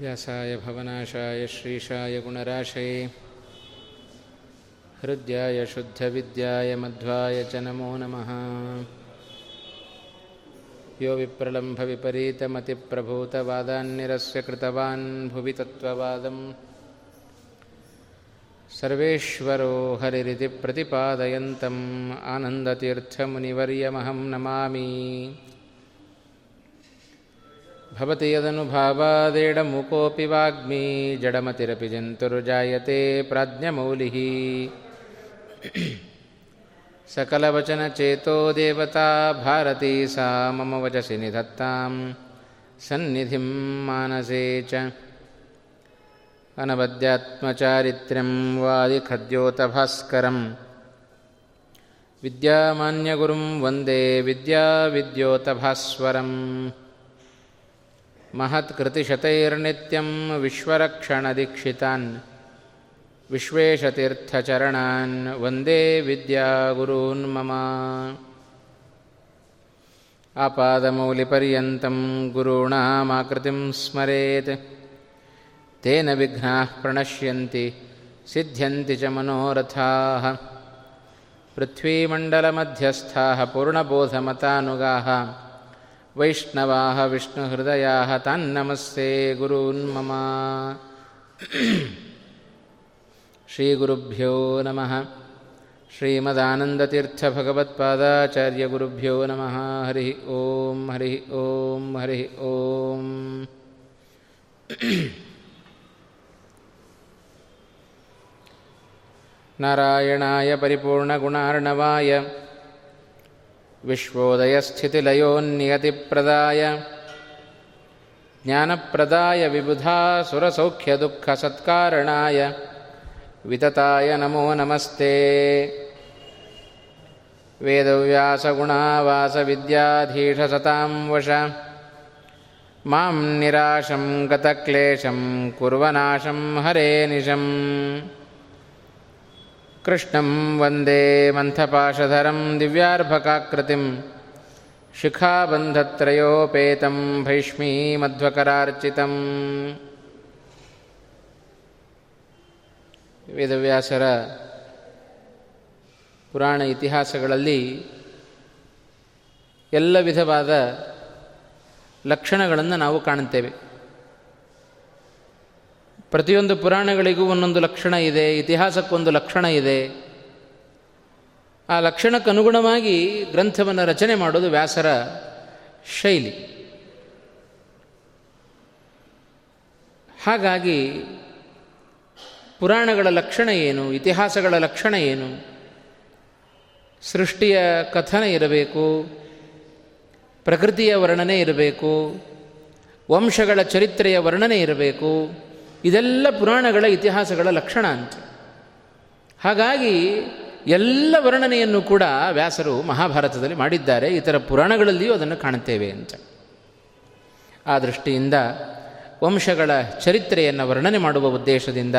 व्यासाय भवनाशाय श्रीशाय गुणराशये हृद्याय शुद्धविद्याय मध्वाय च नमो नमः यो विप्रलम्भविपरीतमतिप्रभूतवादान्निरस्य कृतवान् भुवि तत्त्ववादम् सर्वेश्वरो हरिरिति प्रतिपादयन्तम् आनन्दतीर्थमुनिवर्यमहं नमामि। भवति यदनुभावादेडमुकोऽपि वाग्मी जडमतिरपि जन्तुर्जायते प्राज्ञमौलिः। सकलवचनचेतो देवता भारती सा मम वचसि निधत्तां सन्निधिं मानसे च अनवद्यात्मचारित्र्यं वादिखद्योतभास्करं विद्यामान्यगुरुं वन्दे विद्याविद्योतभास्वरम् महत्कृतिशतैर्नित्यं विश्वरक्षणदीक्षितान् विश्वेशतीर्थचरणान् वन्दे विद्यागुरून् मम आपादमौलिपर्यन्तं गुरूणामाकृतिं स्मरेत् तेन विघ्नाः प्रणश्यन्ति सिद्ध्यन्ति च मनोरथाः पृथ्वीमण्डलमध्यस्थाः पूर्णबोधमतानुगाः वैष्णवाः विष्णुहृदयाः तान्नमस्ते गुरून्मम श्रीगुरुभ्यो नमः श्रीमदानन्दतीर्थभगवत्पादाचार्यगुरुभ्यो नमः हरिः ॐ हरिः ॐ हरिः ॐ नारायणाय परिपूर्णगुणार्णवाय विश्वोदयस्थितिलयोन्नियतिप्रदाय ज्ञानप्रदाय विबुधासुरसौख्यदुःखसत्कारणाय वितताय नमो नमस्ते वेदव्यासगुणावासविद्याधीशसतां वश मां निराशं गतक्लेशं कुर्वनाशं हरे निशम् कृष्णं वन्दे मन्थपाशधरं दिव्यार्भकाकृतिं शिखाबन्धत्रयोपेतं भैष्मीमध्वकरार्चितम् ವೇದವ್ಯಾಸರ ಪುರಾಣ ಇತಿಹಾಸಗಳಲ್ಲಿ ಎಲ್ಲ ವಿಧವಾದ ಲಕ್ಷಣಗಳನ್ನು ನಾವು ಕಾಣುತ್ತೇವೆ ಪ್ರತಿಯೊಂದು ಪುರಾಣಗಳಿಗೂ ಒಂದೊಂದು ಲಕ್ಷಣ ಇದೆ, ಇತಿಹಾಸಕ್ಕೊಂದು ಲಕ್ಷಣ ಇದೆ. ಆ ಲಕ್ಷಣಕ್ಕನುಗುಣವಾಗಿ ಗ್ರಂಥವನ್ನು ರಚನೆ ಮಾಡೋದು ವ್ಯಾಸರ ಶೈಲಿ. ಹಾಗಾಗಿ ಪುರಾಣಗಳ ಲಕ್ಷಣ ಏನು, ಇತಿಹಾಸಗಳ ಲಕ್ಷಣ ಏನು, ಸೃಷ್ಟಿಯ ಕಥನ ಇರಬೇಕು, ಪ್ರಕೃತಿಯ ವರ್ಣನೆ ಇರಬೇಕು, ವಂಶಗಳ ಚರಿತ್ರೆಯ ವರ್ಣನೆ ಇರಬೇಕು ಇದೆಲ್ಲ ಪುರಾಣಗಳ ಇತಿಹಾಸಗಳ ಲಕ್ಷಣ ಅಂತ. ಹಾಗಾಗಿ ಎಲ್ಲ ವರ್ಣನೆಯನ್ನು ಕೂಡ ವ್ಯಾಸರು ಮಹಾಭಾರತದಲ್ಲಿ ಮಾಡಿದ್ದಾರೆ. ಇತರ ಪುರಾಣಗಳಲ್ಲಿಯೂ ಅದನ್ನು ಕಾಣುತ್ತೇವೆ ಅಂತ. ಆ ದೃಷ್ಟಿಯಿಂದ ವಂಶಗಳ ಚರಿತ್ರೆಯನ್ನು ವರ್ಣನೆ ಮಾಡುವ ಉದ್ದೇಶದಿಂದ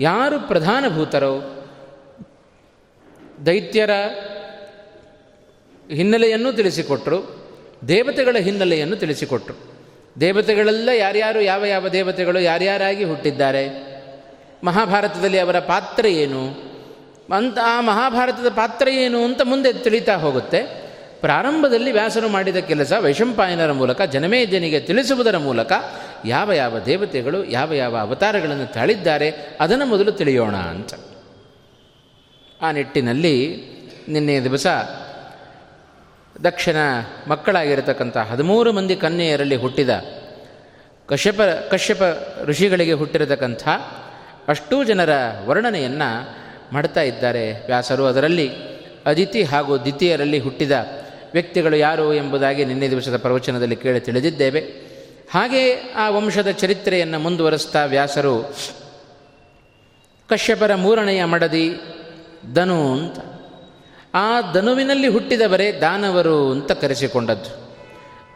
ಯಾರು ಪ್ರಧಾನಭೂತರೋ, ದೈತ್ಯರ ಹಿನ್ನೆಲೆಯನ್ನು ತಿಳಿಸಿಕೊಟ್ಟರು ದೇವತೆಗಳ ಹಿನ್ನೆಲೆಯನ್ನು ತಿಳಿಸಿಕೊಟ್ರು. ದೇವತೆಗಳೆಲ್ಲ ಯಾರ್ಯಾರು, ಯಾವ ಯಾವ ದೇವತೆಗಳು ಯಾರ್ಯಾರಾಗಿ ಹುಟ್ಟಿದ್ದಾರೆ? ಮಹಾಭಾರತದಲ್ಲಿ ಅವರ ಪಾತ್ರ ಏನು? ಅಂತ ಆ ಮಹಾಭಾರತದ ಪಾತ್ರ ಏನು ಅಂತ ಮುಂದೆ ತಿಳಿತಾ ಹೋಗುತ್ತೆ. ಪ್ರಾರಂಭದಲ್ಲಿ ವ್ಯಾಸರು ಮಾಡಿದ ಕೆಲಸ ವೈಶಂಪಾಯನರ ಮೂಲಕ, ಜನಮೇಜನಿಗೆ ತಿಳಿಸುವುದರ ಮೂಲಕ ಯಾವ ಯಾವ ದೇವತೆಗಳು, ಯಾವ ಯಾವ ಅವತಾರಗಳನ್ನು ತಾಳಿದ್ದಾರೆ, ಅದನ್ನು ಮೊದಲು ತಿಳಿಯೋಣ ಅಂತ. ಆ ನಿಟ್ಟಿನಲ್ಲಿ ನಿನ್ನೆಯ ದಿವಸ ದಕ್ಷಿಣ ಮಕ್ಕಳಾಗಿರತಕ್ಕಂಥ ಹದಿಮೂರು ಮಂದಿ ಕನ್ಯೆಯರಲ್ಲಿ ಹುಟ್ಟಿದ ಕಶ್ಯಪ ಕಶ್ಯಪ ಋಷಿಗಳಿಗೆ ಹುಟ್ಟಿರತಕ್ಕಂಥ ಅಷ್ಟೂ ಜನರ ವರ್ಣನೆಯನ್ನು ಮಾಡ್ತಾ ಇದ್ದಾರೆ ವ್ಯಾಸರು. ಅದರಲ್ಲಿ ಅದಿತಿ ಹಾಗೂ ದ್ವಿತೀಯರಲ್ಲಿ ಹುಟ್ಟಿದ ವ್ಯಕ್ತಿಗಳು ಯಾರು ಎಂಬುದಾಗಿ ನಿನ್ನೆ ದಿವಸದ ಪ್ರವಚನದಲ್ಲಿ ಕೇಳಿ ತಿಳಿದಿದ್ದೇವೆ. ಹಾಗೆ ಆ ವಂಶದ ಚರಿತ್ರೆಯನ್ನು ಮುಂದುವರೆಸ್ತಾ ವ್ಯಾಸರು ಕಶ್ಯಪರ ಮೂರನೆಯ ಮಡದಿ ಧನು ಅಂತ ಆ ಧನುವಿನಲ್ಲಿ ಹುಟ್ಟಿದವರೇ ದಾನವರು ಅಂತ ಕರೆಸಿಕೊಂಡದ್ದು.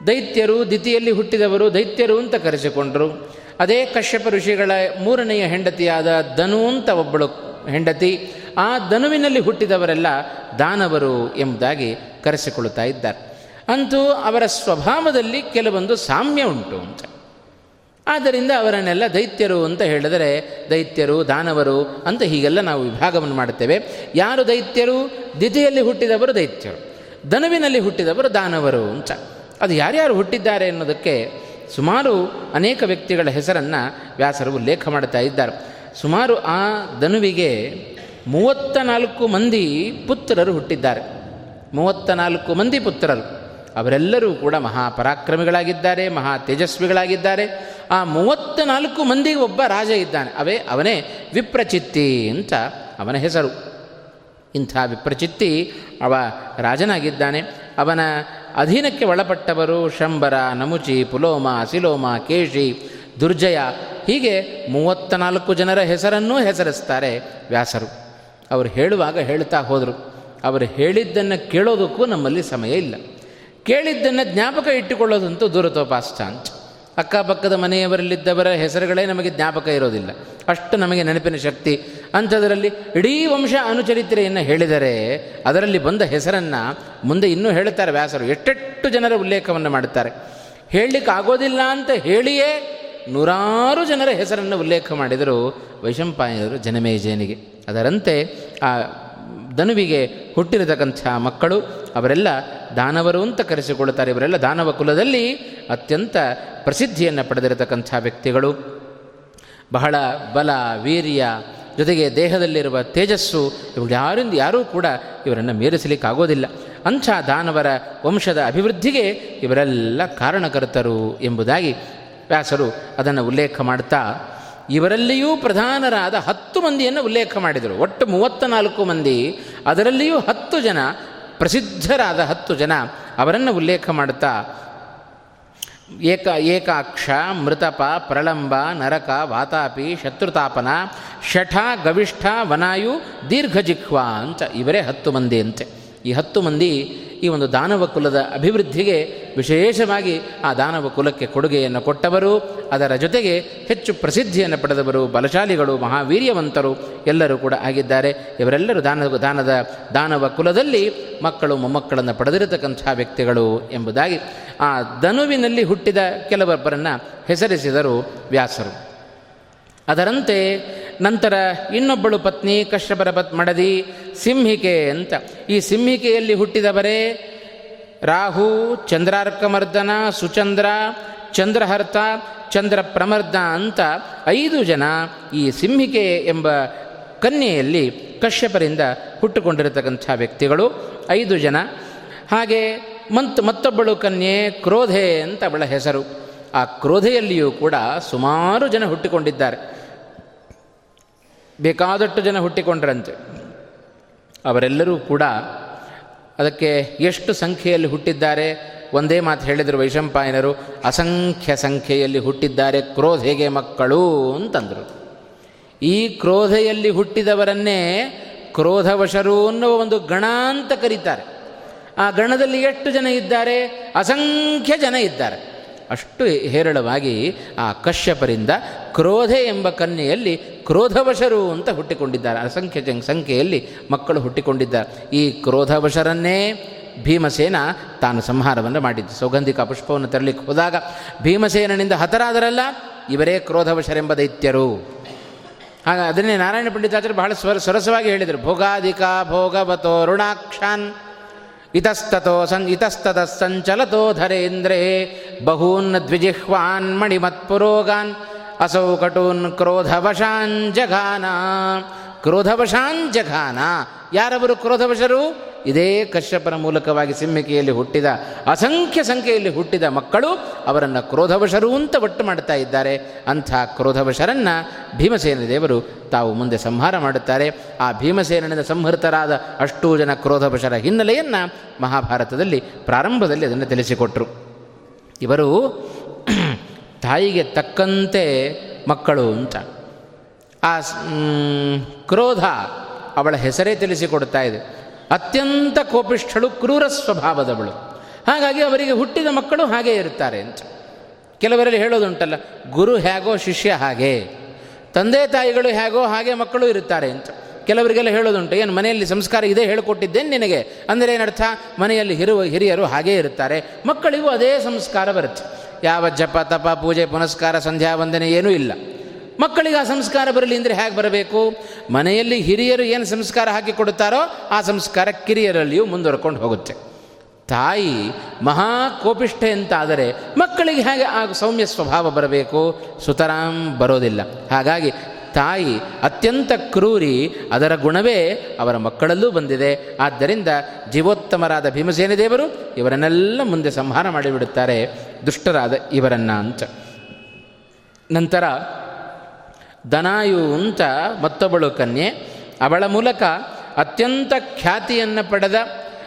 ದೈತ್ಯರು ದಿತಿಯಲ್ಲಿ ಹುಟ್ಟಿದವರು ದೈತ್ಯರು ಅಂತ ಕರೆಸಿಕೊಂಡರು. ಅದೇ ಕಶ್ಯಪ ಋಷಿಗಳ ಮೂರನೆಯ ಹೆಂಡತಿಯಾದ ಧನು ಅಂತ ಒಬ್ಬಳು ಹೆಂಡತಿ, ಆ ಧನುವಿನಲ್ಲಿ ಹುಟ್ಟಿದವರೆಲ್ಲ ದಾನವರು ಎಂಬುದಾಗಿ ಕರೆಸಿಕೊಳ್ಳುತ್ತಾ ಇದ್ದಾರೆ. ಅಂತೂ ಅವರ ಸ್ವಭಾವದಲ್ಲಿ ಕೆಲವೊಂದು ಸಾಮ್ಯ ಉಂಟು ಅಂತ. ಆದ್ದರಿಂದ ಅವರನ್ನೆಲ್ಲ ದೈತ್ಯರು ಅಂತ ಹೇಳಿದರೆ, ದೈತ್ಯರು, ದಾನವರು ಅಂತ ಹೀಗೆಲ್ಲ ನಾವು ವಿಭಾಗವನ್ನು ಮಾಡುತ್ತೇವೆ. ಯಾರು ದೈತ್ಯರು? ದಿತಿಯಲ್ಲಿ ಹುಟ್ಟಿದವರು ದೈತ್ಯರು. ದನುವಿನಲ್ಲಿ ಹುಟ್ಟಿದವರು ದಾನವರು ಅಂತ. ಅದು ಯಾರ್ಯಾರು ಹುಟ್ಟಿದ್ದಾರೆ ಅನ್ನೋದಕ್ಕೆ ಸುಮಾರು ಅನೇಕ ವ್ಯಕ್ತಿಗಳ ಹೆಸರನ್ನು ವ್ಯಾಸರು ಉಲ್ಲೇಖ ಮಾಡ್ತಾ ಇದ್ದಾರೆ. ಸುಮಾರು ಆ ದನುವಿಗೆ ಮೂವತ್ತ ನಾಲ್ಕು ಮಂದಿ ಪುತ್ರರು ಹುಟ್ಟಿದ್ದಾರೆ. ಮೂವತ್ತ ನಾಲ್ಕು ಮಂದಿ ಪುತ್ರರು. ಅವರೆಲ್ಲರೂ ಕೂಡ ಮಹಾಪರಾಕ್ರಮಿಗಳಾಗಿದ್ದಾರೆ, ಮಹಾ ತೇಜಸ್ವಿಗಳಾಗಿದ್ದಾರೆ. ಆ ಮೂವತ್ತ ನಾಲ್ಕು ಮಂದಿಗೆ ಒಬ್ಬ ರಾಜ ಇದ್ದಾನೆ. ಅವೇ, ಅವನೇ ವಿಪ್ರಚಿತ್ತಿ ಅಂತ ಅವನ ಹೆಸರು. ಇಂಥ ವಿಪ್ರಚಿತ್ತಿ ಅವ ರಾಜನಾಗಿದ್ದಾನೆ. ಅವನ ಅಧೀನಕ್ಕೆ ಒಳಪಟ್ಟವರು ಶಂಬರ, ನಮುಚಿ, ಪುಲೋಮ ಸಿಲೋಮ ಕೇಶಿ, ದುರ್ಜಯ, ಹೀಗೆ ಮೂವತ್ತ ನಾಲ್ಕು ಜನರ ಹೆಸರನ್ನೂ ಹೆಸರಿಸ್ತಾರೆ ವ್ಯಾಸರು. ಅವರು ಹೇಳುವಾಗ ಹೇಳ್ತಾ ಹೋದರು. ಅವರು ಹೇಳಿದ್ದನ್ನು ಕೇಳೋದಕ್ಕೂ ನಮ್ಮಲ್ಲಿ ಸಮಯ ಇಲ್ಲ. ಕೇಳಿದ್ದನ್ನು ಜ್ಞಾಪಕ ಇಟ್ಟುಕೊಳ್ಳೋದಂತೂ ದೂರತೋಪಾಸ್ತ ಅಂತ. ಅಕ್ಕಪಕ್ಕದ ಮನೆಯವರಲ್ಲಿದ್ದವರ ಹೆಸರುಗಳೇ ನಮಗೆ ಜ್ಞಾಪಕ ಇರೋದಿಲ್ಲ. ಅಷ್ಟು ನಮಗೆ ನೆನಪಿನ ಶಕ್ತಿ. ಅಂಥದರಲ್ಲಿ ಇಡೀ ವಂಶ ಅನುಚರಿತ್ರೆಯನ್ನು ಹೇಳಿದರೆ ಅದರಲ್ಲಿ ಬಂದ ಹೆಸರನ್ನು ಮುಂದೆ ಇನ್ನೂ ಹೇಳುತ್ತಾರೆ ವ್ಯಾಸರು. ಎಷ್ಟೆಷ್ಟು ಜನರ ಉಲ್ಲೇಖವನ್ನು ಮಾಡುತ್ತಾರೆ. ಹೇಳಲಿಕ್ಕೆ ಆಗೋದಿಲ್ಲ ಅಂತ ಹೇಳಿಯೇ ನೂರಾರು ಜನರ ಹೆಸರನ್ನು ಉಲ್ಲೇಖ ಮಾಡಿದರು ವೈಶಂಪಾಯನರು ಜನಮೇಜಯನಿಗೆ. ಅದರಂತೆ ಆ ಧನುವಿಗೆ ಹುಟ್ಟಿರತಕ್ಕಂಥ ಮಕ್ಕಳು, ಅವರೆಲ್ಲ ದಾನವರು ಅಂತ ಕರೆಸಿಕೊಳ್ಳುತ್ತಾರೆ. ಇವರೆಲ್ಲ ದಾನವ ಕುಲದಲ್ಲಿ ಅತ್ಯಂತ ಪ್ರಸಿದ್ಧಿಯನ್ನು ಪಡೆದಿರತಕ್ಕಂಥ ವ್ಯಕ್ತಿಗಳು. ಬಹಳ ಬಲ, ವೀರ್ಯ, ಜೊತೆಗೆ ದೇಹದಲ್ಲಿರುವ ತೇಜಸ್ಸು ಇವುಗಳು ಯಾರಿಂದ ಯಾರೂ ಕೂಡ ಇವರನ್ನು ಮೀರಿಸಲಿಕ್ಕಾಗೋದಿಲ್ಲ. ಅಂಥ ದಾನವರ ವಂಶದ ಅಭಿವೃದ್ಧಿಗೆ ಇವರೆಲ್ಲ ಕಾರಣಕರ್ತರು ಎಂಬುದಾಗಿ ವ್ಯಾಸರು ಅದನ್ನು ಉಲ್ಲೇಖ ಮಾಡ್ತಾ, ಇವರಲ್ಲಿಯೂ ಪ್ರಧಾನರಾದ ಹತ್ತು ಮಂದಿಯನ್ನು ಉಲ್ಲೇಖ ಮಾಡಿದರು. ಒಟ್ಟು ಮೂವತ್ತ ನಾಲ್ಕು ಮಂದಿ. ಅದರಲ್ಲಿಯೂ ಹತ್ತು ಜನ ಪ್ರಸಿದ್ಧರಾದ ಹತ್ತು ಜನ ಅವರನ್ನು ಉಲ್ಲೇಖ ಮಾಡುತ್ತಾ, ಏಕ, ಏಕಾಕ್ಷ, ಮೃತಪ, ಪ್ರಳಂಬ, ನರಕ, ವಾತಾಪಿ, ಶತ್ರುತಾಪನ, ಶಠ, ಗವಿಷ್ಠ, ವನಾಯು ದೀರ್ಘಜಿಹ್ವಾ ಅಂತ ಇವರೇ ಹತ್ತು ಮಂದಿ ಅಂತೆ ಈ ಹತ್ತು ಮಂದಿ ಈ ಒಂದು ದಾನವ ಕುಲದ ಅಭಿವೃದ್ಧಿಗೆ ವಿಶೇಷವಾಗಿ ಆ ದಾನವ ಕುಲಕ್ಕೆ ಕೊಡುಗೆಯನ್ನು ಕೊಟ್ಟವರು, ಅದರ ಜೊತೆಗೆ ಹೆಚ್ಚು ಪ್ರಸಿದ್ಧಿಯನ್ನು ಪಡೆದವರು, ಬಲಶಾಲಿಗಳು, ಮಹಾವೀರ್ಯವಂತರು ಎಲ್ಲರೂ ಕೂಡ ಆಗಿದ್ದಾರೆ. ಇವರೆಲ್ಲರೂ ದಾನ ದಾನದ, ದಾನವ ಕುಲದಲ್ಲಿ ಮಕ್ಕಳು ಮೊಮ್ಮಕ್ಕಳನ್ನು ಪಡೆದಿರತಕ್ಕಂಥ ವ್ಯಕ್ತಿಗಳು ಎಂಬುದಾಗಿ ಆ ಧನುವಿನಲ್ಲಿ ಹುಟ್ಟಿದ ಕೆಲವೊಬ್ಬರನ್ನು ಹೆಸರಿಸಿದರು ವ್ಯಾಸರು. ಅದರಂತೆ ನಂತರ ಇನ್ನೊಬ್ಬಳು ಪತ್ನಿ ಕಶ್ಯಪರ ಪತ್ ಮಡದಿ ಸಿಂಹಿಕೆ ಅಂತ. ಈ ಸಿಂಹಿಕೆಯಲ್ಲಿ ಹುಟ್ಟಿದವರೇ ರಾಹು, ಚಂದ್ರಾರ್ಕಮರ್ದನ, ಸುಚಂದ್ರ, ಚಂದ್ರಹರ್ತ ಚಂದ್ರ ಪ್ರಮರ್ದ ಅಂತ ಐದು ಜನ ಈ ಸಿಂಹಿಕೆ ಎಂಬ ಕನ್ಯೆಯಲ್ಲಿ ಕಶ್ಯಪರಿಂದ ಹುಟ್ಟುಕೊಂಡಿರತಕ್ಕಂಥ ವ್ಯಕ್ತಿಗಳು ಐದು ಜನ. ಹಾಗೆ ಮಂತ್ ಮತ್ತೊಬ್ಬಳು ಕನ್ಯೆ ಕ್ರೋಧೆ ಅಂತ ಅವಳ ಹೆಸರು. ಆ ಕ್ರೋಧೆಯಲ್ಲಿಯೂ ಕೂಡ ಸುಮಾರು ಜನ ಹುಟ್ಟಿಕೊಂಡಿದ್ದಾರೆ. ಬೇಕಾದಷ್ಟು ಜನ ಹುಟ್ಟಿಕೊಂಡ್ರಂತೆ. ಅವರೆಲ್ಲರೂ ಕೂಡ ಅದಕ್ಕೆ ಎಷ್ಟು ಸಂಖ್ಯೆಯಲ್ಲಿ ಹುಟ್ಟಿದ್ದಾರೆ? ಒಂದೇ ಮಾತು ಹೇಳಿದರು ವೈಶಂಪಾಯನರು, ಅಸಂಖ್ಯ ಸಂಖ್ಯೆಯಲ್ಲಿ ಹುಟ್ಟಿದ್ದಾರೆ ಕ್ರೋಧೆಗೆ ಮಕ್ಕಳು? ಅಂತಂದರು. ಈ ಕ್ರೋಧೆಯಲ್ಲಿ ಹುಟ್ಟಿದವರನ್ನೇ ಕ್ರೋಧವಶರು ಅನ್ನುವ ಒಂದು ಗಣ ಅಂತ ಕರೀತಾರೆ. ಆ ಗಣದಲ್ಲಿ ಎಷ್ಟು ಜನ ಇದ್ದಾರೆ? ಅಸಂಖ್ಯ ಜನ ಇದ್ದಾರೆ. ಅಷ್ಟು ಹೇರಳವಾಗಿ ಆ ಕಶ್ಯಪರಿಂದ ಕ್ರೋಧೆ ಎಂಬ ಕನ್ಯೆಯಲ್ಲಿ ಕ್ರೋಧವಶರು ಅಂತ ಹುಟ್ಟಿಕೊಂಡಿದ್ದಾರೆ. ಅಸಂಖ್ಯ ಸಂಖ್ಯೆಯಲ್ಲಿ ಮಕ್ಕಳು ಹುಟ್ಟಿಕೊಂಡಿದ್ದಾರೆ. ಈ ಕ್ರೋಧವಶರನ್ನೇ ಭೀಮಸೇನ ತಾನು ಸಂಹಾರವನ್ನು ಮಾಡಿದ್ದು. ಸೌಗಂಧಿಕ ಪುಷ್ಪವನ್ನು ತರಲಿಕ್ಕೆ ಹೋದಾಗ ಭೀಮಸೇನಿಂದ ಹತರಾದರಲ್ಲ, ಇವರೇ ಕ್ರೋಧವಶರೆಂಬ ದೈತ್ಯರು. ಹಾಗ, ಅದನ್ನೇ ನಾರಾಯಣ ಪಂಡಿತಾಚಾರ್ಯ ಬಹಳ ಸ್ವರ, ಸೊರಸವಾಗಿ ಹೇಳಿದರು. ಭೋಗಾಧಿಕ ಭೋಗವತೋ ಋಣಾಕ್ಷಾನ್, ಇತಸ್ತತೋ ಸಂ ಇತಸ್ತದ ಸಂಚಲತೋ ಧರೇಂದ್ರೇ ಬಹೂನ್ ದ್ವಿಜಿಹ್ವಾನ್ ಮಣಿಮತ್ಪುರೋಗಾನ್ ಅಸೌ ಕಟೂನ್ ಕ್ರೋಧವಶಾಂಜಘಾನ ಕ್ರೋಧವಶಾಂಜಘಾನ ಯಾರವರು ಕ್ರೋಧವಶರು? ಇದೇ ಕಶ್ಯಪನ ಮೂಲಕವಾಗಿ ಸಿಂಹಿಕೆಯಲ್ಲಿ ಹುಟ್ಟಿದ, ಅಸಂಖ್ಯ ಸಂಖ್ಯೆಯಲ್ಲಿ ಹುಟ್ಟಿದ ಮಕ್ಕಳು ಅವರನ್ನು ಕ್ರೋಧವಶರು ಅಂತ ಒಟ್ಟು ಮಾಡ್ತಾ ಇದ್ದಾರೆ. ಅಂಥ ಕ್ರೋಧವಶರನ್ನು ಭೀಮಸೇನ ದೇವರು ತಾವು ಮುಂದೆ ಸಂಹಾರ ಮಾಡುತ್ತಾರೆ. ಆ ಭೀಮಸೇನಿಂದ ಸಂಹೃತರಾದ ಅಷ್ಟೂ ಜನ ಕ್ರೋಧವಶರ ಹಿನ್ನೆಲೆಯನ್ನು ಮಹಾಭಾರತದಲ್ಲಿ ಪ್ರಾರಂಭದಲ್ಲಿ ಅದನ್ನು ತಿಳಿಸಿಕೊಟ್ರು. ಇವರು ತಾಯಿಗೆ ತಕ್ಕಂತೆ ಮಕ್ಕಳು ಅಂತ. ಆ ಕ್ರೋಧ ಅವಳ ಹೆಸರೇ ತಿಳಿಸಿಕೊಡ್ತಾ ಇದೆ. ಅತ್ಯಂತ ಕೋಪಿಷ್ಠಳು, ಕ್ರೂರ ಸ್ವಭಾವದವಳು. ಹಾಗಾಗಿ ಅವರಿಗೆ ಹುಟ್ಟಿದ ಮಕ್ಕಳು ಹಾಗೇ ಇರ್ತಾರೆ ಅಂತ. ಕೆಲವರಲ್ಲಿ ಹೇಳೋದುಂಟಲ್ಲ, ಗುರು ಹೇಗೋ ಶಿಷ್ಯ ಹಾಗೆ, ತಂದೆ ತಾಯಿಗಳು ಹೇಗೋ ಹಾಗೆ ಮಕ್ಕಳು ಇರುತ್ತಾರೆ ಅಂತ. ಕೆಲವರಿಗೆಲ್ಲ ಹೇಳೋದುಂಟು, ಏನು ಮನೆಯಲ್ಲಿ ಸಂಸ್ಕಾರ ಇದೆ ಹೇಳಿಕೊಟ್ಟಿದ್ದೇನೆ ನಿನಗೆ. ಅಂದರೆ ಏನರ್ಥ, ಮನೆಯಲ್ಲಿ ಹಿರುವ ಹಿರಿಯರು ಹಾಗೇ ಇರುತ್ತಾರೆ, ಮಕ್ಕಳಿಗೂ ಅದೇ ಸಂಸ್ಕಾರ ಬರುತ್ತೆ. ಯಾವ ಜಪ ತಪ ಪೂಜೆ ಪುನಸ್ಕಾರ ಸಂಧ್ಯಾ ವಂದನೆ ಏನೂ ಇಲ್ಲ. ಮಕ್ಕಳಿಗೆ ಆ ಸಂಸ್ಕಾರ ಬರಲಿ ಅಂದರೆ ಹೇಗೆ ಬರಬೇಕು? ಮನೆಯಲ್ಲಿ ಹಿರಿಯರು ಏನು ಸಂಸ್ಕಾರ ಹಾಕಿ ಕೊಡುತ್ತಾರೋ ಆ ಸಂಸ್ಕಾರ ಕಿರಿಯರಲ್ಲಿಯೂ ಮುಂದುವರ್ಕೊಂಡು ಹೋಗುತ್ತೆ. ತಾಯಿ ಮಹಾ ಕೋಪಿಷ್ಠೆ ಅಂತಾದರೆ ಮಕ್ಕಳಿಗೆ ಹೇಗೆ ಆ ಸೌಮ್ಯ ಸ್ವಭಾವ ಬರಬೇಕು? ಸುತರಾಂ ಬರೋದಿಲ್ಲ. ಹಾಗಾಗಿ ತಾಯಿ ಅತ್ಯಂತ ಕ್ರೂರಿ, ಅದರ ಗುಣವೇ ಅವರ ಮಕ್ಕಳಲ್ಲೂ ಬಂದಿದೆ. ಆದ್ದರಿಂದ ಜೀವೋತ್ತಮರಾದ ಭೀಮಸೇನ ದೇವರು ಇವರನ್ನೆಲ್ಲ ಮುಂದೆ ಸಂಹಾರ ಮಾಡಿಬಿಡುತ್ತಾರೆ, ದುಷ್ಟರಾದ ಇವರನ್ನ ಅಂತ. ನಂತರ ದನಾಯು ಅಂತ ಮತ್ತೊಬ್ಬಳು ಕನ್ಯೆ, ಅವಳ ಮೂಲಕ ಅತ್ಯಂತ ಖ್ಯಾತಿಯನ್ನು ಪಡೆದ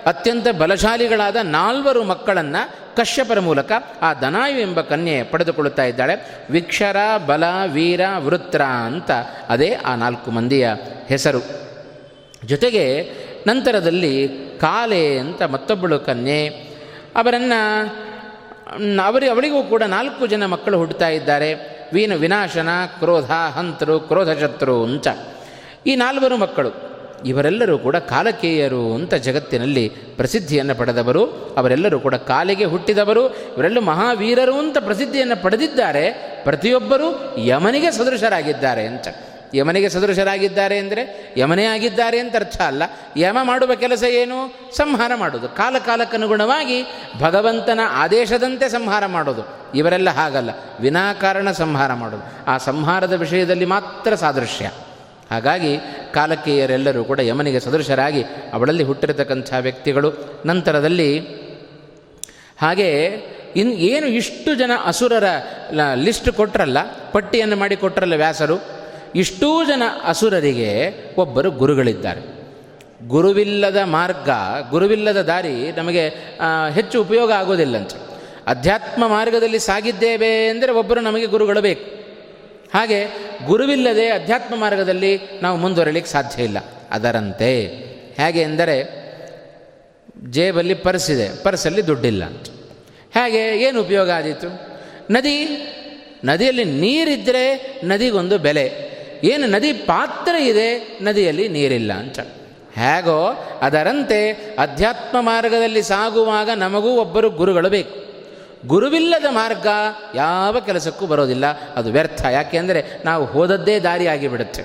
ಅತ್ಯಂತ ಬಲಶಾಲಿಗಳಾದ ನಾಲ್ವರು ಮಕ್ಕಳನ್ನು ಕಶ್ಯಪರ ಮೂಲಕ ಆ ದನಾಯು ಎಂಬ ಕನ್ಯೆ ಪಡೆದುಕೊಳ್ಳುತ್ತಾ ಇದ್ದಾಳೆ. ವಿಕ್ಷರ, ಬಲ, ವೀರ, ವೃತ್ರ ಅಂತ ಅದೇ ಆ ನಾಲ್ಕು ಮಂದಿಯ ಹೆಸರು. ಜೊತೆಗೆ ನಂತರದಲ್ಲಿ ಕಾಲೆ ಅಂತ ಮತ್ತೊಬ್ಬಳು ಕನ್ಯೆ. ಅವರನ್ನು ಅವರಿ, ಅವಳಿಗೂ ಕೂಡ ನಾಲ್ಕು ಜನ ಮಕ್ಕಳು ಹುಟ್ಟುತ್ತಾ ಇದ್ದಾರೆ. ವೀನ ವಿನಾಶನ, ಕ್ರೋಧ ಹಂತರು ಕ್ರೋಧಶತ್ರು ಅಂತ. ಈ ನಾಲ್ವರು ಮಕ್ಕಳು. ಇವರೆಲ್ಲರೂ ಕೂಡ ಕಾಲಕೇಯರು ಅಂತ ಜಗತ್ತಿನಲ್ಲಿ ಪ್ರಸಿದ್ಧಿಯನ್ನು ಪಡೆದವರು, ಅವರೆಲ್ಲರೂ ಕೂಡ ಕಾಲಿಗೆ ಹುಟ್ಟಿದವರು ಇವರೆಲ್ಲೂ ಮಹಾವೀರರು ಅಂತ ಪ್ರಸಿದ್ಧಿಯನ್ನು ಪಡೆದಿದ್ದಾರೆ. ಪ್ರತಿಯೊಬ್ಬರೂ ಯಮನಿಗೆ ಸದೃಶರಾಗಿದ್ದಾರೆ ಅಂತ. ಯಮನಿಗೆ ಸದೃಶರಾಗಿದ್ದಾರೆ ಅಂದರೆ ಯಮನೇ ಆಗಿದ್ದಾರೆ ಅಂತ ಅರ್ಥ ಅಲ್ಲ. ಯಮ ಮಾಡುವ ಕೆಲಸ ಏನು? ಸಂಹಾರ ಮಾಡೋದು ಕಾಲ ಕಾಲಕ್ಕನುಗುಣವಾಗಿ ಭಗವಂತನ ಆದೇಶದಂತೆ ಸಂಹಾರ ಮಾಡೋದು ಇವರೆಲ್ಲ ಹಾಗಲ್ಲ. ವಿನಾಕಾರಣ ಸಂಹಾರ ಮಾಡೋದು ಆ ಸಂಹಾರದ ವಿಷಯದಲ್ಲಿ ಮಾತ್ರ ಸಾದೃಶ್ಯ. ಹಾಗಾಗಿ ಕಾಲಕೀಯರೆಲ್ಲರೂ ಕೂಡ ಯಮನಿಗೆ ಸದೃಶರಾಗಿ ಅವಳಲ್ಲಿ ಹುಟ್ಟಿರತಕ್ಕಂಥ ವ್ಯಕ್ತಿಗಳು. ನಂತರದಲ್ಲಿ ಹಾಗೆ ಇನ್ ಏನು ಇಷ್ಟು ಜನ ಅಸುರರ ಲಿಸ್ಟ್ ಕೊಟ್ಟರಲ್ಲ ಪಟ್ಟಿಯನ್ನು ಮಾಡಿ ಕೊಟ್ಟರಲ್ಲ ವ್ಯಾಸರು, ಇಷ್ಟೂ ಜನ ಅಸುರರಿಗೆ ಒಬ್ಬರು ಗುರುಗಳಿದ್ದಾರೆ. ಗುರುವಿಲ್ಲದ ಮಾರ್ಗ, ಗುರುವಿಲ್ಲದ ದಾರಿ ನಮಗೆ ಹೆಚ್ಚು ಉಪಯೋಗ ಆಗೋದಿಲ್ಲಂತೆ ಅಧ್ಯಾತ್ಮ ಮಾರ್ಗದಲ್ಲಿ ಸಾಗಿದ್ದೇವೆ ಅಂದರೆ ಒಬ್ಬರು ನಮಗೆ ಗುರುಗಳು ಬೇಕು. ಹಾಗೆ ಗುರುವಿಲ್ಲದೆ ಅಧ್ಯಾತ್ಮ ಮಾರ್ಗದಲ್ಲಿ ನಾವು ಮುಂದುವರಲಿಕ್ಕೆ ಸಾಧ್ಯ ಇಲ್ಲ. ಅದರಂತೆ ಹೇಗೆ ಎಂದರೆ ಜೇಬಲ್ಲಿ ಪರ್ಸಿದೆ ಪರ್ಸಲ್ಲಿ ದುಡ್ಡಿಲ್ಲ. ಹೇಗೆ, ಏನು ಉಪಯೋಗ ಆದೀತು? ನದಿ, ನದಿಯಲ್ಲಿ ನೀರಿದ್ದರೆ ನದಿಗೊಂದು ಬೆಲೆ. ಏನು ನದಿ ಪಾತ್ರ ಇದೆ, ನದಿಯಲ್ಲಿ ನೀರಿಲ್ಲ ಅಂತ. ಹೇಗೋ ಅದರಂತೆ ಅಧ್ಯಾತ್ಮ ಮಾರ್ಗದಲ್ಲಿ ಸಾಗುವಾಗ ನಮಗೂ ಒಬ್ಬರು ಗುರುಗಳು ಬೇಕು. ಗುರುವಿಲ್ಲದ ಮಾರ್ಗ ಯಾವ ಕೆಲಸಕ್ಕೂ ಬರೋದಿಲ್ಲ. ಅದು ವ್ಯರ್ಥ. ಯಾಕೆಂದರೆ ನಾವು ಹೋದದ್ದೇ ದಾರಿ ಆಗಿಬಿಡುತ್ತೆ.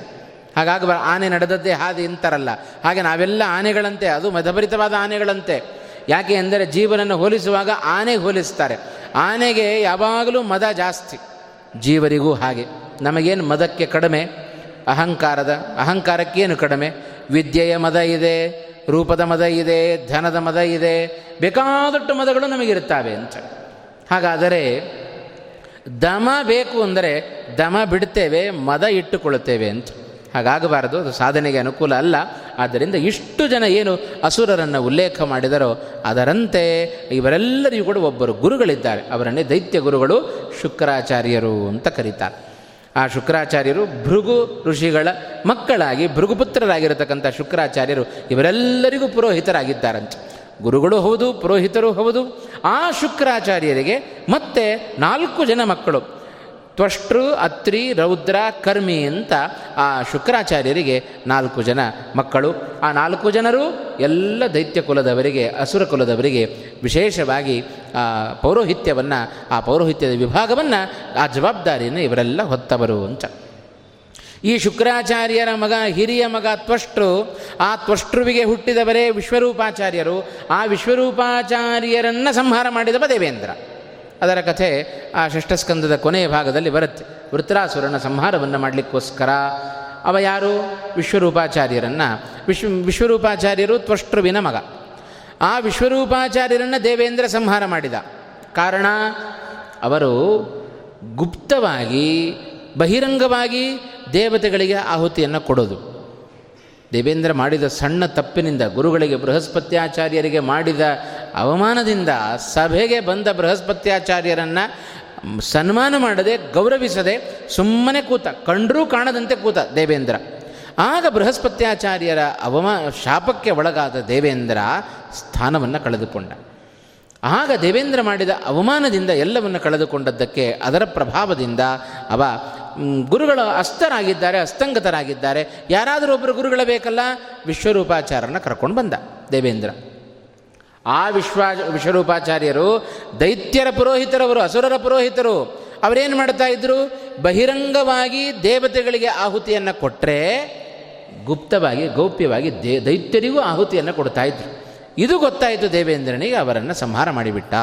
ಹಾಗಾಗಿ ಆನೆ ನಡೆದದ್ದೇ ಹಾದಿ ಇಂತರಲ್ಲ ಹಾಗೆ ನಾವೆಲ್ಲ ಆನೆಗಳಂತೆ, ಅದು ಮದಭರಿತವಾದ ಆನೆಗಳಂತೆ. ಯಾಕೆ ಅಂದರೆ ಜೀವನನ್ನು ಹೋಲಿಸುವಾಗ ಆನೆಗೆ ಹೋಲಿಸ್ತಾರೆ. ಆನೆಗೆ ಯಾವಾಗಲೂ ಮದ ಜಾಸ್ತಿ. ಜೀವರಿಗೂ ಹಾಗೆ. ನಮಗೇನು ಮದಕ್ಕೆ ಕಡಿಮೆ? ಅಹಂಕಾರದ, ಅಹಂಕಾರಕ್ಕೇನು ಕಡಿಮೆ? ವಿದ್ಯೆಯ ಮದ ಇದೆ, ರೂಪದ ಮದ ಇದೆ, ಧನದ ಮದ ಇದೆ ಬೇಕಾದಷ್ಟು ಮದಗಳು ನಮಗಿರುತ್ತವೆ ಅಂತ. ಹಾಗಾದರೆ ದಮ ಬೇಕು ಅಂದರೆ ದಮ ಬಿಡ್ತೇವೆ, ಮದ ಇಟ್ಟುಕೊಳ್ಳುತ್ತೇವೆ ಅಂತ. ಹಾಗಾಗಬಾರದು, ಅದು ಸಾಧನೆಗೆ ಅನುಕೂಲ ಅಲ್ಲ. ಆದ್ದರಿಂದ ಇಷ್ಟು ಜನ ಏನು ಅಸುರರನ್ನು ಉಲ್ಲೇಖ ಮಾಡಿದರೋ, ಅದರಂತೆ ಇವರೆಲ್ಲರಿಗೂ ಕೂಡ ಒಬ್ಬರು ಗುರುಗಳಿದ್ದಾರೆ. ಅವರನ್ನೇ ದೈತ್ಯ ಗುರುಗಳು ಶುಕ್ರಾಚಾರ್ಯರು ಅಂತ ಕರೀತಾರೆ. ಆ ಶುಕ್ರಾಚಾರ್ಯರು ಭೃಗು ಋಷಿಗಳ ಮಕ್ಕಳಾಗಿ, ಭೃಗುಪುತ್ರರಾಗಿರತಕ್ಕಂಥ ಶುಕ್ರಾಚಾರ್ಯರು ಇವರೆಲ್ಲರಿಗೂ ಪುರೋಹಿತರಾಗಿದ್ದಾರಂತೆ. ಗುರುಗಳು ಹೌದು, ಪುರೋಹಿತರು ಹೌದು. ಆ ಶುಕ್ರಾಚಾರ್ಯರಿಗೆ ಮತ್ತೆ ನಾಲ್ಕು ಜನ ಮಕ್ಕಳು. ತ್ವಷ್ಟೃ, ಅತ್ರಿ, ರೌದ್ರ, ಕರ್ಮಿ ಅಂತ ಆ ಶುಕ್ರಾಚಾರ್ಯರಿಗೆ ನಾಲ್ಕು ಜನ ಮಕ್ಕಳು. ಆ ನಾಲ್ಕು ಜನರು ಎಲ್ಲ ದೈತ್ಯ ಕುಲದವರಿಗೆ, ಅಸುರ ಕುಲದವರಿಗೆ ವಿಶೇಷವಾಗಿ ಆ ಪೌರೋಹಿತ್ಯವನ್ನು, ಆ ಪೌರೋಹಿತ್ಯದ ವಿಭಾಗವನ್ನು, ಆ ಜವಾಬ್ದಾರಿಯನ್ನು ಇವರೆಲ್ಲ ಹೊತ್ತವರು ಅಂತ. ಈ ಶುಕ್ರಾಚಾರ್ಯರ ಮಗ, ಹಿರಿಯ ಮಗ ತ್ವಷ್ಟೃ, ಆ ತ್ವಷ್ಟೃವಿಗೆ ಹುಟ್ಟಿದವರೇ ವಿಶ್ವರೂಪಾಚಾರ್ಯರು. ಆ ವಿಶ್ವರೂಪಾಚಾರ್ಯರನ್ನು ಸಂಹಾರ ಮಾಡಿದವ ದೇವೇಂದ್ರ. ಅದರ ಕಥೆ ಆ ಷಷ್ಠಸ್ಕಂದದ ಕೊನೆಯ ಭಾಗದಲ್ಲಿ ಬರುತ್ತೆ. ವೃತ್ರಾಸುರನ ಸಂಹಾರವನ್ನು ಮಾಡಲಿಕ್ಕೋಸ್ಕರ. ಅವ ಯಾರು? ವಿಶ್ವರೂಪಾಚಾರ್ಯರನ್ನು. ವಿಶ್ವ, ವಿಶ್ವರೂಪಾಚಾರ್ಯರು ತ್ವಷ್ಟೃವಿನ ಮಗ. ಆ ವಿಶ್ವರೂಪಾಚಾರ್ಯರನ್ನು ದೇವೇಂದ್ರ ಸಂಹಾರ ಮಾಡಿದ. ಕಾರಣ, ಅವರು ಗುಪ್ತವಾಗಿ, ಬಹಿರಂಗವಾಗಿ ದೇವತೆಗಳಿಗೆ ಆಹುತಿಯನ್ನು ಕೊಡೋದು. ದೇವೇಂದ್ರ ಮಾಡಿದ ಸಣ್ಣ ತಪ್ಪಿನಿಂದ ಗುರುಗಳಿಗೆ ಬೃಹಸ್ಪತ್ಯಾಚಾರ್ಯರಿಗೆ ಮಾಡಿದ ಅವಮಾನದಿಂದ ಸಭೆಗೆ ಬಂದ ಬೃಹಸ್ಪತ್ಯಾಚಾರ್ಯರನ್ನು ಸನ್ಮಾನ ಮಾಡದೆ, ಗೌರವಿಸದೆ ಸುಮ್ಮನೆ ಕೂತ, ಕಂಡರೂ ಕಾಣದಂತೆ ಕೂತ ದೇವೇಂದ್ರ. ಆಗ ಬೃಹಸ್ಪತ್ಯಾಚಾರ್ಯರ ಅವಮಾ, ಶಾಪಕ್ಕೆ ಒಳಗಾದ ದೇವೇಂದ್ರ ಸ್ಥಾನವನ್ನು ಕಳೆದುಕೊಂಡ. ಆಗ ದೇವೇಂದ್ರ ಮಾಡಿದ ಅವಮಾನದಿಂದ ಎಲ್ಲವನ್ನು ಕಳೆದುಕೊಂಡದ್ದಕ್ಕೆ ಅದರ ಪ್ರಭಾವದಿಂದ ಅವ ಗುರುಗಳು ಅಸ್ತರಾಗಿದ್ದಾರೆ ಅಸ್ತಂಗತರಾಗಿದ್ದಾರೆ. ಯಾರಾದರೂ ಒಬ್ಬರು ಗುರುಗಳ ಬೇಕಲ್ಲ? ವಿಶ್ವರೂಪಾಚಾರ್ಯನ ಕರ್ಕೊಂಡು ಬಂದ ದೇವೇಂದ್ರ. ಆ ವಿಶ್ವ, ವಿಶ್ವರೂಪಾಚಾರ್ಯರು ದೈತ್ಯರ ಪುರೋಹಿತರವರು, ಅಸುರರ ಪುರೋಹಿತರು, ಅವರೇನು ಮಾಡ್ತಾ ಇದ್ದರು ಬಹಿರಂಗವಾಗಿ ದೇವತೆಗಳಿಗೆ ಆಹುತಿಯನ್ನು ಕೊಟ್ಟರೆ ಗುಪ್ತವಾಗಿ, ಗೌಪ್ಯವಾಗಿ ದೇ, ದೈತ್ಯರಿಗೂ ಆಹುತಿಯನ್ನು ಕೊಡ್ತಾ ಇದ್ರು. ಇದು ಗೊತ್ತಾಯಿತು ದೇವೇಂದ್ರನಿಗೆ ಅವರನ್ನು ಸಂಹಾರ ಮಾಡಿಬಿಟ್ಟ.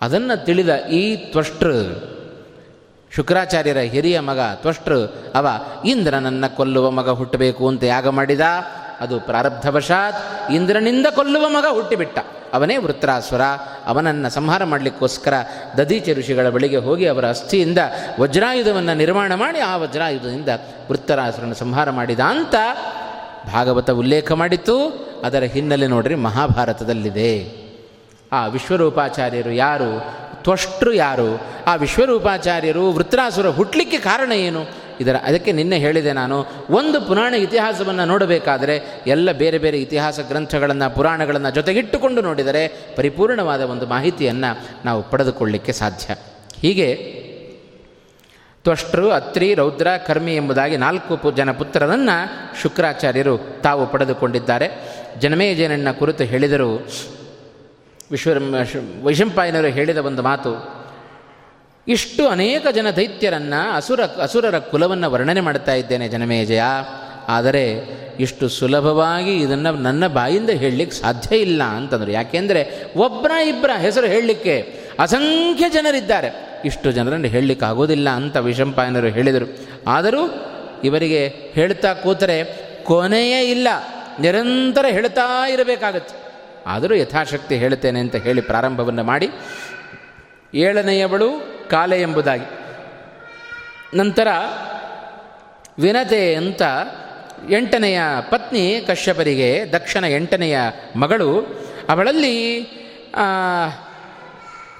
ಅದನ್ನು ತಿಳಿದ ಈ ತ್ವಷ್ಟೃ, ಶುಕ್ರಾಚಾರ್ಯರ ಹಿರಿಯ ಮಗ ತ್ವಷ್ಟೃ, ಅವ ಇಂದ್ರನನ್ನು ಕೊಲ್ಲುವ ಮಗ ಹುಟ್ಟಬೇಕು ಅಂತ ಯಾಗ ಮಾಡಿದ. ಅದು ಪ್ರಾರಬ್ಧವಶಾತ್ ಇಂದ್ರನಿಂದ ಕೊಲ್ಲುವ ಮಗ ಹುಟ್ಟಿಬಿಟ್ಟ. ಅವನೇ ವೃತ್ರಾಸುರ. ಅವನನ್ನು ಸಂಹಾರ ಮಾಡಲಿಕ್ಕೋಸ್ಕರ ದದೀಚ ಋಷಿಗಳ ಬಳಿಗೆ ಹೋಗಿ ಅವರ ಅಸ್ಥಿಯಿಂದ ವಜ್ರಾಯುಧವನ್ನು ನಿರ್ಮಾಣ ಮಾಡಿ ಆ ವಜ್ರಾಯುಧದಿಂದ ವೃತ್ತರಾಸುರನ ಸಂಹಾರ ಮಾಡಿದ ಅಂತ ಭಾಗವತ ಉಲ್ಲೇಖ ಮಾಡಿತ್ತು. ಅದರ ಹಿನ್ನೆಲೆ ನೋಡ್ರಿ ಮಹಾಭಾರತದಲ್ಲಿದೆ. ಆ ವಿಶ್ವರೂಪಾಚಾರ್ಯರು ಯಾರು? ತ್ವಷ್ಟ್ರು ಯಾರು? ಆ ವಿಶ್ವರೂಪಾಚಾರ್ಯರು ವೃತ್ರಾಸುರ ಹುಟ್ಟಲಿಕ್ಕೆ ಕಾರಣ ಏನು? ಇದರ ಅದಕ್ಕೆ ನಿನ್ನೆ ಹೇಳಿದೆ ನಾನು, ಒಂದು ಪುರಾಣ ಇತಿಹಾಸವನ್ನು ನೋಡಬೇಕಾದರೆ, ಎಲ್ಲ ಬೇರೆ ಬೇರೆ ಇತಿಹಾಸ ಗ್ರಂಥಗಳನ್ನು, ಪುರಾಣಗಳನ್ನು ಜೊತೆಗಿಟ್ಟುಕೊಂಡು ನೋಡಿದರೆ ಪರಿಪೂರ್ಣವಾದ ಒಂದು ಮಾಹಿತಿಯನ್ನು ನಾವು ಪಡೆದುಕೊಳ್ಳಲಿಕ್ಕೆ ಸಾಧ್ಯ. ಹೀಗೆ ತ್ವಷ್ಟೃ, ಅತ್ರಿ, ರೌದ್ರ, ಕರ್ಮಿ ಎಂಬುದಾಗಿ ನಾಲ್ಕು ಜನ ಪುತ್ರರನ್ನು ಶುಕ್ರಾಚಾರ್ಯರು ತಾವು ಪಡೆದುಕೊಂಡಿದ್ದಾರೆ. ಜನಮೇಜಯನನ್ನ ಕುರಿತು ಹೇಳಿದರು. ವಿಶ್ವ ವೈಶಂಪಾಯನರು ಹೇಳಿದ ಒಂದು ಮಾತು, ಇಷ್ಟು ಅನೇಕ ಜನ ದೈತ್ಯರನ್ನು ಅಸುರ, ಅಸುರರ ಕುಲವನ್ನು ವರ್ಣನೆ ಮಾಡ್ತಾ ಇದ್ದೇನೆ ಜನಮೇಜಯ. ಆದರೆ ಇಷ್ಟು ಸುಲಭವಾಗಿ ಇದನ್ನು ನನ್ನ ಬಾಯಿಂದ ಹೇಳಲಿಕ್ಕೆ ಸಾಧ್ಯ ಇಲ್ಲ ಅಂತಂದರು. ಯಾಕೆಂದರೆ ಒಬ್ಬರ ಇಬ್ಬರ ಹೆಸರು ಹೇಳಲಿಕ್ಕೆ ಅಸಂಖ್ಯ ಜನರಿದ್ದಾರೆ. ಇಷ್ಟು ಜನರನ್ನು ಹೇಳಲಿಕ್ಕೆ ಆಗೋದಿಲ್ಲ ಅಂತ ವಿಷಂಪಾಯನರು ಹೇಳಿದರು. ಆದರೂ ಇವರಿಗೆ ಹೇಳ್ತಾ ಕೂತರೆ ಕೊನೆಯೇ ಇಲ್ಲ. ನಿರಂತರ ಹೇಳ್ತಾ ಇರಬೇಕಾಗತ್ತೆ. ಆದರೂ ಯಥಾಶಕ್ತಿ ಹೇಳ್ತೇನೆ ಅಂತ ಹೇಳಿ ಪ್ರಾರಂಭವನ್ನು ಮಾಡಿ, ಏಳನೆಯವಳು ಕಾಲೆ ಎಂಬುದಾಗಿ. ನಂತರ ವಿನತೆ ಅಂತ ಎಂಟನೆಯ ಪತ್ನಿ ಕಶ್ಯಪರಿಗೆ, ದಕ್ಷಿಣ ಎಂಟನೆಯ ಮಗಳು, ಅವಳಲ್ಲಿ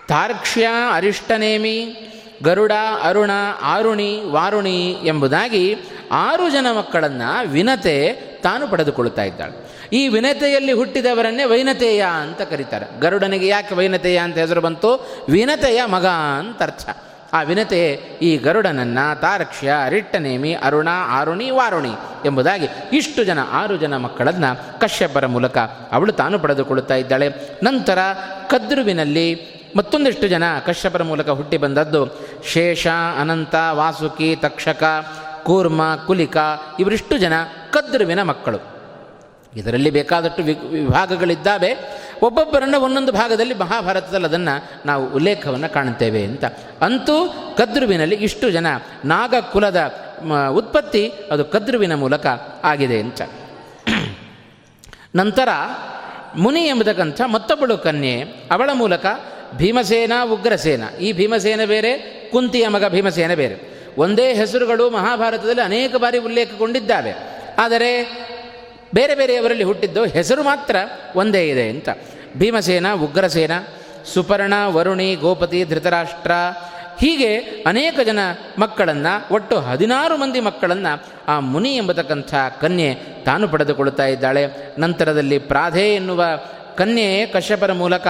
ತಾರ್ಕ್ಷ್ಯ, ಅರಿಷ್ಟನೇಮಿ, ಗರುಡ, ಅರುಣ, ಆರುಣಿ, ವಾರುಣಿ ಎಂಬುದಾಗಿ ಆರು ಜನ ಮಕ್ಕಳನ್ನು ವಿನತೆ ತಾನು ಪಡೆದುಕೊಳ್ಳುತ್ತಾ ಇದ್ದಾಳೆ. ಈ ವಿನತೆಯಲ್ಲಿ ಹುಟ್ಟಿದವರನ್ನೇ ವೈನತೆಯ ಅಂತ ಕರೀತಾರೆ. ಗರುಡನಿಗೆ ಯಾಕೆ ವೈನತೆಯ ಅಂತ ಹೆಸರು ಬಂತು? ವಿನತೆಯ ಮಗ ಅಂತ ಅರ್ಥ. ಆ ವಿನತೆ ಈ ಗರುಡನನ್ನು ತಾರಕ್ಷ್ಯ ರಿಟ್ಟನೇಮಿ ಅರುಣ, ಆರುಣಿ, ವಾರುಣಿ ಎಂಬುದಾಗಿ ಇಷ್ಟು ಜನ, ಆರು ಜನ ಮಕ್ಕಳನ್ನು ಕಶ್ಯಪರ ಮೂಲಕ ಅವಳು ತಾನು ಪಡೆದುಕೊಳ್ಳುತ್ತಾ ಇದ್ದಾಳೆ. ನಂತರ ಕದ್ರುವಿನಲ್ಲಿ ಮತ್ತೊಂದಿಷ್ಟು ಜನ ಕಶ್ಯಪರ ಮೂಲಕ ಹುಟ್ಟಿ ಬಂದದ್ದು. ಶೇಷ, ಅನಂತ, ವಾಸುಕಿ, ತಕ್ಷಕ, ಕೂರ್ಮ, ಕುಲಿಕ, ಇವರಿಷ್ಟು ಜನ ಕದ್ರುವಿನ ಮಕ್ಕಳು. ಇದರಲ್ಲಿ ಬೇಕಾದಷ್ಟು ವಿ, ವಿಭಾಗಗಳಿದ್ದಾವೆ. ಒಬ್ಬೊಬ್ಬರನ್ನು ಒಂದೊಂದು ಭಾಗದಲ್ಲಿ ಮಹಾಭಾರತದಲ್ಲಿ ಅದನ್ನು ನಾವು ಉಲ್ಲೇಖವನ್ನು ಕಾಣುತ್ತೇವೆ ಅಂತ. ಅಂತೂ ಕದ್ರುವಿನಲ್ಲಿ ಇಷ್ಟು ಜನ ನಾಗಕುಲದ ಉತ್ಪತ್ತಿ ಅದು ಕದ್ರುವಿನ ಮೂಲಕ ಆಗಿದೆ ಅಂತ. ನಂತರ ಮುನಿ ಎಂಬತಕ್ಕಂಥ ಮತ್ತೊಬ್ಬಳು ಕನ್ಯೆ ಅವಳ ಮೂಲಕ ಭೀಮಸೇನ, ಉಗ್ರಸೇನ. ಈ ಭೀಮಸೇನ ಬೇರೆ, ಕುಂತಿಯ ಮಗ ಭೀಮಸೇನ ಬೇರೆ. ಒಂದೇ ಹೆಸರುಗಳು ಮಹಾಭಾರತದಲ್ಲಿ ಅನೇಕ ಬಾರಿ ಉಲ್ಲೇಖಗೊಂಡಿದ್ದಾವೆ. ಆದರೆ ಬೇರೆ ಬೇರೆಯವರಲ್ಲಿ ಹುಟ್ಟಿದ್ದು ಹೆಸರು ಮಾತ್ರ ಒಂದೇ ಇದೆ ಅಂತ. ಭೀಮಸೇನ, ಉಗ್ರಸೇನ, ಸುಪರ್ಣ, ವರುಣಿ, ಗೋಪತಿ, ಧೃತರಾಷ್ಟ್ರ, ಹೀಗೆ ಅನೇಕ ಜನ ಮಕ್ಕಳನ್ನು, ಒಟ್ಟು ಹದಿನಾರು ಮಂದಿ ಮಕ್ಕಳನ್ನು ಆ ಮುನಿ ಎಂಬತಕ್ಕಂಥ ಕನ್ಯೆ ತಾನು ಪಡೆದುಕೊಳ್ಳುತ್ತಾ ಇದ್ದಾಳೆ. ನಂತರದಲ್ಲಿ ಪ್ರಾಧೆ ಎನ್ನುವ ಕನ್ಯೆ ಕಶ್ಯಪರ ಮೂಲಕ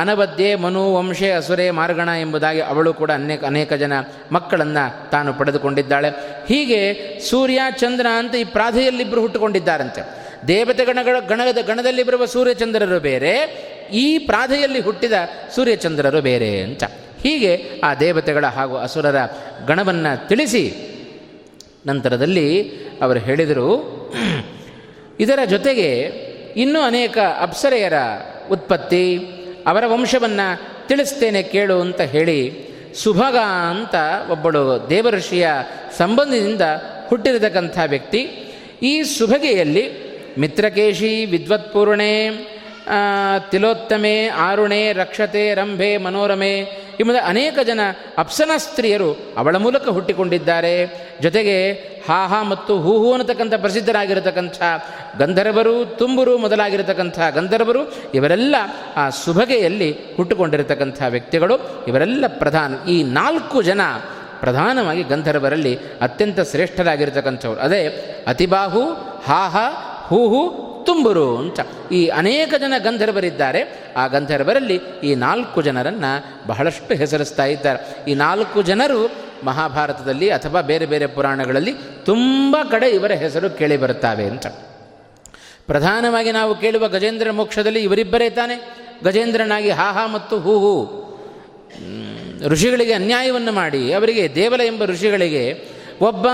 ಅನವದ್ಯೆ ಮನು, ವಂಶೆ, ಅಸುರೆ, ಮಾರ್ಗಣ ಎಂಬುದಾಗಿ ಅವಳು ಕೂಡ ಅನೇಕ ಅನೇಕ ಜನ ಮಕ್ಕಳನ್ನು ತಾನು ಪಡೆದುಕೊಂಡಿದ್ದಾಳೆ. ಹೀಗೆ ಸೂರ್ಯ, ಚಂದ್ರ ಅಂತ ಈ ಪ್ರಾಧೆಯಲ್ಲಿಬ್ಬರು ಹುಟ್ಟುಕೊಂಡಿದ್ದಾರಂತೆ. ದೇವತೆ ಗಣಗಳ, ಗಣದ ಗಣದಲ್ಲಿ ಬರುವ ಸೂರ್ಯಚಂದ್ರರು ಬೇರೆ, ಈ ಪ್ರಾಧೆಯಲ್ಲಿ ಹುಟ್ಟಿದ ಸೂರ್ಯಚಂದ್ರರು ಬೇರೆ ಅಂತ. ಹೀಗೆ ಆ ದೇವತೆಗಳ ಹಾಗೂ ಅಸುರರ ಗಣವನ್ನು ತಿಳಿಸಿ ನಂತರದಲ್ಲಿ ಅವರು ಹೇಳಿದರು, ಇದರ ಜೊತೆಗೆ ಇನ್ನೂ ಅನೇಕ ಅಪ್ಸರೆಯರ ಉತ್ಪತ್ತಿ ಅವರ ವಂಶವನ್ನು ತಿಳಿಸ್ತೇನೆ ಕೇಳು ಅಂತ ಹೇಳಿ ಸುಭಗ ಅಂತ ಒಬ್ಬಳು ದೇವಋಷಿಯ ಸಂಬಂಧದಿಂದ ಹುಟ್ಟಿರತಕ್ಕಂಥ ವ್ಯಕ್ತಿ. ಈ ಸುಭಗೆಯಲ್ಲಿ ಮಿತ್ರಕೇಶಿ ವಿದ್ವತ್ಪೂರ್ಣೆ ತಿಲೋತ್ತಮೆ, ಆರುಣೆ, ರಕ್ಷತೆ, ರಂಭೆ, ಮನೋರಮೆ ಎಂಬುದ ಅನೇಕ ಜನ ಅಪ್ಸನ ಸ್ತ್ರೀಯರು ಅವಳ ಮೂಲಕ ಹುಟ್ಟಿಕೊಂಡಿದ್ದಾರೆ. ಜೊತೆಗೆ ಹಾ ಹಾ ಮತ್ತು ಹೂಹು ಅನ್ನತಕ್ಕಂಥ ಪ್ರಸಿದ್ಧರಾಗಿರತಕ್ಕಂಥ ಗಂಧರ್ವರು, ತುಂಬುರು ಮೊದಲಾಗಿರತಕ್ಕಂಥ ಗಂಧರ್ವರು, ಇವರೆಲ್ಲ ಆ ಸುಭಗೆಯಲ್ಲಿ ಹುಟ್ಟುಕೊಂಡಿರತಕ್ಕಂಥ ವ್ಯಕ್ತಿಗಳು. ಇವರೆಲ್ಲ ಪ್ರಧಾನ, ಈ ನಾಲ್ಕು ಜನ ಪ್ರಧಾನವಾಗಿ ಗಂಧರ್ವರಲ್ಲಿ ಅತ್ಯಂತ ಶ್ರೇಷ್ಠರಾಗಿರ್ತಕ್ಕಂಥವ್ರು. ಅದೇ ಅತಿಬಾಹು ಹಾಹ ಹೂಹು ತುಂಬುರು ಅಂತ ಈ ಅನೇಕ ಜನ ಗಂಧರ್ವರಿದ್ದಾರೆ. ಆ ಗಂಧರ್ವರಲ್ಲಿ ಈ ನಾಲ್ಕು ಜನರನ್ನು ಬಹಳಷ್ಟು ಹೆಸರಿಸ್ತಾ ಇದ್ದಾರೆ. ಈ ನಾಲ್ಕು ಜನರು ಮಹಾಭಾರತದಲ್ಲಿ ಅಥವಾ ಬೇರೆ ಬೇರೆ ಪುರಾಣಗಳಲ್ಲಿ ತುಂಬ ಕಡೆ ಇವರ ಹೆಸರು ಕೇಳಿ ಬರುತ್ತವೆ ಅಂತ. ಪ್ರಧಾನವಾಗಿ ನಾವು ಕೇಳುವ ಗಜೇಂದ್ರ ಮೋಕ್ಷದಲ್ಲಿ ಇವರಿಬ್ಬರೇ ತಾನೆ. ಗಜೇಂದ್ರನಾಗಿ ಹಾಹಾ ಮತ್ತು ಹೂ ಹೂ. ಋಷಿಗಳಿಗೆ ಅನ್ಯಾಯವನ್ನು ಮಾಡಿ ಅವರಿಗೆ ದೇವಲ ಎಂಬ ಋಷಿಗಳಿಗೆ ಒಬ್ಬ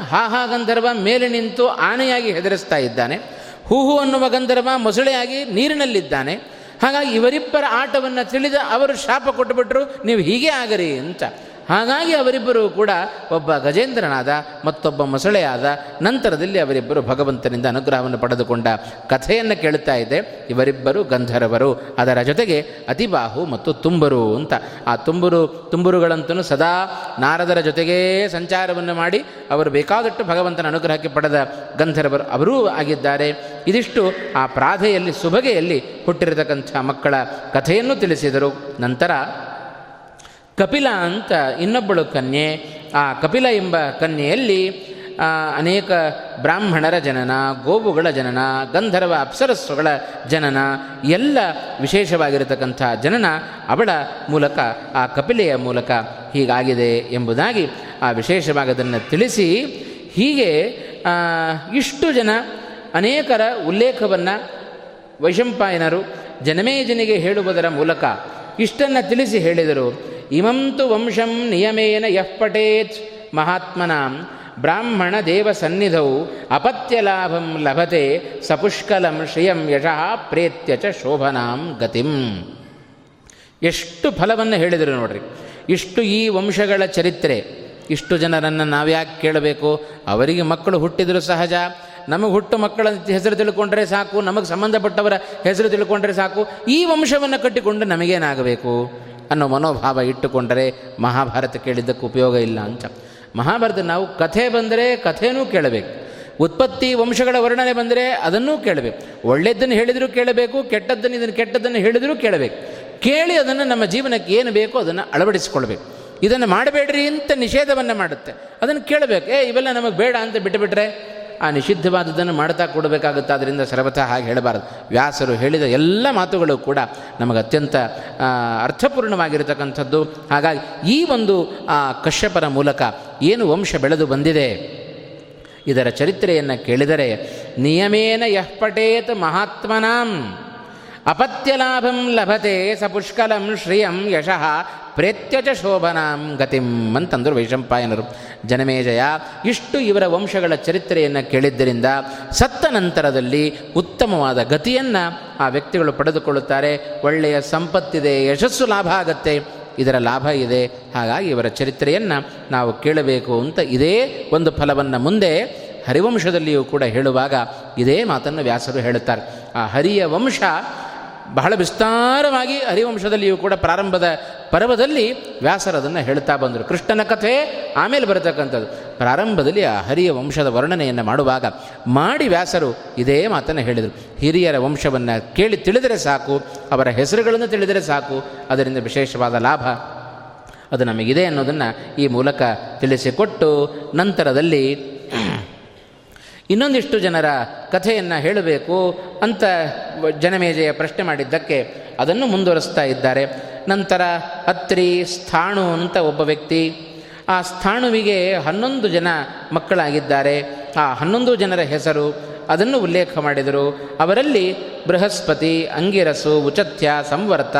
ಹಾಹಾ ಗಂಧರ್ವ ಮೇಲೆ ನಿಂತು ಆನೆಯಾಗಿ ಹೆದರಿಸ್ತಾ ಇದ್ದಾನೆ. ಹೂಹು ಅನ್ನುವ ಗಂಧರ್ವ ಮೊಸಳೆಯಾಗಿ ನೀರಿನಲ್ಲಿದ್ದಾನೆ. ಹಾಗಾಗಿ ಇವರಿಬ್ಬರ ಆಟವನ್ನು ತಿಳಿದ ಅವರು ಶಾಪ ಕೊಟ್ಟುಬಿಟ್ರು, ನೀವು ಹೀಗೆ ಆಗರಿ ಅಂತ. ಹಾಗಾಗಿ ಅವರಿಬ್ಬರು ಕೂಡ ಒಬ್ಬ ಗಜೇಂದ್ರನಾದ, ಮತ್ತೊಬ್ಬ ಮೊಸಳೆಯಾದ, ನಂತರದಲ್ಲಿ ಅವರಿಬ್ಬರು ಭಗವಂತನಿಂದ ಅನುಗ್ರಹವನ್ನು ಪಡೆದುಕೊಂಡ ಕಥೆಯನ್ನು ಕೇಳುತ್ತಾ ಇದೆ ಇವರಿಬ್ಬರು ಗಂಧರ್ವರು. ಅದರ ಜೊತೆಗೆ ಅತಿಬಾಹು ಮತ್ತು ತುಂಬರು ಅಂತ. ಆ ತುಂಬರು, ತುಂಬರುಗಳಂತೂ ಸದಾ ನಾರದರ ಜೊತೆಗೇ ಸಂಚಾರವನ್ನು ಮಾಡಿ ಅವರು ಬೇಕಾದಷ್ಟು ಭಗವಂತನ ಅನುಗ್ರಹಕ್ಕೆ ಪಡೆದ ಗಂಧರ್ವರು ಅವರೂ ಆಗಿದ್ದಾರೆ. ಇದಿಷ್ಟು ಆ ಪ್ರಾಧೆಯಲ್ಲಿ, ಸುಭಗೆಯಲ್ಲಿ ಹುಟ್ಟಿರತಕ್ಕಂಥ ಮಕ್ಕಳ ಕಥೆಯನ್ನು ತಿಳಿಸಿದರು. ನಂತರ ಕಪಿಲ ಅಂತ ಇನ್ನೊಬ್ಬಳು ಕನ್ಯೆ. ಆ ಕಪಿಲ ಎಂಬ ಕನ್ಯೆಯಲ್ಲಿ ಅನೇಕ ಬ್ರಾಹ್ಮಣರ ಜನನ, ಗೋವುಗಳ ಜನನ, ಗಂಧರ್ವ ಅಪ್ಸರಸ್ವಗಳ ಜನನ, ಎಲ್ಲ ವಿಶೇಷವಾಗಿರತಕ್ಕಂಥ ಜನನ ಅವಳ ಮೂಲಕ, ಆ ಕಪಿಲೆಯ ಮೂಲಕ ಹೀಗಾಗಿದೆ ಎಂಬುದಾಗಿ ಆ ವಿಶೇಷವಾಗದನ್ನು ತಿಳಿಸಿ, ಹೀಗೆ ಇಷ್ಟು ಜನ ಅನೇಕರ ಉಲ್ಲೇಖವನ್ನು ವೈಶಂಪಾಯನರು ಜನಮೇಜನಿಗೆ ಹೇಳುವುದರ ಮೂಲಕ ಇಷ್ಟನ್ನು ತಿಳಿಸಿ ಹೇಳಿದರು. ಇಮಂತು ವಂಶಂ ನಿಯಮೇನ ಯಃ ಪಟೇತ್ ಮಹಾತ್ಮನಾಂ, ಬ್ರಾಹ್ಮಣ ದೇವ ಸನ್ನಿಧೌ ಅಪತ್ಯಲಾಭಂ ಲಭತೆ, ಸಪುಷ್ಕಲಂ ಶ್ರಿಯಂ ಯಶಃ ಪ್ರೇತ್ಯ ಚ ಶೋಭನಾಂ ಗತಿಂ. ಎಷ್ಟು ಫಲವನ್ನು ಹೇಳಿದರು ನೋಡ್ರಿ. ಇಷ್ಟು ಈ ವಂಶಗಳ ಚರಿತ್ರೆ, ಇಷ್ಟು ಜನರನ್ನು ನಾವ್ಯಾಕೆ ಕೇಳಬೇಕು? ಅವರಿಗೆ ಮಕ್ಕಳು ಹುಟ್ಟಿದರೂ ಸಹಜ. ನಮಗೆ ಹುಟ್ಟು ಮಕ್ಕಳ ಹೆಸರು ತಿಳ್ಕೊಂಡ್ರೆ ಸಾಕು, ನಮಗೆ ಸಂಬಂಧಪಟ್ಟವರ ಹೆಸರು ತಿಳ್ಕೊಂಡ್ರೆ ಸಾಕು. ಈ ವಂಶವನ್ನು ಕಟ್ಟಿಕೊಂಡು ನಮಗೇನಾಗಬೇಕು? ಅನ್ನೋ ಮನೋಭಾವ ಇಟ್ಟುಕೊಂಡರೆ ಮಹಾಭಾರತ ಕೇಳಿದ್ದಕ್ಕೆ ಉಪಯೋಗ ಇಲ್ಲ ಅಂತ. ಮಹಾಭಾರತ ನಾವು ಕಥೆ ಬಂದರೆ ಕಥೆನೂ ಕೇಳಬೇಕು. ಉತ್ಪತ್ತಿ ವಂಶಗಳ ವರ್ಣನೆ ಬಂದರೆ ಅದನ್ನೂ ಕೇಳಬೇಕು. ಒಳ್ಳೆಯದನ್ನು ಹೇಳಿದರೂ ಕೇಳಬೇಕು, ಕೆಟ್ಟದ್ದನ್ನು ಇದನ್ನು ಕೆಟ್ಟದ್ದನ್ನು ಹೇಳಿದರೂ ಕೇಳಬೇಕು. ಕೇಳಿ ಅದನ್ನು ನಮ್ಮ ಜೀವನಕ್ಕೆ ಏನು ಬೇಕೋ ಅದನ್ನು ಅಳವಡಿಸಿಕೊಳ್ಬೇಕು ಇದನ್ನು ಮಾಡಬೇಡ್ರಿ ಅಂತ ನಿಷೇಧವನ್ನು ಮಾಡುತ್ತೆ. ಅದನ್ನು ಕೇಳಬೇಕು. ಏ, ಇವೆಲ್ಲ ನಮಗೆ ಬೇಡ ಅಂತ ಬಿಟ್ಟುಬಿಟ್ರೆ ಆ ನಿಷಿದ್ಧವಾದದ್ದನ್ನು ಮಾಡ್ತಾ ಕೊಡಬೇಕಾಗುತ್ತೆ. ಅದರಿಂದ ಸರ್ವಥ ಹಾಗೆ ಹೇಳಬಾರದು. ವ್ಯಾಸರು ಹೇಳಿದ ಎಲ್ಲ ಮಾತುಗಳು ಕೂಡ ನಮಗೆ ಅತ್ಯಂತ ಅರ್ಥಪೂರ್ಣವಾಗಿರತಕ್ಕಂಥದ್ದು. ಹಾಗಾಗಿ ಈ ಒಂದು, ಆ, ಕಶ್ಯಪರ ಮೂಲಕ ಏನು ವಂಶ ಬೆಳೆದು ಬಂದಿದೆ? ಇದರ ಚರಿತ್ರೆಯನ್ನು ಕೇಳಿದರೆ, ನಿಯಮೇನ ಯಃ ಪಟೇತ್ ಮಹಾತ್ಮನಾಂ ಅಪತ್ಯಲಾಭಂ ಲಭತೆ ಸ ಪುಷ್ಕಲಂ ಶ್ರಿಯಂ ಯಶಃ ಪ್ರೇತ್ಯಚ ಶೋಭನಾಂ ಗತಿಂ ಅಂತಂದರು ವೈಶಂಪಾಯನರು. ಜನಮೇಜಯ ಇಷ್ಟು ಇವರ ವಂಶಗಳ ಚರಿತ್ರೆಯನ್ನು ಕೇಳಿದ್ದರಿಂದ ಸತ್ತ ನಂತರದಲ್ಲಿ ಉತ್ತಮವಾದ ಗತಿಯನ್ನು ಆ ವ್ಯಕ್ತಿಗಳು ಪಡೆದುಕೊಳ್ಳುತ್ತಾರೆ. ಒಳ್ಳೆಯ ಸಂಪತ್ತಿದೆ, ಯಶಸ್ಸು ಲಾಭ ಆಗತ್ತೆ, ಇದರ ಲಾಭ ಇದೆ. ಹಾಗಾಗಿ ಇವರ ಚರಿತ್ರೆಯನ್ನು ನಾವು ಕೇಳಬೇಕು ಅಂತ ಇದೇ ಒಂದು ಫಲವನ್ನು ಮುಂದೆ ಹರಿವಂಶದಲ್ಲಿಯೂ ಕೂಡ ಹೇಳುವಾಗ ಇದೇ ಮಾತನ್ನು ವ್ಯಾಸರು ಹೇಳುತ್ತಾರೆ. ಆ ಹರಿಯ ವಂಶ ಬಹಳ ವಿಸ್ತಾರವಾಗಿ ಹರಿವಂಶದಲ್ಲಿಯೂ ಕೂಡ ಪ್ರಾರಂಭದ ಪರ್ವದಲ್ಲಿ ವ್ಯಾಸರದನ್ನು ಹೇಳ್ತಾ ಬಂದರು. ಕೃಷ್ಣನ ಕಥೆ ಆಮೇಲೆ ಬರತಕ್ಕಂಥದ್ದು. ಪ್ರಾರಂಭದಲ್ಲಿ ಆ ಹರಿಯ ವಂಶದ ವರ್ಣನೆಯನ್ನು ಮಾಡುವಾಗ ಮಾಡಿ ವ್ಯಾಸರು ಇದೇ ಮಾತನ್ನು ಹೇಳಿದರು. ಹಿರಿಯರ ವಂಶವನ್ನು ಕೇಳಿ ತಿಳಿದರೆ ಸಾಕು, ಅವರ ಹೆಸರುಗಳನ್ನು ತಿಳಿದರೆ ಸಾಕು, ಅದರಿಂದ ವಿಶೇಷವಾದ ಲಾಭ. ಅದು ನಮಗಿದೆ ಅನ್ನೋದನ್ನು ಈ ಮೂಲಕ ತಿಳಿಸಿಕೊಟ್ಟು ನಂತರದಲ್ಲಿ ಇನ್ನೊಂದಿಷ್ಟು ಜನರ ಕಥೆಯನ್ನು ಹೇಳಬೇಕು ಅಂತ ಜನಮೇಜೆಯ ಪ್ರಶ್ನೆ ಮಾಡಿದ್ದಕ್ಕೆ ಅದನ್ನು ಮುಂದುವರಿಸ್ತಾ ಇದ್ದಾರೆ. ನಂತರ ಅತ್ರಿ ಸ್ಥಾಣು ಅಂತ ಒಬ್ಬ ವ್ಯಕ್ತಿ, ಆ ಸ್ಥಾಣುವಿಗೆ ಹನ್ನೊಂದು ಜನ ಮಕ್ಕಳಾಗಿದ್ದಾರೆ. ಆ ಹನ್ನೊಂದು ಜನರ ಹೆಸರು ಅದನ್ನು ಉಲ್ಲೇಖ ಮಾಡಿದರು. ಅವರಲ್ಲಿ ಬೃಹಸ್ಪತಿ, ಅಂಗಿರಸು ಉಚತ್ಯ ಸಂವರ್ತ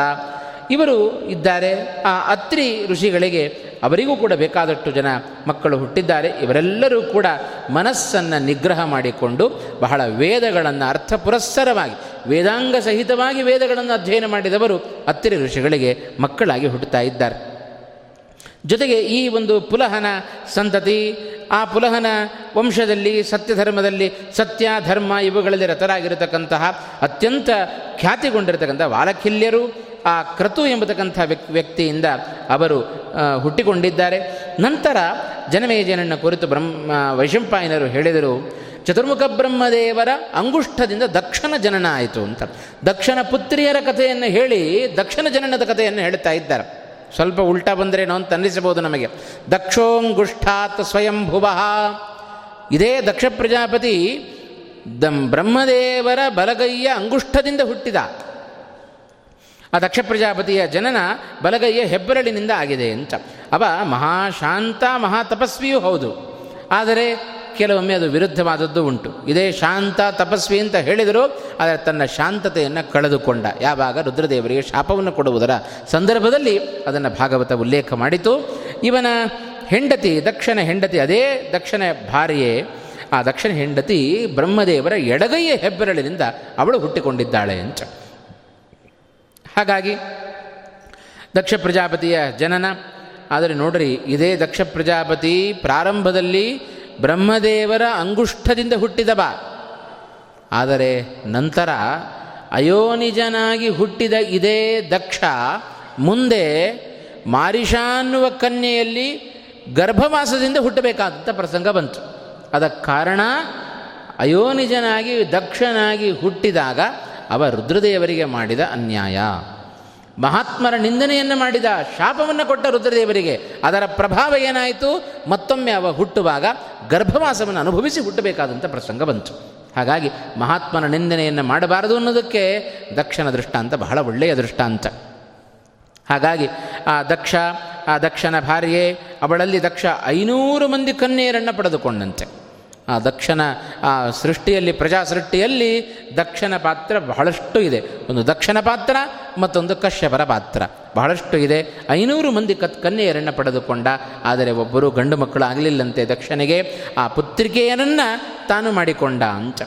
ಇವರು ಇದ್ದಾರೆ. ಆ ಅತ್ರಿ ಋಷಿಗಳಿಗೆ ಅವರಿಗೂ ಕೂಡ ಬೇಕಾದಷ್ಟು ಜನ ಮಕ್ಕಳು ಹುಟ್ಟಿದ್ದಾರೆ. ಇವರೆಲ್ಲರೂ ಕೂಡ ಮನಸ್ಸನ್ನು ನಿಗ್ರಹ ಮಾಡಿಕೊಂಡು ಬಹಳ ವೇದಗಳನ್ನು ಅರ್ಥಪುರಸ್ಸರವಾಗಿ, ವೇದಾಂಗ ಸಹಿತವಾಗಿ ವೇದಗಳನ್ನು ಅಧ್ಯಯನ ಮಾಡಿದವರು ಅತ್ತಿರಿ ಋಷಿಗಳಿಗೆ ಮಕ್ಕಳಾಗಿ ಹುಟ್ಟುತ್ತಾ ಇದ್ದಾರೆ. ಜೊತೆಗೆ ಈ ಒಂದು ಪುಲಹನ ಸಂತತಿ, ಆ ಪುಲಹನ ವಂಶದಲ್ಲಿ, ಸತ್ಯಧರ್ಮದಲ್ಲಿ ಸತ್ಯ ಧರ್ಮ ಇವುಗಳಲ್ಲಿ ರತರಾಗಿರತಕ್ಕಂತಹ ಅತ್ಯಂತ ಖ್ಯಾತಿಗೊಂಡಿರತಕ್ಕಂಥ ವಾಲಖಿಲ್ಯರು ಆ ಕ್ರತು ಎಂಬತಕ್ಕಂಥ ವ್ಯಕ್ ವ್ಯಕ್ತಿಯಿಂದ ಅವರು ಹುಟ್ಟಿಕೊಂಡಿದ್ದಾರೆ. ನಂತರ ಜನಮೇಜನನ್ನು ಕುರಿತು ಬ್ರಹ್ಮ ವೈಶಂಪಾಯನರು ಹೇಳಿದರು, ಚತುರ್ಮುಖ ಬ್ರಹ್ಮದೇವರ ಅಂಗುಷ್ಠದಿಂದ ದಕ್ಷಿಣ ಜನನ ಆಯಿತು ಅಂತ. ದಕ್ಷಿಣ ಪುತ್ರಿಯರ ಕಥೆಯನ್ನು ಹೇಳಿ ದಕ್ಷಿಣ ಜನನದ ಕಥೆಯನ್ನು ಹೇಳ್ತಾ ಇದ್ದಾರೆ. ಸ್ವಲ್ಪ ಉಲ್ಟಾ ಬಂದರೇನೋ ಅಂತ ಅನ್ನಿಸಬಹುದು ನಮಗೆ. ದಕ್ಷೋಂಗುಷ್ಠಾತ್ ಸ್ವಯಂಭುವ. ಇದೇ ದಕ್ಷ ಪ್ರಜಾಪತಿ ದಂ ಬ್ರಹ್ಮದೇವರ ಬಲಗೈಯ ಅಂಗುಷ್ಠದಿಂದ ಹುಟ್ಟಿದ. ಆ ದಕ್ಷ ಪ್ರಜಾಪತಿಯ ಜನನ ಬಲಗೈಯ ಹೆಬ್ಬೆರಳಿನಿಂದ ಆಗಿದೆ ಅಂತ. ಅವ ಮಹಾಶಾಂತ, ಮಹಾತಪಸ್ವಿಯೂ ಹೌದು. ಆದರೆ ಕೆಲವೊಮ್ಮೆ ಅದು ವಿರುದ್ಧವಾದದ್ದು ಉಂಟು. ಇದೇ ಶಾಂತ, ತಪಸ್ವಿ ಅಂತ ಹೇಳಿದರು ಆದರೆ ತನ್ನ ಶಾಂತತೆಯನ್ನು ಕಳೆದುಕೊಂಡ. ಯಾವಾಗ ರುದ್ರದೇವರಿಗೆ ಶಾಪವನ್ನು ಕೊಡುವುದರ ಸಂದರ್ಭದಲ್ಲಿ ಅದನ್ನು ಭಾಗವತ ಉಲ್ಲೇಖ ಮಾಡಿತು. ಇವನ ಹೆಂಡತಿ ದಕ್ಷಿಣ ಹೆಂಡತಿ, ಅದೇ ದಕ್ಷಿಣ ಭಾರ್ಯೆ, ಆ ದಕ್ಷಿಣ ಹೆಂಡತಿ ಬ್ರಹ್ಮದೇವರ ಎಡಗೈಯ ಹೆಬ್ಬೆರಳಿನಿಂದ ಅವಳು ಹುಟ್ಟಿಕೊಂಡಿದ್ದಾಳೆ ಅಂತ. ಹಾಗಾಗಿ ದಕ್ಷ ಪ್ರಜಾಪತಿಯ ಜನನ. ಆದರೆ ನೋಡ್ರಿ, ಇದೇ ದಕ್ಷ ಪ್ರಜಾಪತಿ ಪ್ರಾರಂಭದಲ್ಲಿ ಬ್ರಹ್ಮದೇವರ ಅಂಗುಷ್ಠದಿಂದ ಹುಟ್ಟಿದ ಬಾ. ಆದರೆ ನಂತರ ಅಯೋನಿಜನಾಗಿ ಹುಟ್ಟಿದ ಇದೇ ದಕ್ಷ ಮುಂದೆ ಮಾರಿಷಾನ್ನುವ ಕನ್ಯೆಯಲ್ಲಿ ಗರ್ಭವಾಸದಿಂದ ಹುಟ್ಟಬೇಕಾದಂಥ ಪ್ರಸಂಗ ಬಂತು. ಅದಕ್ಕೆ ಕಾರಣ ಅಯೋನಿಜನಾಗಿ ದಕ್ಷನಾಗಿ ಹುಟ್ಟಿದಾಗ ಅವ ರುದ್ರದೇವರಿಗೆ ಮಾಡಿದ ಅನ್ಯಾಯ. ಮಹಾತ್ಮರ ನಿಂದನೆಯನ್ನು ಮಾಡಿದ ಶಾಪವನ್ನು ಕೊಟ್ಟ ರುದ್ರದೇವರಿಗೆ, ಅದರ ಪ್ರಭಾವ ಏನಾಯಿತು? ಮತ್ತೊಮ್ಮೆ ಅವ ಹುಟ್ಟುವಾಗ ಗರ್ಭವಾಸವನ್ನು ಅನುಭವಿಸಿ ಹುಟ್ಟಬೇಕಾದಂಥ ಪ್ರಸಂಗ ಬಂತು. ಹಾಗಾಗಿ ಮಹಾತ್ಮನ ನಿಂದನೆಯನ್ನು ಮಾಡಬಾರದು ಅನ್ನೋದಕ್ಕೆ ದಕ್ಷನ ದೃಷ್ಟಾಂತ ಬಹಳ ಒಳ್ಳೆಯ ದೃಷ್ಟಾಂತ. ಹಾಗಾಗಿ ಆ ದಕ್ಷ, ಆ ದಕ್ಷನ ಭಾರ್ಯೆ ಅವಳಲ್ಲಿ ದಕ್ಷ ಐನೂರು ಮಂದಿ ಕನ್ಯೆಯರನ್ನು ಪಡೆದುಕೊಂಡಂತೆ. ಆ ದಕ್ಷನ ಆ ಸೃಷ್ಟಿಯಲ್ಲಿ ಪ್ರಜಾ ಸೃಷ್ಟಿಯಲ್ಲಿ ದಕ್ಷನ ಪಾತ್ರ ಬಹಳಷ್ಟು ಇದೆ. ಒಂದು ದಕ್ಷನ ಪಾತ್ರ, ಮತ್ತೊಂದು ಕಶ್ಯಪರ ಪಾತ್ರ. ಬಹಳಷ್ಟು ಇದೆ. ಐನೂರು ಮಂದಿ ಕತ್, ಕನ್ಯೆಯರನ್ನು ಪಡೆದುಕೊಂಡ, ಆದರೆ ಒಬ್ಬರು ಗಂಡು ಮಕ್ಕಳು ಆಗಲಿಲ್ಲಂತೆ ದಕ್ಷನಿಗೆ ಆ ಪುತ್ರಿಕೆಯರನ್ನು ತಾನು ಮಾಡಿಕೊಂಡ ಅಂತ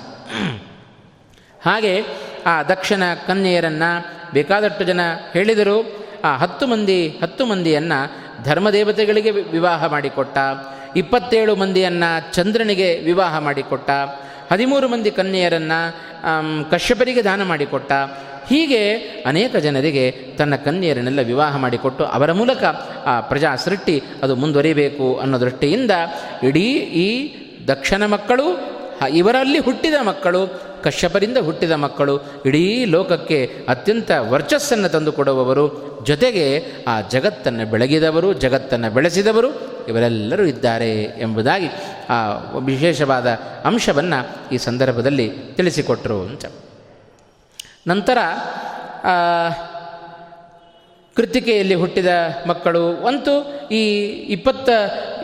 ಹಾಗೆ ಆ ದಕ್ಷನ ಕನ್ಯೆಯರನ್ನು ಬೇಕಾದಷ್ಟು ಜನ ಹೇಳಿದರು. ಆ ಹತ್ತು ಮಂದಿ, ಹತ್ತು ಮಂದಿಯನ್ನು ಧರ್ಮದೇವತೆಗಳಿಗೆ ವಿವಾಹ ಮಾಡಿಕೊಟ್ಟ. ಇಪ್ಪತ್ತೇಳು ಮಂದಿಯನ್ನು ಚಂದ್ರನಿಗೆ ವಿವಾಹ ಮಾಡಿಕೊಟ್ಟ, ಹದಿಮೂರು ಮಂದಿ ಕನ್ಯೆಯರನ್ನು ಕಶ್ಯಪರಿಗೆ ದಾನ ಮಾಡಿಕೊಟ್ಟ, ಹೀಗೆ ಅನೇಕ ಜನರಿಗೆ ತನ್ನ ಕನ್ಯೆಯರನ್ನೆಲ್ಲ ವಿವಾಹ ಮಾಡಿಕೊಟ್ಟು ಅವರ ಮೂಲಕ ಆ ಪ್ರಜಾ ಸೃಷ್ಟಿ ಅದು ಮುಂದುವರಿಬೇಕು ಅನ್ನೋ ದೃಷ್ಟಿಯಿಂದ ಇಡೀ ಈ ದಕ್ಷಿಣ ಮಕ್ಕಳು ಇವರಲ್ಲಿ ಹುಟ್ಟಿದ ಮಕ್ಕಳು, ಕಶ್ಯಪರಿಂದ ಹುಟ್ಟಿದ ಮಕ್ಕಳು ಇಡೀ ಲೋಕಕ್ಕೆ ಅತ್ಯಂತ ವರ್ಚಸ್ಸನ್ನು ತಂದುಕೊಡುವವರು, ಜೊತೆಗೆ ಆ ಜಗತ್ತನ್ನು ಬೆಳಗಿದವರು, ಜಗತ್ತನ್ನು ಬೆಳೆಸಿದವರು ಇವರೆಲ್ಲರೂ ಇದ್ದಾರೆ ಎಂಬುದಾಗಿ ಆ ವಿಶೇಷವಾದ ಅಂಶವನ್ನು ಈ ಸಂದರ್ಭದಲ್ಲಿ ತಿಳಿಸಿಕೊಟ್ಟರು ಅಂತ. ನಂತರ ಕೃತಿಕೆಯಲ್ಲಿ ಹುಟ್ಟಿದ ಮಕ್ಕಳು ಅಂತೂ ಈ ಇಪ್ಪತ್ತ,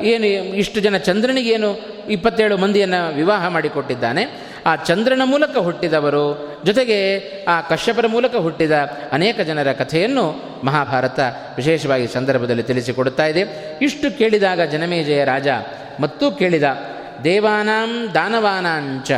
ಏನು ಇಷ್ಟು ಜನ ಚಂದ್ರನಿಗೇನು ಇಪ್ಪತ್ತೇಳು ಮಂದಿಯನ್ನು ವಿವಾಹ ಮಾಡಿಕೊಟ್ಟಿದ್ದಾನೆ. ಆ ಚಂದ್ರನ ಮೂಲಕ ಹುಟ್ಟಿದವರು, ಜೊತೆಗೆ ಆ ಕಶ್ಯಪರ ಮೂಲಕ ಹುಟ್ಟಿದ ಅನೇಕ ಜನರ ಕಥೆಯನ್ನು ಮಹಾಭಾರತ ವಿಶೇಷವಾಗಿ ಸಂದರ್ಭದಲ್ಲಿ ತಿಳಿಸಿಕೊಡುತ್ತಾ ಇದೆ. ಇಷ್ಟು ಕೇಳಿದಾಗ ಜನಮೇಜಯ ರಾಜ ಮತ್ತೂ ಕೇಳಿದ, ದೇವಾನಾಂ ದಾನವಾನಾಂಚ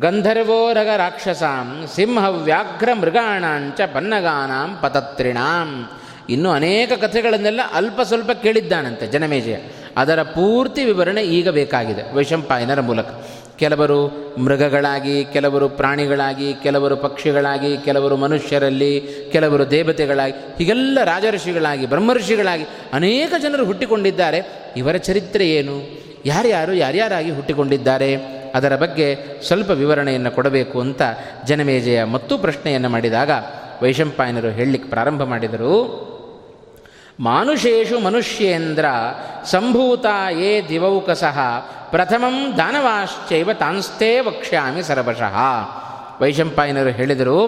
ಗಂಧರ್ವೋರಗ ರಾಕ್ಷಸಾಂ ಸಿಂಹ ವ್ಯಾಘ್ರ ಮೃಗಾಣಾಂಚ ಪನ್ನಗಾನಾಂ ಪತತ್ರಿಣಾಂ. ಇನ್ನು ಅನೇಕ ಕಥೆಗಳನ್ನೆಲ್ಲ ಅಲ್ಪ ಸ್ವಲ್ಪ ಕೇಳಿದ್ದಾನಂತೆ ಜನಮೇಜಯ. ಅದರ ಪೂರ್ತಿ ವಿವರಣೆ ಈಗ ಬೇಕಾಗಿದೆ ವೈಶಂಪಾಯನರ ಮೂಲಕ. ಕೆಲವರು ಮೃಗಗಳಾಗಿ, ಕೆಲವರು ಪ್ರಾಣಿಗಳಾಗಿ, ಕೆಲವರು ಪಕ್ಷಿಗಳಾಗಿ, ಕೆಲವರು ಮನುಷ್ಯರಲ್ಲಿ, ಕೆಲವರು ದೇವತೆಗಳಾಗಿ, ಹೀಗೆಲ್ಲ ರಾಜಋಷಿಗಳಾಗಿ, ಬ್ರಹ್ಮಋಷಿಗಳಾಗಿ ಅನೇಕ ಜನರು ಹುಟ್ಟಿಕೊಂಡಿದ್ದಾರೆ. ಇವರ ಚರಿತ್ರೆ ಏನು? ಯಾರ್ಯಾರು, ಯಾರ್ಯಾರಾಗಿ ಹುಟ್ಟಿಕೊಂಡಿದ್ದಾರೆ? ಅದರ ಬಗ್ಗೆ ಸ್ವಲ್ಪ ವಿವರಣೆಯನ್ನು ಕೊಡಬೇಕು ಅಂತ ಜನಮೇಜಯ ಮತ್ತೂ ಪ್ರಶ್ನೆಯನ್ನು ಮಾಡಿದಾಗ ವೈಶಂಪಾಯನರು ಹೇಳಲಿಕ್ಕೆ ಪ್ರಾರಂಭ ಮಾಡಿದರು. ಮಾನುಷೇಶು ಮನುಷ್ಯೇಂದ್ರ ಸಂಭೂತ ಯೇ ದಿವೌಕಸಃ ಪ್ರಥಮಂ ದಾನವಾಶ್ಚೈವ ತಾನ್ಸ್ತೇ ವಕ್ಷ್ಯಾಮಿ ಸರಬಶಃ ವೈಶಂಪಾಯನರು ಹೇಳಿದರು,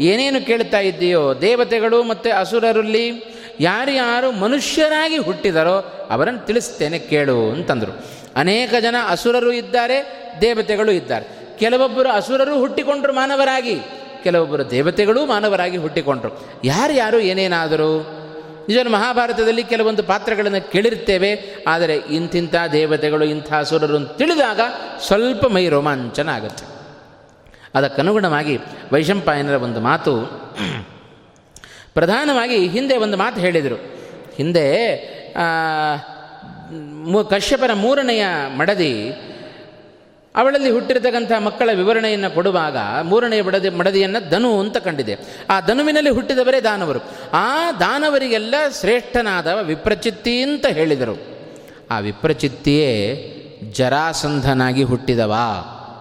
ಏನೇನು ಕೇಳ್ತಾ ಇದ್ದೀಯೋ ದೇವತೆಗಳು ಮತ್ತು ಅಸುರರಲ್ಲಿ ಯಾರ್ಯಾರು ಮನುಷ್ಯರಾಗಿ ಹುಟ್ಟಿದರೋ ಅವರನ್ನು ತಿಳಿಸ್ತೇನೆ ಕೇಳು ಅಂತಂದರು. ಅನೇಕ ಜನ ಅಸುರರು ಇದ್ದಾರೆ, ದೇವತೆಗಳು ಇದ್ದಾರೆ. ಕೆಲವೊಬ್ಬರು ಅಸುರರು ಹುಟ್ಟಿಕೊಂಡರು ಮಾನವರಾಗಿ, ಕೆಲವೊಬ್ಬರು ದೇವತೆಗಳು ಮಾನವರಾಗಿ ಹುಟ್ಟಿಕೊಂಡ್ರು. ಯಾರ್ಯಾರು ಏನೇನಾದರೂ ನಿಜ ಮಹಾಭಾರತದಲ್ಲಿ ಕೆಲವೊಂದು ಪಾತ್ರಗಳನ್ನು ಕೇಳಿರ್ತೇವೆ ಆದರೆ ಇಂತಿಂಥ ದೇವತೆಗಳು, ಇಂಥ ಸುರರು ಅಂತ ತಿಳಿದಾಗ ಸ್ವಲ್ಪ ಮೈ ರೋಮಾಂಚನ ಆಗುತ್ತೆ ಅದಕ್ಕನುಗುಣವಾಗಿ ವೈಶಂಪಾಯನರ ಒಂದು ಮಾತು, ಪ್ರಧಾನವಾಗಿ ಹಿಂದೆ ಒಂದು ಮಾತು ಹೇಳಿದರು. ಹಿಂದೆ ಕಶ್ಯಪರ ಮೂರನೆಯ ಮಡದಿ ಅವಳಲ್ಲಿ ಹುಟ್ಟಿರತಕ್ಕಂಥ ಮಕ್ಕಳ ವಿವರಣೆಯನ್ನು ಕೊಡುವಾಗ ಮೂರನೆಯ ಬಡದಿ, ಮಡದಿಯನ್ನು ಧನು ಅಂತ ಕಂಡಿದೆ. ಆ ಧನುವಿನಲ್ಲಿ ಹುಟ್ಟಿದವರೇ ದಾನವರು. ಆ ದಾನವರಿಗೆಲ್ಲ ಶ್ರೇಷ್ಠನಾದ ವಿಪ್ರಚಿತ್ತಿ ಅಂತ ಹೇಳಿದರು. ಆ ವಿಪ್ರಚಿತ್ತಿಯೇ ಜರಾಸಂಧನಾಗಿ ಹುಟ್ಟಿದವ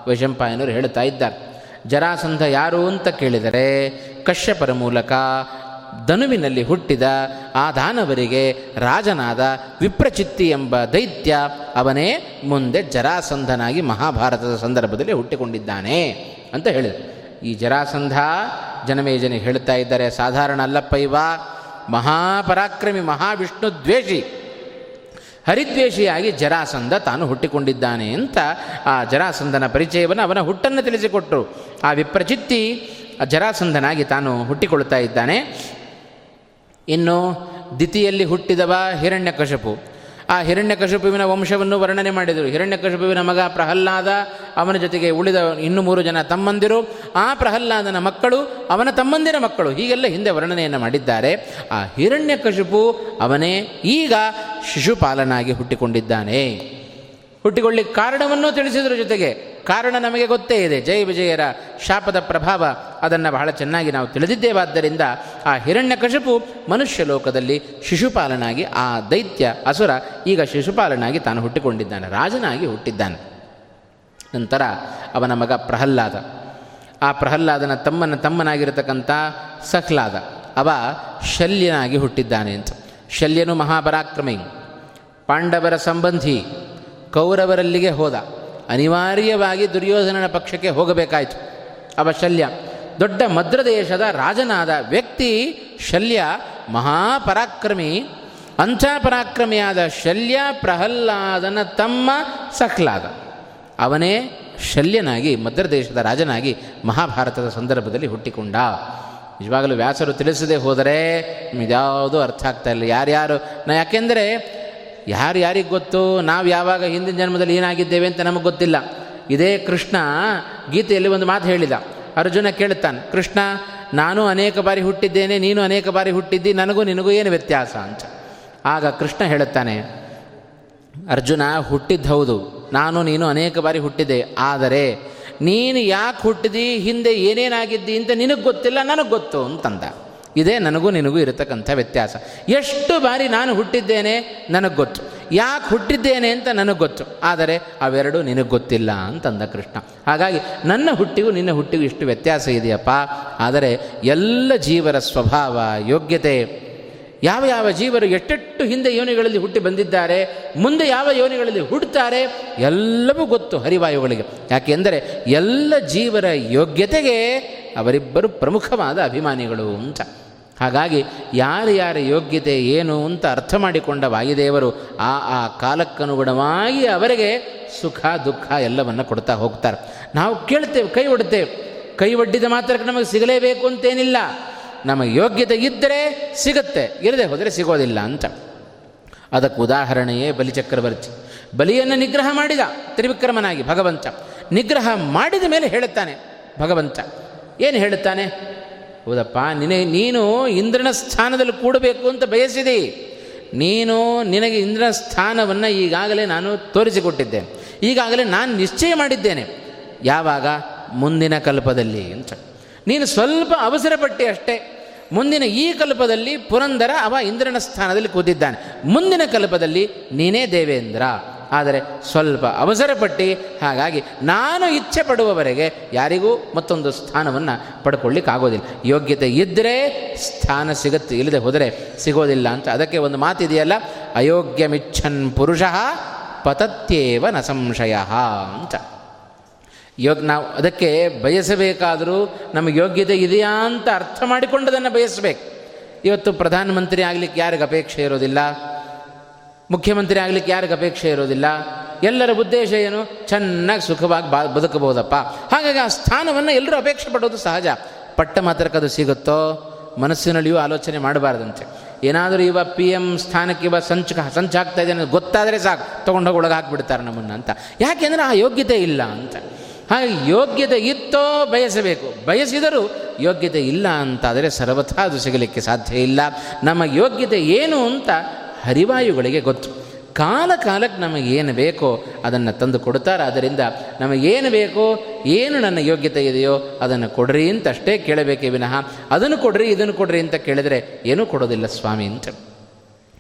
ವೈಶಂಪಾಯನವರು ಹೇಳ್ತಾ ಇದ್ದಾರೆ. ಜರಾಸಂಧ ಯಾರು ಅಂತ ಕೇಳಿದರೆ ಕಶ್ಯಪರ ಮೂಲಕ ಧನುವಿನಲ್ಲಿ ಹುಟ್ಟಿದ ಆ ದಾನವರಿಗೆ ರಾಜನಾದ ವಿಪ್ರಚಿತ್ತಿ ಎಂಬ ದೈತ್ಯ ಅವನೇ ಮುಂದೆ ಜರಾಸಂಧನಾಗಿ ಮಹಾಭಾರತದ ಸಂದರ್ಭದಲ್ಲಿ ಹುಟ್ಟಿಕೊಂಡಿದ್ದಾನೆ ಅಂತ ಹೇಳಿದರು. ಈ ಜರಾಸಂಧ ಜನಮೇಜನೆ ಹೇಳ್ತಾ ಇದ್ದಾರೆ, ಸಾಧಾರಣ ಅಲ್ಲಪ್ಪ ಇವ, ಮಹಾಪರಾಕ್ರಮಿ, ಮಹಾವಿಷ್ಣು ದ್ವೇಷಿ, ಹರಿದ್ವೇಷಿಯಾಗಿ ಜರಾಸಂಧ ತಾನು ಹುಟ್ಟಿಕೊಂಡಿದ್ದಾನೆ ಅಂತ ಆ ಜರಾಸಂಧನ ಪರಿಚಯವನ್ನು ಅವನ ಹುಟ್ಟನ್ನು ತಿಳಿಸಿಕೊಟ್ಟರು ಆ ವಿಪ್ರಚಿತ್ತಿ ಜರಾಸಂಧನಾಗಿ ತಾನು ಹುಟ್ಟಿಕೊಳ್ತಾ ಇದ್ದಾನೆ. ಇನ್ನು ದಿತಿಯಲ್ಲಿ ಹುಟ್ಟಿದವ ಹಿರಣ್ಯಕಶಪು. ಆ ಹಿರಣ್ಯಕಶಪುವಿನ ವಂಶವನ್ನು ವರ್ಣನೆ ಮಾಡಿದರು. ಹಿರಣ್ಯಕಶಪುವಿನ ಮಗ ಪ್ರಹ್ಲಾದ ಅವನ ಜೊತೆಗೆ ಉಳಿದ ಇನ್ನು ಮೂರು ಜನ ತಮ್ಮಂದಿರು. ಆ ಪ್ರಹ್ಲಾದನ ಮಕ್ಕಳು ಅವನ ತಮ್ಮಂದಿರ ಮಕ್ಕಳು. ಹೀಗೆಲ್ಲ ಹಿಂದೆ ವರ್ಣನೆಯನ್ನು ಮಾಡಿದ್ದಾರೆ. ಆ ಹಿರಣ್ಯಕಶಪು ಅವನೇ ಈಗ ಶಿಶುಪಾಲನಾಗಿ ಹುಟ್ಟಿಕೊಂಡಿದ್ದಾನೆ. ಹುಟ್ಟಿಕೊಳ್ಳಿ ಕಾರಣವನ್ನು ತಿಳಿಸಿದ್ರ ಜೊತೆಗೆ ಕಾರಣ ನಮಗೆ ಗೊತ್ತೇ ಇದೆ. ಜಯ ವಿಜಯರ ಶಾಪದ ಪ್ರಭಾವ ಅದನ್ನು ಬಹಳ ಚೆನ್ನಾಗಿ ನಾವು ತಿಳಿದಿದ್ದೇವಾದ್ದರಿಂದ ಆ ಹಿರಣ್ಯಕಶಪು ಮನುಷ್ಯ ಲೋಕದಲ್ಲಿ ಶಿಶುಪಾಲನಾಗಿ, ಆ ದೈತ್ಯ ಅಸುರ ಈಗ ಶಿಶುಪಾಲನಾಗಿ ತಾನು ಹುಟ್ಟಿಕೊಂಡಿದ್ದಾನೆ. ರಾಜನಾಗಿ ಹುಟ್ಟಿದ್ದಾನೆ. ನಂತರ ಅವನ ಮಗ ಪ್ರಹ್ಲಾದ. ಆ ಪ್ರಹ್ಲಾದನ ತಮ್ಮನ ತಮ್ಮನಾಗಿರತಕ್ಕಂಥ ಸಹ್ಲಾದ. ಅವ ಶಲ್ಯನಾಗಿ ಹುಟ್ಟಿದ್ದಾನೆ ಅಂತ. ಶಲ್ಯನು ಮಹಾಪರಾಕ್ರಮಿ. ಪಾಂಡವರ ಸಂಬಂಧಿ ಕೌರವರಲ್ಲಿಗೆ ಹೋದ. ಅನಿವಾರ್ಯವಾಗಿ ದುರ್ಯೋಧನನ ಪಕ್ಷಕ್ಕೆ ಹೋಗಬೇಕಾಯಿತು. ಅವ ಶಲ್ಯ. ದೊಡ್ಡ ಮದ್ರದೇಶದ ರಾಜನಾದ ವ್ಯಕ್ತಿ ಶಲ್ಯ, ಮಹಾಪರಾಕ್ರಮಿ. ಅಂಥ ಪರಾಕ್ರಮಿಯಾದ ಶಲ್ಯ ಪ್ರಹ್ಲಾದನ ತಮ್ಮ ಸಹ್ಲಾದ. ಅವನೇ ಶಲ್ಯನಾಗಿ ಮದ್ರದೇಶದ ರಾಜನಾಗಿ ಮಹಾಭಾರತದ ಸಂದರ್ಭದಲ್ಲಿ ಹುಟ್ಟಿಕೊಂಡ. ನಿಜವಾಗಲೂ ವ್ಯಾಸರು ತಿಳಿಸದೆ ಹೋದರೆ ಇದ್ಯಾವುದೂ ಅರ್ಥ ಆಗ್ತಾ ಇಲ್ಲ. ಯಾರ್ಯಾರು, ನಾ ಯಾಕೆಂದರೆ ಯಾರು ಯಾರಿಗೆ ಗೊತ್ತು? ನಾವು ಯಾವಾಗ ಹಿಂದಿನ ಜನ್ಮದಲ್ಲಿ ಏನಾಗಿದ್ದೇವೆ ಅಂತ ನಮಗೆ ಗೊತ್ತಿಲ್ಲ. ಇದೇ ಕೃಷ್ಣ ಗೀತೆಯಲ್ಲಿ ಒಂದು ಮಾತು ಹೇಳಿದ. ಅರ್ಜುನ ಕೇಳುತ್ತಾನೆ, ಕೃಷ್ಣ, ನಾನು ಅನೇಕ ಬಾರಿ ಹುಟ್ಟಿದ್ದೇನೆ, ನೀನು ಅನೇಕ ಬಾರಿ ಹುಟ್ಟಿದ್ದಿ, ನನಗೂ ನಿನಗೂ ಏನು ವ್ಯತ್ಯಾಸ? ಅಂತ. ಆಗ ಕೃಷ್ಣ ಹೇಳುತ್ತಾನೆ, ಅರ್ಜುನ ಹುಟ್ಟಿದ್ದು ಹೌದು. ನಾನು, ನೀನು ಅನೇಕ ಬಾರಿ ಹುಟ್ಟಿದೆ ಆದರೆ ನೀನು ಯಾಕೆ ಹುಟ್ಟಿದಿ? ಹಿಂದೆ ಏನೇನಾಗಿದ್ದಿ ಅಂತ ನಿನಗೆ ಗೊತ್ತಿಲ್ಲ, ನನಗೆ ಗೊತ್ತು, ಅಂತಂದ. ಇದೇ ನನಗೂ ನಿನಗೂ ಇರತಕ್ಕಂಥ ವ್ಯತ್ಯಾಸ. ಎಷ್ಟು ಬಾರಿ ನಾನು ಹುಟ್ಟಿದ್ದೇನೆ ನನಗೆ ಗೊತ್ತು. ಯಾಕೆ ಹುಟ್ಟಿದ್ದೇನೆ ಅಂತ ನನಗೆ ಗೊತ್ತು. ಆದರೆ ಅವೆರಡು ನಿನಗೆ ಗೊತ್ತಿಲ್ಲ ಅಂತಂದ ಕೃಷ್ಣ. ಹಾಗಾಗಿ ನನ್ನ ಹುಟ್ಟಿಗೂ ನಿನ್ನ ಹುಟ್ಟಿಗೂ ಇಷ್ಟು ವ್ಯತ್ಯಾಸ ಇದೆಯಪ್ಪ. ಆದರೆ ಎಲ್ಲ ಜೀವರ ಸ್ವಭಾವ, ಯೋಗ್ಯತೆ, ಯಾವ ಯಾವ ಜೀವರು ಎಷ್ಟೆಷ್ಟು ಹಿಂದೆ ಯೋನಿಗಳಲ್ಲಿ ಹುಟ್ಟಿ ಬಂದಿದ್ದಾರೆ, ಮುಂದೆ ಯಾವ ಯೋನಿಗಳಲ್ಲಿ ಹುಟ್ಟುತ್ತಾರೆ ಎಲ್ಲವೂ ಗೊತ್ತು ಹರಿವಾಯುಗಳಿಗೆ. ಯಾಕೆಂದರೆ ಎಲ್ಲ ಜೀವರ ಯೋಗ್ಯತೆಗೆ ಅವರಿಬ್ಬರು ಪ್ರಮುಖವಾದ ಅಭಿಮಾನಿಗಳು ಅಂತ. ಹಾಗಾಗಿ ಯಾರು ಯಾರ ಯೋಗ್ಯತೆ ಏನು ಅಂತ ಅರ್ಥ ಮಾಡಿಕೊಂಡ ವಾಯುದೇವರು ಆ ಆ ಕಾಲಕ್ಕನುಗುಣವಾಗಿ ಅವರಿಗೆ ಸುಖ, ದುಃಖ ಎಲ್ಲವನ್ನು ಕೊಡ್ತಾ ಹೋಗ್ತಾರೆ. ನಾವು ಕೇಳ್ತೇವೆ, ಕೈ ಒಡ್ತೇವೆ. ಕೈ ಒಡ್ಡಿದ ಮಾತ್ರಕ್ಕೆ ನಮಗೆ ಸಿಗಲೇಬೇಕು ಅಂತೇನಿಲ್ಲ. ನಮಗೆ ಯೋಗ್ಯತೆ ಇದ್ದರೆ ಸಿಗುತ್ತೆ ಇರದೆ ಹೋದರೆ ಸಿಗೋದಿಲ್ಲ ಅಂತ. ಅದಕ್ಕೆ ಉದಾಹರಣೆಯೇ ಬಲಿಚಕ್ರವರ್ತಿ. ಬಲಿಯನ್ನು ನಿಗ್ರಹ ಮಾಡಿದ ತ್ರಿವಿಕ್ರಮನಾಗಿ ಭಗವಂತ. ನಿಗ್ರಹ ಮಾಡಿದ ಮೇಲೆ ಹೇಳುತ್ತಾನೆ ಭಗವಂತ. ಏನು ಹೇಳುತ್ತಾನೆ? ಹೌದಪ್ಪ, ನಿನಗೆ, ನೀನು ಇಂದ್ರನ ಸ್ಥಾನದಲ್ಲಿ ಕೂಡಬೇಕು ಅಂತ ಬಯಸಿದಿ. ನೀನು ನಿನಗೆ ಇಂದ್ರನ ಸ್ಥಾನವನ್ನು ಈಗಾಗಲೇ ನಾನು ತೋರಿಸಿಕೊಟ್ಟಿದ್ದೆ. ಈಗಾಗಲೇ ನಾನು ನಿಶ್ಚಯ ಮಾಡಿದ್ದೇನೆ. ಯಾವಾಗ? ಮುಂದಿನ ಕಲ್ಪದಲ್ಲಿ ಅಂತ. ನೀನು ಸ್ವಲ್ಪ ಅವಸರಪಟ್ಟೆ ಅಷ್ಟೇ. ಮುಂದಿನ ಈ ಕಲ್ಪದಲ್ಲಿ ಪುರಂದರ ಅವ ಇಂದ್ರನ ಸ್ಥಾನದಲ್ಲಿ ಕೂತಿದ್ದಾನೆ. ಮುಂದಿನ ಕಲ್ಪದಲ್ಲಿ ನೀನೇ ದೇವೇಂದ್ರ. ಆದರೆ ಸ್ವಲ್ಪ ಅವಸರಪಟ್ಟು ಹಾಗಾಗಿ ನಾನು ಇಚ್ಛೆ ಪಡುವವರೆಗೆ ಯಾರಿಗೂ ಮತ್ತೊಂದು ಸ್ಥಾನವನ್ನು ಪಡ್ಕೊಳ್ಳಿಕ್ಕಾಗೋದಿಲ್ಲ ಯೋಗ್ಯತೆ ಇದ್ದರೆ ಸ್ಥಾನ ಸಿಗುತ್ತೆ, ಇಲ್ಲದೆ ಹೋದರೆ ಸಿಗೋದಿಲ್ಲ ಅಂತ. ಅದಕ್ಕೆ ಒಂದು ಮಾತಿದೆಯಲ್ಲ, ಅಯೋಗ್ಯಮಿಚ್ಛನ್ ಪುರುಷ ಪತತ್ಯೇವ ನ ಸಂಶಯ ಅಂತ. ಯೋಗ, ನಾವು ಅದಕ್ಕೆ ಬಯಸಬೇಕಾದರೂ ನಮಗೆ ಯೋಗ್ಯತೆ ಇದೆಯಾ ಅಂತ ಅರ್ಥ ಮಾಡಿಕೊಂಡದನ್ನು ಬಯಸಬೇಕು. ಇವತ್ತು ಪ್ರಧಾನಮಂತ್ರಿ ಆಗಲಿಕ್ಕೆ ಯಾರಿಗೆ ಅಪೇಕ್ಷೆ ಇರೋದಿಲ್ಲ? ಮುಖ್ಯಮಂತ್ರಿ ಆಗಲಿಕ್ಕೆ ಯಾರಿಗೆ ಅಪೇಕ್ಷೆ ಇರೋದಿಲ್ಲ. ಎಲ್ಲರ ಉದ್ದೇಶ ಏನು? ಚೆನ್ನಾಗಿ ಸುಖವಾಗಿ ಬಾ, ಬದುಕಬಹುದಪ್ಪ. ಹಾಗಾಗಿ ಆ ಸ್ಥಾನವನ್ನು ಎಲ್ಲರೂ ಅಪೇಕ್ಷೆ ಪಡೋದು ಸಹಜ. ಪಟ್ಟ ಮಾತ್ರಕ್ಕೆ ಅದು ಸಿಗುತ್ತೋ? ಮನಸ್ಸಿನಲ್ಲಿಯೂ ಆಲೋಚನೆ ಮಾಡಬಾರ್ದಂತೆ. ಏನಾದರೂ ಇವ ಪಿ ಎಂ ಸ್ಥಾನಕ್ಕೆ ಇವ ಸಂಚು ಸಂಚಾಗ್ತಾ ಇದೆ ಅನ್ನೋದು ಗೊತ್ತಾದರೆ ಸಾಕು. ತೊಗೊಂಡೋಗಿ ಒಳಗೆ ಹಾಕ್ಬಿಡ್ತಾರೆ ನಮ್ಮನ್ನು ಅಂತ. ಯಾಕೆಂದರೆ ಆ ಯೋಗ್ಯತೆ ಇಲ್ಲ ಅಂತ. ಹಾಗೆ ಯೋಗ್ಯತೆ ಇತ್ತೋ ಬಯಸಬೇಕು. ಬಯಸಿದರೂ ಯೋಗ್ಯತೆ ಇಲ್ಲ ಅಂತಾದರೆ ಸರ್ವಥಾ ಅದು ಸಿಗಲಿಕ್ಕೆ ಸಾಧ್ಯ ಇಲ್ಲ. ನಮ್ಮ ಯೋಗ್ಯತೆ ಏನು ಅಂತ ಹರಿವಾಯುಗಳಿಗೆ ಗೊತ್ತು. ಕಾಲ ಕಾಲಕ್ಕೆ ನಮಗೆ ಏನು ಬೇಕೋ ಅದನ್ನು ತಂದು ಕೊಡುತ್ತಾರೆ ಅದರಿಂದ ನಮಗೇನು ಬೇಕೋ, ಏನು ನನ್ನ ಯೋಗ್ಯತೆ ಇದೆಯೋ ಅದನ್ನು ಕೊಡ್ರಿ ಅಂತ ಅಷ್ಟೇ ಕೇಳಬೇಕೇ ವಿನಃ. ಅದನ್ನು ಕೊಡ್ರಿ, ಇದನ್ನು ಕೊಡ್ರಿ ಅಂತ ಕೇಳಿದರೆ ಏನೂ ಕೊಡೋದಿಲ್ಲ ಸ್ವಾಮಿ ಅಂತ.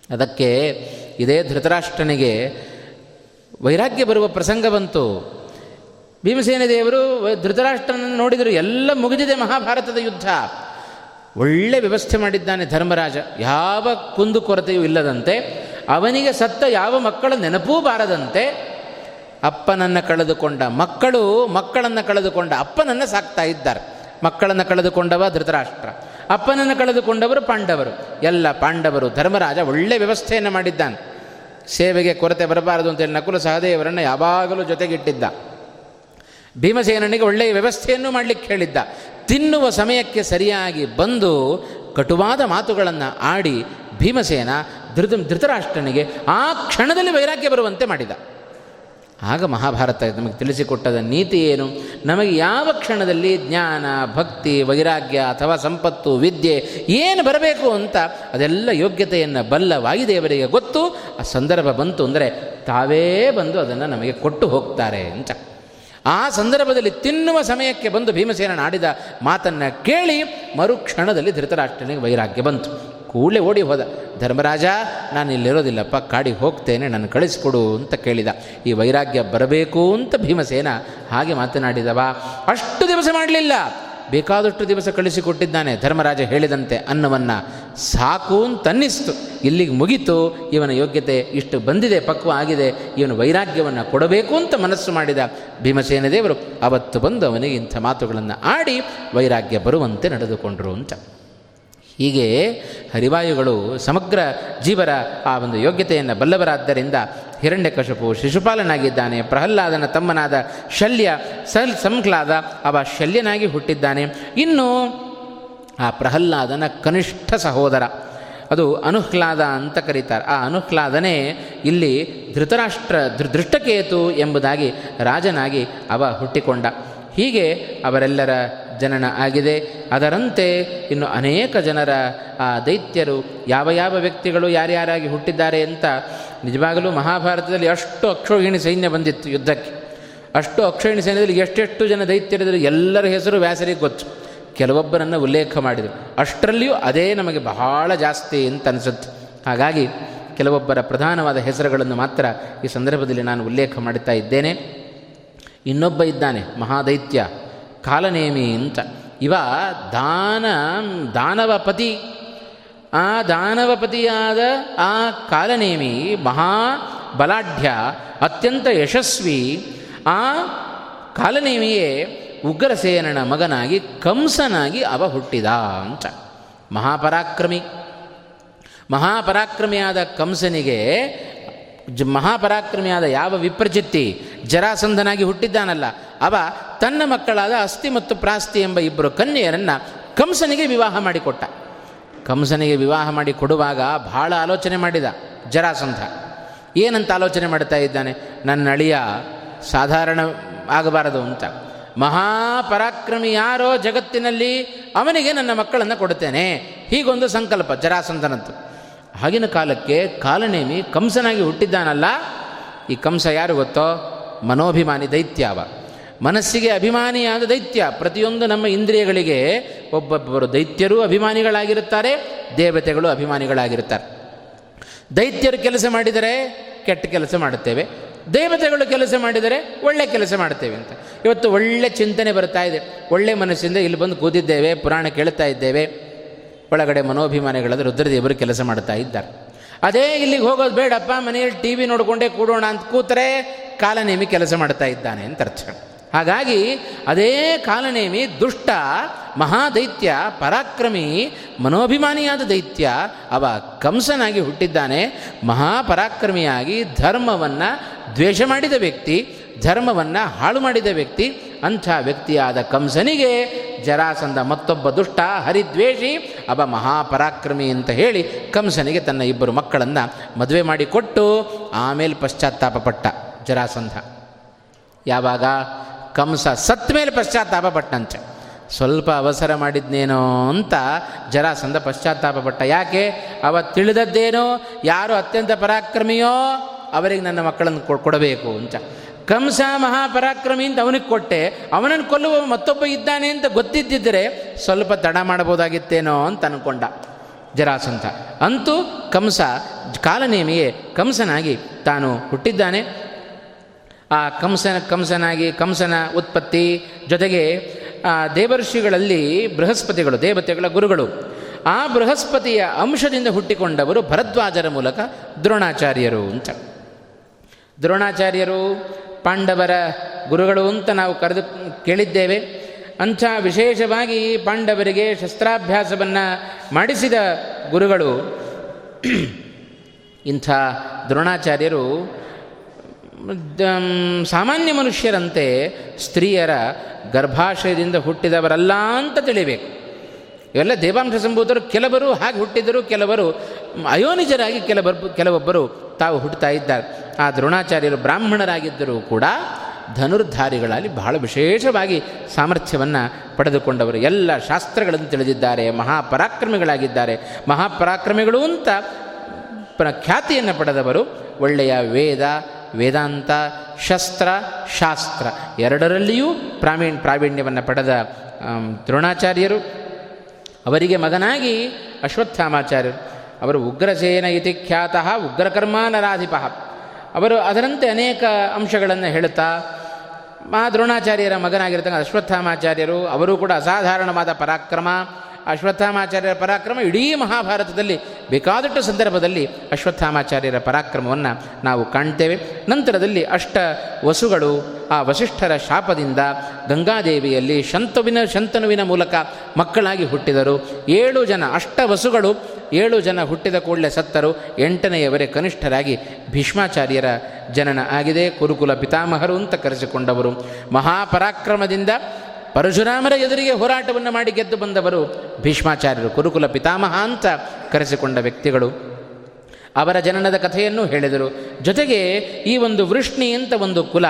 ಅದಕ್ಕೆ ಇದೇ ಧೃತರಾಷ್ಟ್ರನಿಗೆ ವೈರಾಗ್ಯ ಬರುವ ಪ್ರಸಂಗ ಬಂತು. ಭೀಮಸೇನ ದೇವರು ಧೃತರಾಷ್ಟ್ರನನ್ನು ನೋಡಿದರು. ಎಲ್ಲ ಮುಗಿದಿದೆ ಮಹಾಭಾರತದ ಯುದ್ಧ. ಒಳ್ಳೆ ವ್ಯವಸ್ಥೆ ಮಾಡಿದ್ದಾನೆ ಧರ್ಮರಾಜ. ಯಾವ ಕುಂದು ಕೊರತೆಯೂ ಇಲ್ಲದಂತೆ, ಅವನಿಗೆ ಸತ್ತ ಯಾವ ಮಕ್ಕಳ ನೆನಪೂ ಬಾರದಂತೆ, ಅಪ್ಪನನ್ನು ಕಳೆದುಕೊಂಡ ಮಕ್ಕಳು ಮಕ್ಕಳನ್ನು ಕಳೆದುಕೊಂಡ ಅಪ್ಪನನ್ನು ಸಾಕ್ತಾ ಇದ್ದಾರೆ. ಮಕ್ಕಳನ್ನು ಕಳೆದುಕೊಂಡವ ಧೃತರಾಷ್ಟ್ರ, ಅಪ್ಪನನ್ನು ಕಳೆದುಕೊಂಡವರು ಪಾಂಡವರು. ಎಲ್ಲ ಪಾಂಡವರು, ಧರ್ಮರಾಜ ಒಳ್ಳೆ ವ್ಯವಸ್ಥೆಯನ್ನು ಮಾಡಿದ್ದಾನೆ. ಸೇವೆಗೆ ಕೊರತೆ ಬರಬಾರದು ಅಂತೇಳಿ ನಕುಲ ಸಹದೇವರನ್ನು ಯಾವಾಗಲೂ ಜೊತೆಗಿಟ್ಟಿದ್ದ. ಭೀಮಸೇನನಿಗೆ ಒಳ್ಳೆಯ ವ್ಯವಸ್ಥೆಯನ್ನು ಮಾಡಲಿಕ್ಕೆ ಹೇಳಿದ್ದ. ತಿನ್ನುವ ಸಮಯಕ್ಕೆ ಸರಿಯಾಗಿ ಬಂದು ಕಟುವಾದ ಮಾತುಗಳನ್ನು ಆಡಿ ಭೀಮಸೇನ ಧೃತ ಧೃತರಾಷ್ಟ್ರನಿಗೆ ಆ ಕ್ಷಣದಲ್ಲಿ ವೈರಾಗ್ಯ ಬರುವಂತೆ ಮಾಡಿದ. ಆಗ ಮಹಾಭಾರತ ನಮಗೆ ತಿಳಿಸಿಕೊಟ್ಟದ ನೀತಿ ಏನು? ನಮಗೆ ಯಾವ ಕ್ಷಣದಲ್ಲಿ ಜ್ಞಾನ, ಭಕ್ತಿ, ವೈರಾಗ್ಯ ಅಥವಾ ಸಂಪತ್ತು, ವಿದ್ಯೆ ಏನು ಬರಬೇಕು ಅಂತ ಅದೆಲ್ಲ ಯೋಗ್ಯತೆಯನ್ನು ಬಲ್ಲ ವಾಯುದೇವರಿಗೆ ಗೊತ್ತು. ಆ ಸಂದರ್ಭ ಬಂತು ಅಂದರೆ ತಾವೇ ಬಂದು ಅದನ್ನು ನಮಗೆ ಕೊಟ್ಟು ಹೋಗ್ತಾರೆ ಅಂತ. ಆ ಸಂದರ್ಭದಲ್ಲಿ ತಿನ್ನುವ ಸಮಯಕ್ಕೆ ಬಂದು ಭೀಮಸೇನ ಆಡಿದ ಮಾತನ್ನು ಕೇಳಿ ಮರುಕ್ಷಣದಲ್ಲಿ ಧೃತರಾಷ್ಟ್ರನಿಗೆ ವೈರಾಗ್ಯ ಬಂತು. ಕೂಡಲೇ ಓಡಿ ಹೋದ. ಧರ್ಮರಾಜ, ನಾನು ಇಲ್ಲಿರೋದಿಲ್ಲಪ್ಪ, ಕಾಡಿಗೆ ಹೋಗ್ತೇನೆ, ನಾನು ಕಳಿಸ್ಕೊಡು ಅಂತ ಕೇಳಿದ. ಈ ವೈರಾಗ್ಯ ಬರಬೇಕು ಅಂತ ಭೀಮಸೇನ ಹಾಗೆ ಮಾತನಾಡಿದವ. ಅಷ್ಟು ದಿವಸ ಮಾಡಲಿಲ್ಲ. ಬೇಕಾದಷ್ಟು ದಿವಸ ಕಳಿಸಿಕೊಟ್ಟಿದ್ದಾನೆ. ಧರ್ಮರಾಜ ಹೇಳಿದಂತೆ ಅನ್ನವನ್ನು ಸಾಕು ಅಂತನ್ನಿಸ್ತು. ಇಲ್ಲಿಗೆ ಮುಗಿತು. ಇವನ ಯೋಗ್ಯತೆ ಇಷ್ಟು ಬಂದಿದೆ, ಪಕ್ವ ಆಗಿದೆ. ಇವನು ವೈರಾಗ್ಯವನ್ನು ಕೊಡಬೇಕು ಅಂತ ಮನಸ್ಸು ಮಾಡಿದ ಭೀಮಸೇನ ದೇವರು ಅವತ್ತು ಬಂದು ಅವನಿಗೆ ಇಂಥ ಮಾತುಗಳನ್ನು ಆಡಿ ವೈರಾಗ್ಯ ಬರುವಂತೆ ನಡೆದುಕೊಂಡರು ಅಂತ. ಹೀಗೆ ಹರಿವಾಯುಗಳು ಸಮಗ್ರ ಜೀವರ ಆ ಒಂದು ಯೋಗ್ಯತೆಯನ್ನು ಬಲ್ಲವರಾದ್ದರಿಂದ ಹಿರಣ್ಯಕಶಪು ಶಿಶುಪಾಲನಾಗಿದ್ದಾನೆ, ಪ್ರಹ್ಲಾದನ ತಮ್ಮನಾದ ಶಲ್ಯ ಸಲ್ ಸಂಹ್ಲಾದ ಅವ ಶಲ್ಯನಾಗಿ ಹುಟ್ಟಿದ್ದಾನೆ. ಇನ್ನು ಆ ಪ್ರಹ್ಲಾದನ ಕನಿಷ್ಠ ಸಹೋದರ, ಅದು ಅನುಹ್ಲಾದ ಅಂತ ಕರೀತಾರೆ. ಆ ಅನುಹ್ಲಾದನೇ ಇಲ್ಲಿ ಧೃತರಾಷ್ಟ್ರ ದೃಷ್ಟಕೇತು ಎಂಬುದಾಗಿ ರಾಜನಾಗಿ ಅವ ಹುಟ್ಟಿಕೊಂಡ. ಹೀಗೆ ಅವರೆಲ್ಲರ ಜನನ ಆಗಿದೆ. ಅದರಂತೆ ಇನ್ನು ಅನೇಕ ಜನರ, ಆ, ದೈತ್ಯರು, ಯಾವ ಯಾವ ವ್ಯಕ್ತಿಗಳು ಯಾರ್ಯಾರಾಗಿ ಹುಟ್ಟಿದ್ದಾರೆ ಅಂತ ನಿಜವಾಗಲೂ ಮಹಾಭಾರತದಲ್ಲಿ ಅಷ್ಟು ಅಕ್ಷೋಹಿಣಿ ಸೈನ್ಯ ಬಂದಿತ್ತು ಯುದ್ಧಕ್ಕೆ. ಅಷ್ಟು ಅಕ್ಷೋಹಿಣಿ ಸೈನ್ಯದಲ್ಲಿ ಎಷ್ಟೆಷ್ಟು ಜನ ದೈತ್ಯರಿದ್ದರು ಎಲ್ಲರ ಹೆಸರು ವ್ಯಾಸರಿಗೆ ಗೊತ್ತು. ಕೆಲವೊಬ್ಬರನ್ನು ಉಲ್ಲೇಖ ಮಾಡಿದರು. ಅಷ್ಟರಲ್ಲಿಯೂ ಅದೇ ನಮಗೆ ಬಹಳ ಜಾಸ್ತಿ ಅಂತ ಅನಿಸುತ್ತೆ. ಹಾಗಾಗಿ ಕೆಲವೊಬ್ಬರ ಪ್ರಧಾನವಾದ ಹೆಸರುಗಳನ್ನು ಮಾತ್ರ ಈ ಸಂದರ್ಭದಲ್ಲಿ ನಾನು ಉಲ್ಲೇಖ ಮಾಡುತ್ತಾ ಇದ್ದೇನೆ. ಇನ್ನೊಬ್ಬ ಇದ್ದಾನೆ ಮಹಾದೈತ್ಯ. ಕಾಲನೇಮಿ ಅಂತ. ಇವ ದಾನ, ದಾನವಪತಿ. ಆ ದಾನವಪತಿಯಾದ ಆ ಕಾಲನೇಮಿ ಮಹಾ ಬಲಾಢ್ಯ, ಅತ್ಯಂತ ಯಶಸ್ವಿ. ಆ ಕಾಲನೇಮಿಯೇ ಉಗ್ರಸೇನನ ಮಗನಾಗಿ ಕಂಸನಾಗಿ ಅವ ಹುಟ್ಟಿದ ಅಂತ. ಮಹಾಪರಾಕ್ರಮಿ. ಮಹಾಪರಾಕ್ರಮಿಯಾದ ಕಂಸನಿಗೆ ಮಹಾಪರಾಕ್ರಮಿಯಾದ ಯಾವ ವಿಪ್ರಚಿತ್ತಿ ಜರಾಸಂಧನಾಗಿ ಹುಟ್ಟಿದ್ದಾನಲ್ಲ. ಅವ ತನ್ನ ಮಕ್ಕಳಾದ ಅಸ್ಥಿ ಮತ್ತು ಪ್ರಾಸ್ತಿ ಎಂಬ ಇಬ್ಬರು ಕನ್ಯೆಯರನ್ನು ಕಂಸನಿಗೆ ವಿವಾಹ ಮಾಡಿಕೊಟ್ಟ. ಕಂಸನಿಗೆ ವಿವಾಹ ಮಾಡಿ ಕೊಡುವಾಗ ಭಾಳ ಆಲೋಚನೆ ಮಾಡಿದ ಜರಾಸಂಧ. ಏನಂತ ಆಲೋಚನೆ ಮಾಡ್ತಾ ಇದ್ದಾನೆ? ನನ್ನ ಅಳಿಯ ಸಾಧಾರಣ ಆಗಬಾರದು ಅಂತ. ಮಹಾಪರಾಕ್ರಮಿ ಯಾರೋ ಜಗತ್ತಿನಲ್ಲಿ ಅವನಿಗೆ ನನ್ನ ಮಕ್ಕಳನ್ನು ಕೊಡುತ್ತೇನೆ. ಹೀಗೊಂದು ಸಂಕಲ್ಪ ಜರಾಸಂಧನದ್ದು. ಆಗಿನ ಕಾಲಕ್ಕೆ ಕಾಲನೇಮಿ ಕಂಸನಾಗಿ ಹುಟ್ಟಿದ್ದಾನಲ್ಲ. ಈ ಕಂಸ ಯಾರು ಗೊತ್ತೋ? ಮನೋಭಿಮಾನಿ ದೈತ್ಯಾವ. ಮನಸ್ಸಿಗೆ ಅಭಿಮಾನಿಯಾದ ದೈತ್ಯ. ಪ್ರತಿಯೊಂದು ನಮ್ಮ ಇಂದ್ರಿಯಗಳಿಗೆ ಒಬ್ಬೊಬ್ಬರು ದೈತ್ಯರು ಅಭಿಮಾನಿಗಳಾಗಿರುತ್ತಾರೆ, ದೇವತೆಗಳು ಅಭಿಮಾನಿಗಳಾಗಿರುತ್ತಾರೆ. ದೈತ್ಯರು ಕೆಲಸ ಮಾಡಿದರೆ ಕೆಟ್ಟ ಕೆಲಸ ಮಾಡುತ್ತೇವೆ. ದೇವತೆಗಳು ಕೆಲಸ ಮಾಡಿದರೆ ಒಳ್ಳೆ ಕೆಲಸ ಮಾಡ್ತೇವೆ ಅಂತ. ಇವತ್ತು ಒಳ್ಳೆ ಚಿಂತನೆ ಬರ್ತಾ ಇದೆ. ಒಳ್ಳೆ ಮನಸ್ಸಿಂದ ಇಲ್ಲಿ ಬಂದು ಕೂತಿದ್ದೇವೆ, ಪುರಾಣ ಕೇಳ್ತಾ ಇದ್ದೇವೆ. ಒಳಗಡೆ ಮನೋಭಿಮಾನಿಗಳಾದ ರುದ್ರದೇವರು ಕೆಲಸ ಮಾಡ್ತಾ ಇದ್ದಾರೆ. ಅದೇ ಇಲ್ಲಿಗೆ ಹೋಗೋದು ಬೇಡಪ್ಪ, ಮನೆಯಲ್ಲಿ ಟಿ ವಿ ನೋಡಿಕೊಂಡೇ ಕೂಡೋಣ ಅಂತ ಕೂತರೆ ಕಾಲನೇಮಿ ಕೆಲಸ ಮಾಡ್ತಾ ಇದ್ದಾನೆ ಅಂತ ಅರ್ಥ. ಹಾಗಾಗಿ ಅದೇ ಕಾಲನೇಮಿ ದುಷ್ಟ, ಮಹಾದೈತ್ಯ, ಪರಾಕ್ರಮಿ, ಮನೋಭಿಮಾನಿಯಾದ ದೈತ್ಯ, ಅವ ಕಂಸನಾಗಿ ಹುಟ್ಟಿದ್ದಾನೆ. ಮಹಾಪರಾಕ್ರಮಿಯಾಗಿ ಧರ್ಮವನ್ನು ದ್ವೇಷ ಮಾಡಿದ ವ್ಯಕ್ತಿ ಧರ್ಮವನ್ನು ಹಾಳು ಮಾಡಿದ ವ್ಯಕ್ತಿ, ಅಂಥ ವ್ಯಕ್ತಿಯಾದ ಕಂಸನಿಗೆ ಜರಾಸಂದ ಮತ್ತೊಬ್ಬ ದುಷ್ಟ, ಹರಿದ್ವೇಷಿ, ಅಬ ಮಹಾಪರಾಕ್ರಮಿ ಅಂತ ಹೇಳಿ ಕಂಸನಿಗೆ ತನ್ನ ಇಬ್ಬರು ಮಕ್ಕಳನ್ನು ಮದುವೆ ಮಾಡಿಕೊಟ್ಟು ಆಮೇಲೆ ಪಶ್ಚಾತ್ತಾಪ ಪಟ್ಟ ಜರಾಸಂಧ. ಯಾವಾಗ? ಕಂಸ ಸತ್ ಮೇಲೆ ಪಶ್ಚಾತ್ತಾಪ ಪಟ್ಟಂತೆ. ಸ್ವಲ್ಪ ಅವಸರ ಮಾಡಿದ್ನೇನೋ ಅಂತ ಜರಾಸಂಧ ಪಶ್ಚಾತ್ತಾಪ ಪಟ್ಟ. ಯಾಕೆ? ಅವ ತಿಳಿದದ್ದೇನೋ? ಯಾರು ಅತ್ಯಂತ ಪರಾಕ್ರಮಿಯೋ ಅವರಿಗೆ ನನ್ನ ಮಕ್ಕಳನ್ನು ಕೊಡಬೇಕು ಅಂತ. ಕಂಸ ಮಹಾಪರಾಕ್ರಮಿ ಅಂತ ಅವನಿಗೆ ಕೊಟ್ಟೆ. ಅವನನ್ನು ಕೊಲ್ಲುವ ಮತ್ತೊಬ್ಬ ಇದ್ದಾನೆ ಅಂತ ಗೊತ್ತಿದ್ದಿದ್ದರೆ ಸ್ವಲ್ಪ ತಡ ಮಾಡಬಹುದಾಗಿತ್ತೇನೋ ಅಂತ ಅನ್ಕೊಂಡ. ಜರಾಸಂತ. ಅಂತೂ ಕಂಸ ಕಾಲನೇಮಿಗೆ ಕಂಸನಾಗಿ ತಾನು ಹುಟ್ಟಿದ್ದಾನೆ. ಆ ಕಂಸನ ಕಂಸನಾಗಿ ಕಂಸನ ಉತ್ಪತ್ತಿ ಜೊತೆಗೆ ಆ ದೇವರ್ಷಿಗಳಲ್ಲಿ ಬೃಹಸ್ಪತಿಗಳು, ದೇವತೆಗಳ ಗುರುಗಳು. ಆ ಬೃಹಸ್ಪತಿಯ ಅಂಶದಿಂದ ಹುಟ್ಟಿಕೊಂಡವರು ಭರದ್ವಾಜರ ಮೂಲಕ ದ್ರೋಣಾಚಾರ್ಯರು ಅಂತ. ದ್ರೋಣಾಚಾರ್ಯರು ಪಾಂಡವರ ಗುರುಗಳು ಅಂತ ನಾವು ಕರೆದು ಕೇಳಿದ್ದೇವೆ. ಅಂಥ ವಿಶೇಷವಾಗಿ ಪಾಂಡವರಿಗೆ ಶಸ್ತ್ರಾಭ್ಯಾಸವನ್ನು ಮಾಡಿಸಿದ ಗುರುಗಳು. ಇಂಥ ದ್ರೋಣಾಚಾರ್ಯರು ಸಾಮಾನ್ಯ ಮನುಷ್ಯರಂತೆ ಸ್ತ್ರೀಯರ ಗರ್ಭಾಶಯದಿಂದ ಹುಟ್ಟಿದವರಲ್ಲ ಅಂತ ತಿಳಿಬೇಕು. ಇವೆಲ್ಲ ದೇವಾಂಶ ಸಂಭೂತರು ಕೆಲವರು ಹಾಗೆ ಹುಟ್ಟಿದರು ಕೆಲವರು ಅಯೋನಿಜರಾಗಿ ಕೆಲವರು ಕೆಲವೊಬ್ಬರು ತಾವು ಹುಟ್ಟುತ್ತಾ ಇದ್ದಾರೆ. ಆ ದ್ರೋಣಾಚಾರ್ಯರು ಬ್ರಾಹ್ಮಣರಾಗಿದ್ದರೂ ಕೂಡ ಧನುರ್ಧಾರಿಗಳಲ್ಲಿ ಬಹಳ ವಿಶೇಷವಾಗಿ ಸಾಮರ್ಥ್ಯವನ್ನು ಪಡೆದುಕೊಂಡವರು. ಎಲ್ಲ ಶಾಸ್ತ್ರಗಳನ್ನು ತಿಳಿದಿದ್ದಾರೆ, ಮಹಾಪರಾಕ್ರಮಿಗಳಾಗಿದ್ದಾರೆ. ಮಹಾಪರಾಕ್ರಮಿಗಳು ಅಂತ ಖ್ಯಾತಿಯನ್ನು ಪಡೆದವರು ಒಳ್ಳೆಯ ವೇದ, ವೇದಾಂತ, ಶಸ್ತ್ರ, ಶಾಸ್ತ್ರ. ಎರಡರಲ್ಲಿಯೂ ಪ್ರಾವೀಣ್ ಪ್ರಾವೀಣ್ಯವನ್ನು ಪಡೆದ ದ್ರೋಣಾಚಾರ್ಯರು. ಅವರಿಗೆ ಮಗನಾಗಿ ಅಶ್ವತ್ಥಾಮಾಚಾರ್ಯರು. ಅವರು ಉಗ್ರಸೇನ ಇತಿ ಖ್ಯಾತ ಉಗ್ರಕರ್ಮಾನರಾಧಿಪ. ಅವರು ಅದರಂತೆ ಅನೇಕ ಅಂಶಗಳನ್ನು ಹೇಳುತ್ತಾ, ಮಾ ದ್ರೋಣಾಚಾರ್ಯರ ಮಗನಾಗಿರ್ತಕ್ಕ ಅಶ್ವತ್ಥಾಮಾಚಾರ್ಯರು, ಅವರು ಕೂಡ ಅಸಾಧಾರಣವಾದ ಪರಾಕ್ರಮ. ಅಶ್ವತ್ಥಾಮಾಚಾರ್ಯರ ಪರಾಕ್ರಮ ಇಡೀ ಮಹಾಭಾರತದಲ್ಲಿ ಬೇಕಾದಷ್ಟು ಸಂದರ್ಭದಲ್ಲಿ ಅಶ್ವತ್ಥಾಮಾಚಾರ್ಯರ ಪರಾಕ್ರಮವನ್ನು ನಾವು ಕಾಣ್ತೇವೆ. ನಂತರದಲ್ಲಿ ಅಷ್ಟ ವಸುಗಳು ಆ ವಸಿಷ್ಠರ ಶಾಪದಿಂದ ಗಂಗಾದೇವಿಯಲ್ಲಿ ಶಂತುವಿನ ಶಂತನುವಿನ ಮೂಲಕ ಮಕ್ಕಳಾಗಿ ಹುಟ್ಟಿದರು. ಏಳು ಜನ ಅಷ್ಟ ವಸುಗಳು ಏಳು ಜನ ಹುಟ್ಟಿದ ಕೂಡಲೇ ಸತ್ತರು. ಎಂಟನೆಯವರೇ ಕನಿಷ್ಠರಾಗಿ ಭೀಷ್ಮಾಚಾರ್ಯರ ಜನನ ಆಗಿದೆ. ಕುರುಕುಲ ಪಿತಾಮಹರು ಅಂತ ಕರೆಸಿಕೊಂಡವರು. ಮಹಾಪರಾಕ್ರಮದಿಂದ ಪರಶುರಾಮರ ಎದುರಿಗೆ ಹೋರಾಟವನ್ನು ಮಾಡಿ ಗೆದ್ದು ಬಂದವರು ಭೀಷ್ಮಾಚಾರ್ಯರು, ಕುರುಕುಲ ಪಿತಾಮಹ ಅಂತ ಕರೆಸಿಕೊಂಡ ವ್ಯಕ್ತಿಗಳು. ಅವರ ಜನನದ ಕಥೆಯನ್ನು ಹೇಳಿದರು. ಜೊತೆಗೆ ಈ ಒಂದು ವೃಷ್ಣಿ ಅಂತ ಒಂದು ಕುಲ,